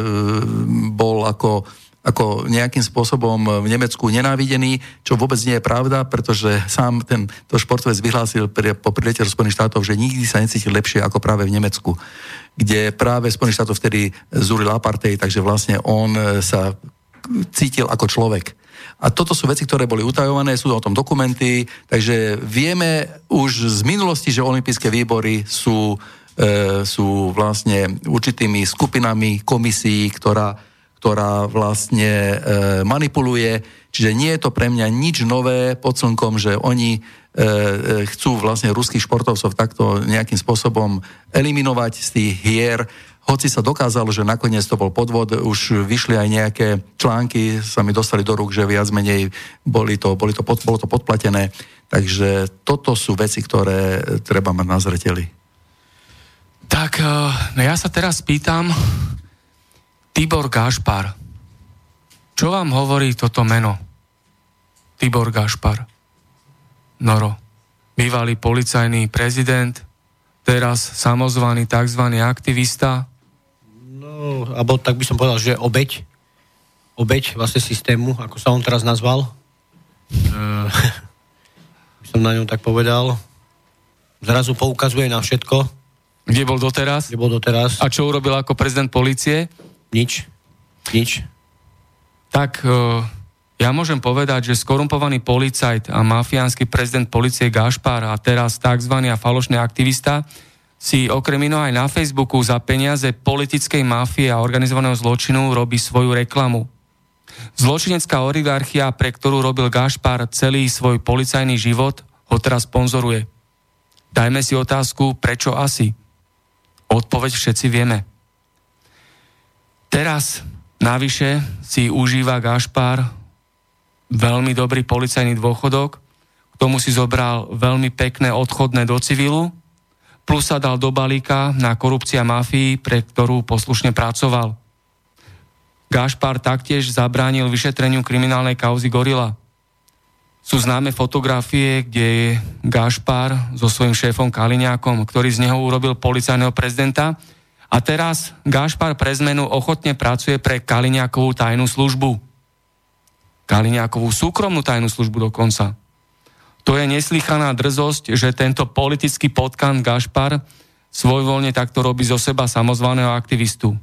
bol ako ako nejakým spôsobom v Nemecku nenávidený, čo vôbec nie je pravda, pretože sám ten to športovec vyhlásil pri, po prilete do Spojených štátov, že nikdy sa necíti lepšie ako práve v Nemecku, kde práve Spojených štátov vtedy zúril apartheid, takže vlastne on e, sa cítil ako človek. A toto sú veci, ktoré boli utajované, sú o tom dokumenty, takže vieme už z minulosti, že olympijské výbory sú, e, sú vlastne určitými skupinami komisí, ktorá ktorá vlastne e, manipuluje. Čiže nie je to pre mňa nič nové pod slnkom, že oni e, e, chcú vlastne ruských športovcov takto nejakým spôsobom eliminovať z tých hier. Hoci sa dokázalo, že nakoniec to bol podvod, už vyšli aj nejaké články, sa mi dostali do rúk, že viac menej boli to, boli to pod, bolo to podplatené. Takže toto sú veci, ktoré treba mať na zreteli. Tak no ja sa teraz pýtam, Tibor Gašpar. Čo vám hovorí toto meno? Tibor Gašpar. Noro. Bývalý policajný prezident, teraz samozvaný tzv. aktivista. No, alebo tak by som povedal, že obeď. Obeď vlastne systému, ako sa on teraz nazval. Uh, by som na ňom tak povedal. Zrazu poukazuje na všetko. Kde bol doteraz? Kde bol doteraz. A čo urobil ako prezident policie? Nič. Nič. Tak e, ja môžem povedať, že skorumpovaný policajt a mafiánsky prezident policie Gašpar a teraz tzv. falošný aktivista si okrem iného aj na Facebooku za peniaze politickej mafie a organizovaného zločinu robí svoju reklamu. Zločinecká oligarchia, pre ktorú robil Gašpar celý svoj policajný život, ho teraz sponzoruje. Dajme si otázku, prečo asi? Odpoveď všetci vieme. Teraz navyše si užíva Gašpar veľmi dobrý policajný dôchodok, k tomu si zobral veľmi pekné odchodné do civilu, plus sa dal do balíka na korupcia mafii, pre ktorú poslušne pracoval. Gašpar taktiež zabránil vyšetreniu kriminálnej kauzy Gorila. Sú známe fotografie, kde je Gašpar so svojím šéfom Kaliňákom, ktorý z neho urobil policajného prezidenta, a teraz Gašpar pre zmenu ochotne pracuje pre Kaliňákovú tajnú službu. Kaliňákovú súkromnú tajnú službu dokonca. To je neslychaná drzosť, že tento politický potkan Gašpar svojvoľne takto robí zo seba samozvaného aktivistu.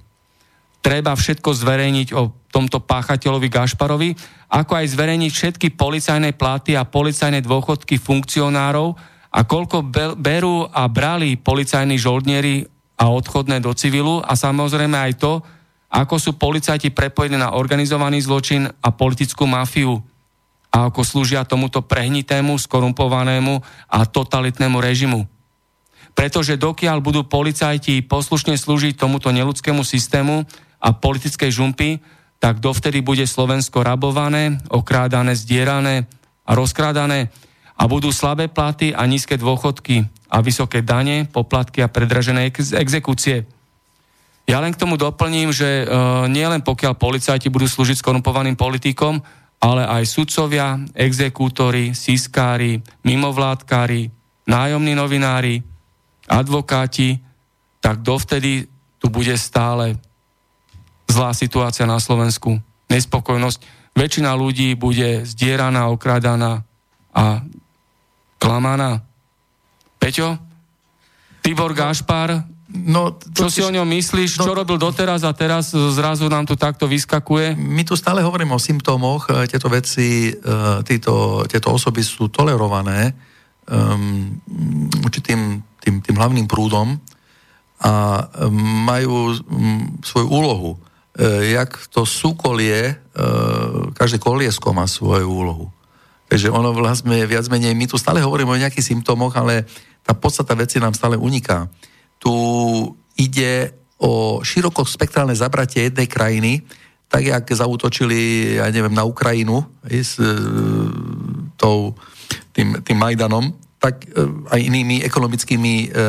Treba všetko zverejniť o tomto páchateľovi Gašparovi, ako aj zverejniť všetky policajné platy a policajné dôchodky funkcionárov a koľko berú a brali policajní žoldnieri a odchodné do civilu a samozrejme aj to, ako sú policajti prepojení na organizovaný zločin a politickú mafiu a ako slúžia tomuto prehnitému, skorumpovanému a totalitnému režimu. Pretože dokiaľ budú policajti poslušne slúžiť tomuto neludskému systému a politickej žumpy, tak dovtedy bude Slovensko rabované, okrádané, zdierané a rozkrádané a budú slabé platy a nízke dôchodky a vysoké dane, poplatky a predražené ex- exekúcie. Ja len k tomu doplním, že e, nie pokiaľ policajti budú slúžiť skorumpovaným politikom, ale aj sudcovia, exekútori, sískári, mimovládkári, nájomní novinári, advokáti, tak dovtedy tu bude stále zlá situácia na Slovensku, nespokojnosť. Väčšina ľudí bude zdieraná, okrádaná a klamaná. Peťo, Tibor Gašpar No, to, čo si o ňom myslíš, no, čo robil doteraz a teraz zrazu nám tu takto vyskakuje? My tu stále hovoríme o symptómoch, e, tieto veci, e, títo, tieto osoby sú tolerované um, určitým tým, tým hlavným prúdom a majú um, svoju úlohu. E, jak to súkolie, e, každé koliesko má svoju úlohu. Takže ono vlastne viac menej, my tu stále hovoríme o nejakých symptómoch, ale tá podstata veci nám stále uniká tu ide o širokospektrálne zabratie jednej krajiny, tak jak zautočili, ja neviem, na Ukrajinu s e, tou, tým, tým Majdanom, tak e, aj inými ekonomickými e,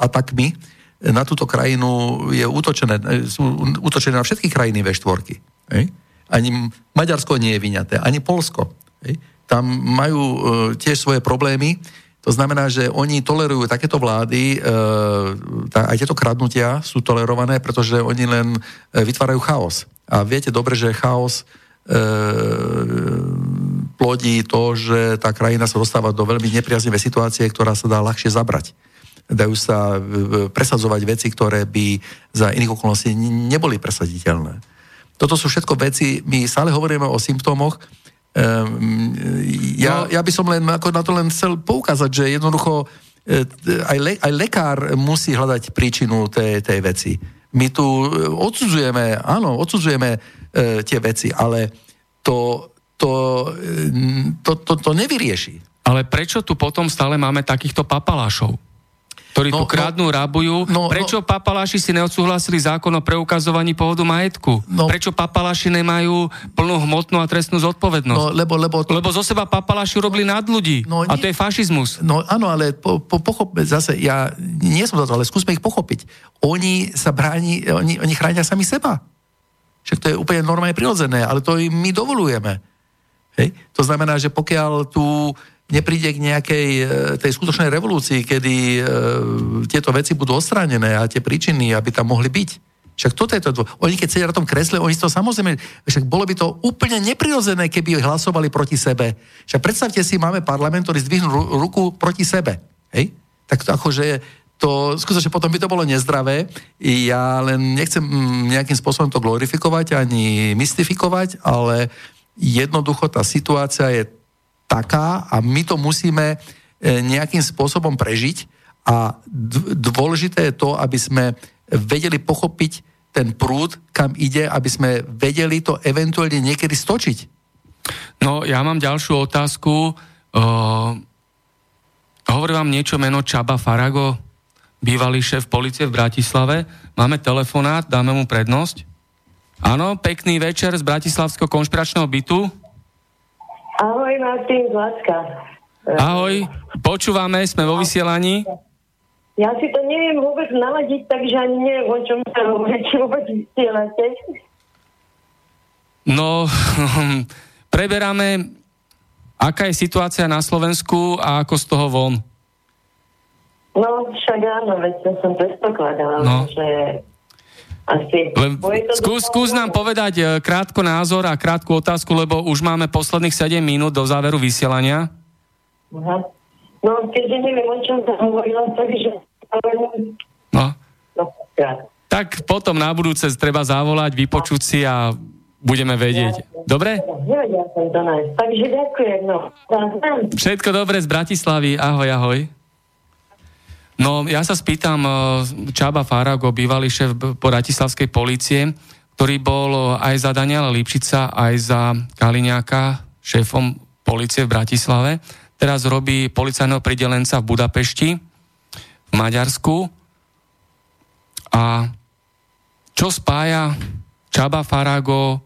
atakmi na túto krajinu je útočené, e, sú útočené na všetky krajiny V4. Hej? Ani Maďarsko nie je vyňaté, ani Polsko. Hej? Tam majú e, tiež svoje problémy, to znamená, že oni tolerujú takéto vlády, e, aj tieto kradnutia sú tolerované, pretože oni len e, vytvárajú chaos. A viete dobre, že chaos plodí to, že tá krajina sa dostáva do veľmi nepriaznivé situácie, ktorá sa dá ľahšie zabrať. Dajú sa presadzovať veci, ktoré by za iných okolností neboli presaditeľné. Toto sú všetko veci, my stále hovoríme o symptómoch, Um, ja, no. ja by som len ako na to len chcel poukázať, že jednoducho e, aj, le, aj lekár musí hľadať príčinu tej, tej veci. My tu e, odsudzujeme, áno, odsudzujeme e, tie veci, ale to, to, e, to, to, to nevyrieši. Ale prečo tu potom stále máme takýchto papalášov? Ktorí no, tu kradnú, no, rabujú. No, Prečo no, papaláši si neodsúhlasili zákon o preukazovaní pôvodu majetku? No, Prečo papaláši nemajú plnú hmotnú a trestnú zodpovednosť? No, lebo, lebo, lebo zo seba papaláši robili nad ľudí. No, a to je fašizmus. No áno, ale po, po, pochop, zase ja nie som za to, ale skúsme ich pochopiť. Oni sa bráni, oni, oni chránia sami seba. Však to je úplne normálne prirodzené, ale to im my dovolujeme. Hej? To znamená, že pokiaľ tu nepríde k nejakej e, tej skutočnej revolúcii, kedy e, tieto veci budú odstránené a tie príčiny, aby tam mohli byť. Však toto je to. Oni keď sedia na tom kresle, oni to samozrejme, však bolo by to úplne neprirodzené, keby hlasovali proti sebe. Však predstavte si, máme parlament, ktorý zdvihnú ruku proti sebe. Hej? Tak to akože to skutočne potom by to bolo nezdravé. Ja len nechcem mm, nejakým spôsobom to glorifikovať ani mystifikovať, ale jednoducho tá situácia je taká a my to musíme e, nejakým spôsobom prežiť a dôležité je to, aby sme vedeli pochopiť ten prúd, kam ide, aby sme vedeli to eventuálne niekedy stočiť. No, ja mám ďalšiu otázku. Uh, hovorí vám niečo meno Čaba Farago, bývalý šéf policie v Bratislave. Máme telefonát, dáme mu prednosť. Áno, pekný večer z Bratislavského konšpiračného bytu. Ahoj, Martin Zlacka. Ahoj, počúvame, sme vo vysielaní. Ja si to neviem vôbec naladiť, takže ani neviem, o čom sa hovorí, či vôbec vysielate. No, preberáme, aká je situácia na Slovensku a ako z toho von. No, však áno, veď to som predpokladala, no. že asi. Len skús, skús nám povedať e, krátko názor a krátku otázku, lebo už máme posledných 7 minút do záveru vysielania. Aha. No, keďže neviem, o čom sa hovorila, takže... No. no tak potom na budúce treba zavolať, vypočuť si a budeme vedieť. Dobre? Takže ďakujem. No. Všetko dobre z Bratislavy. Ahoj, ahoj. No, ja sa spýtam eh, Čaba Farago, bývalý šéf Bratislavskej policie, ktorý bol aj za Daniela Lipšica, aj za Kaliňáka, šéfom policie v Bratislave. Teraz robí policajného pridelenca v Budapešti, v Maďarsku. A čo spája Čaba Farago,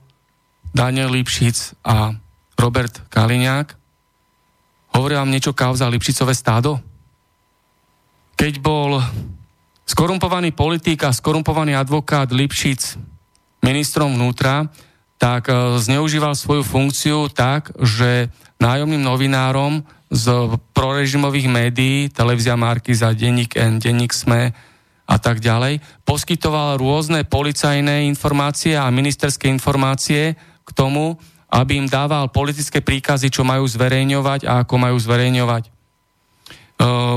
Daniel Lipšic a Robert Kaliňák? Hovorí vám niečo kauza Lipšicové stádo? Keď bol skorumpovaný politik a skorumpovaný advokát Lipšic ministrom vnútra, tak e, zneužíval svoju funkciu tak, že nájomným novinárom z prorežimových médií, televízia za denník N, denník SME a tak ďalej, poskytoval rôzne policajné informácie a ministerské informácie k tomu, aby im dával politické príkazy, čo majú zverejňovať a ako majú zverejňovať.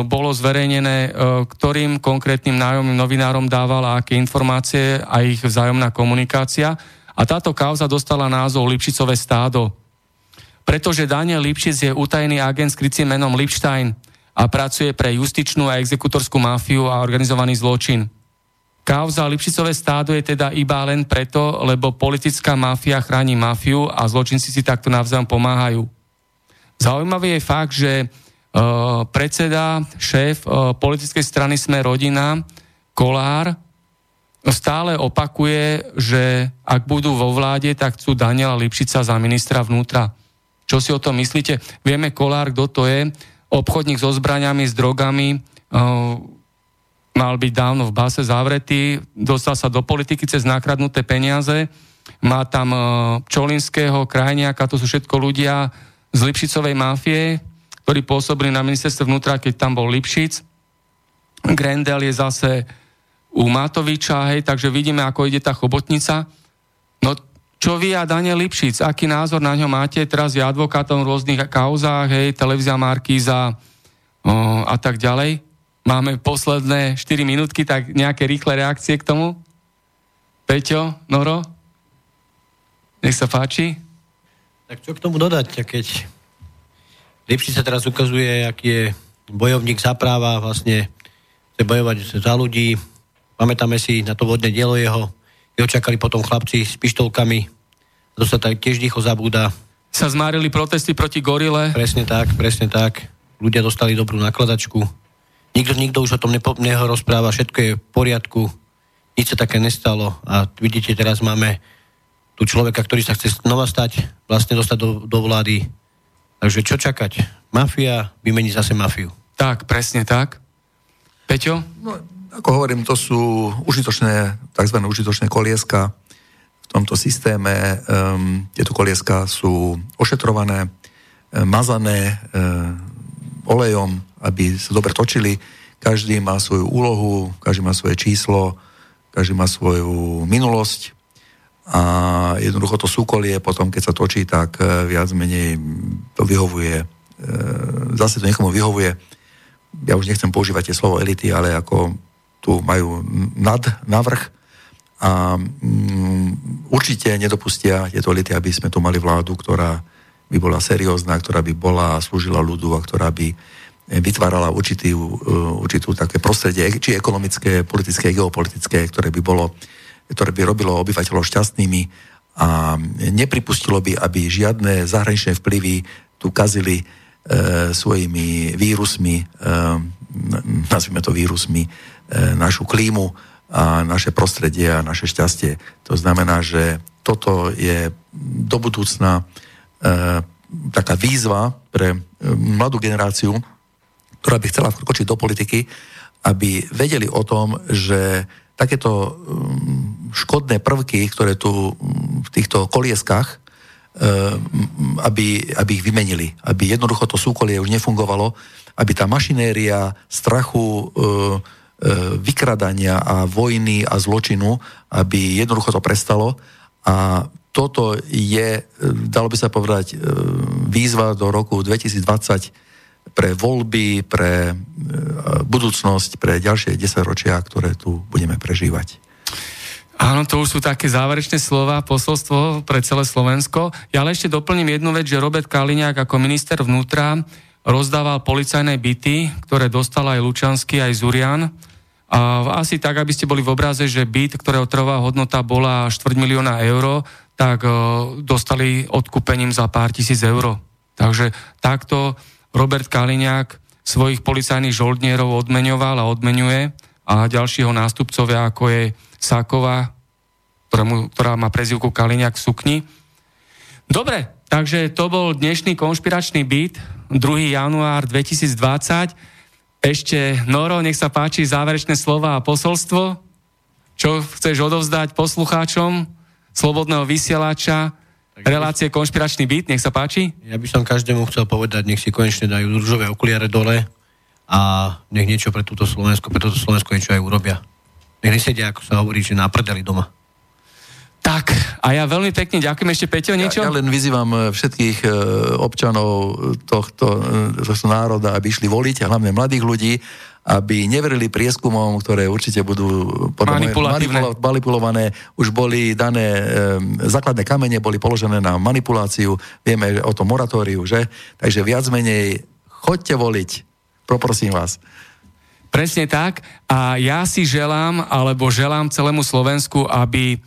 Bolo zverejnené, ktorým konkrétnym nájomným novinárom dávala aké informácie a ich vzájomná komunikácia. A táto kauza dostala názov Lipšicové stádo. Pretože Daniel Lipšic je utajený agent s krycím menom Lipstein a pracuje pre justičnú a exekutorskú mafiu a organizovaný zločin. Kauza Lipšicové stádo je teda iba len preto, lebo politická mafia chráni mafiu a zločinci si takto navzájom pomáhajú. Zaujímavý je fakt, že predseda, šéf politickej strany Sme rodina, Kolár, stále opakuje, že ak budú vo vláde, tak chcú Daniela Lipšica za ministra vnútra. Čo si o tom myslíte? Vieme, Kolár, kto to je obchodník so zbraniami, s drogami, mal byť dávno v base zavretý, dostal sa do politiky cez nakradnuté peniaze, má tam Čolinského, Krajniaka, to sú všetko ľudia z Lipšicovej mafie, ktorí pôsobili na ministerstve vnútra, keď tam bol Lipšic. Grendel je zase u Matoviča, hej, takže vidíme, ako ide tá chobotnica. No čo vy a Daniel Lipšic, aký názor na ňo máte? Teraz je advokátom v rôznych kauzách, hej, televízia Markíza o, a tak ďalej. Máme posledné 4 minútky, tak nejaké rýchle reakcie k tomu? Peťo, Noro? Nech sa páči. Tak čo k tomu dodať, keď Lipšic sa teraz ukazuje, aký je bojovník za práva, vlastne chce bojovať za ľudí. Pamätáme si na to vodné dielo jeho, jeho čakali potom chlapci s pištolkami, to sa tak tiež dýcho zabúda. Sa zmárili protesty proti gorile. Presne tak, presne tak. Ľudia dostali dobrú nakladačku. Nikto, nikto už o tom nepo, neho rozpráva, všetko je v poriadku, nič sa také nestalo. A vidíte, teraz máme tu človeka, ktorý sa chce znova stať, vlastne dostať do, do vlády. Takže čo čakať? Mafia vymení zase mafiu. Tak, presne tak. Peťo? No, ako hovorím, to sú užitočné, tzv. užitočné kolieska v tomto systéme. Um, tieto kolieska sú ošetrované, um, mazané um, olejom, aby sa dobre točili. Každý má svoju úlohu, každý má svoje číslo, každý má svoju minulosť a jednoducho to súkolie potom, keď sa točí, tak viac menej to vyhovuje, zase to niekomu vyhovuje. Ja už nechcem používať tie slovo elity, ale ako tu majú nad, navrh a mm, určite nedopustia tieto elity, aby sme tu mali vládu, ktorá by bola seriózna, ktorá by bola, slúžila ľudu a ktorá by vytvárala určitý, uh, určitú také prostredie, či ekonomické, politické, geopolitické, ktoré by bolo, ktoré by robilo obyvateľov šťastnými a nepripustilo by, aby žiadne zahraničné vplyvy tu kazili e, svojimi vírusmi, e, nazvime to vírusmi, E, našu klímu a naše prostredie a naše šťastie. To znamená, že toto je do budúcna e, taká výzva pre e, mladú generáciu, ktorá by chcela vkročiť do politiky, aby vedeli o tom, že takéto škodné prvky, ktoré tu v týchto kolieskách, aby, aby ich vymenili. Aby jednoducho to súkolie už nefungovalo, aby tá mašinéria strachu, E, vykradania a vojny a zločinu, aby jednoducho to prestalo. A toto je, dalo by sa povedať, výzva do roku 2020 pre voľby, pre budúcnosť, pre ďalšie desaťročia, ktoré tu budeme prežívať. Áno, to už sú také záverečné slova, posolstvo pre celé Slovensko. Ja ale ešte doplním jednu vec, že Robert Kaliňák ako minister vnútra rozdával policajné byty, ktoré dostal aj Lučanský, aj Zurian a asi tak, aby ste boli v obraze, že byt, ktorého trvá hodnota bola 4 milióna eur, tak dostali odkúpením za pár tisíc eur. Takže takto Robert Kaliňák svojich policajných žoldnierov odmeňoval a odmenuje a ďalšieho nástupcovia, ako je Sáková, ktorá má prezivku Kaliňák v sukni. Dobre, takže to bol dnešný konšpiračný byt, 2. január 2020. Ešte, Noro, nech sa páči záverečné slova a posolstvo. Čo chceš odovzdať poslucháčom Slobodného vysielača, relácie Konšpiračný byt, nech sa páči. Ja by som každému chcel povedať, nech si konečne dajú rúžové okuliare dole a nech niečo pre túto Slovensko, pre toto Slovensko niečo aj urobia. Nech nesedia, ako sa hovorí, že na prdeli doma. Tak, a ja veľmi pekne ďakujem ešte Peťo, niečo? Ja, ja len vyzývam e, všetkých e, občanov tohto, tohto národa, aby išli voliť, a hlavne mladých ľudí, aby neverili prieskumom, ktoré určite budú manipulatívne. manipulované. Už boli dané, e, základné kamene boli položené na manipuláciu, vieme o tom moratóriu, že? Takže viac menej choďte voliť, poprosím vás. Presne tak. A ja si želám, alebo želám celému Slovensku, aby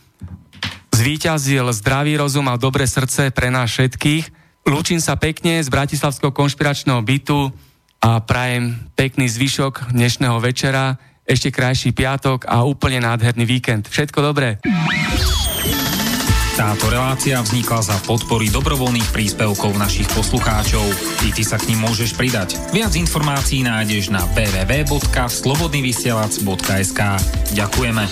zvíťazil zdravý rozum a dobré srdce pre nás všetkých. Lúčim sa pekne z Bratislavského konšpiračného bytu a prajem pekný zvyšok dnešného večera, ešte krajší piatok a úplne nádherný víkend. Všetko dobré. Táto relácia vznikla za podpory dobrovoľných príspevkov našich poslucháčov. I ty sa k ním môžeš pridať. Viac informácií nájdeš na www.slobodnyvysielac.sk Ďakujeme.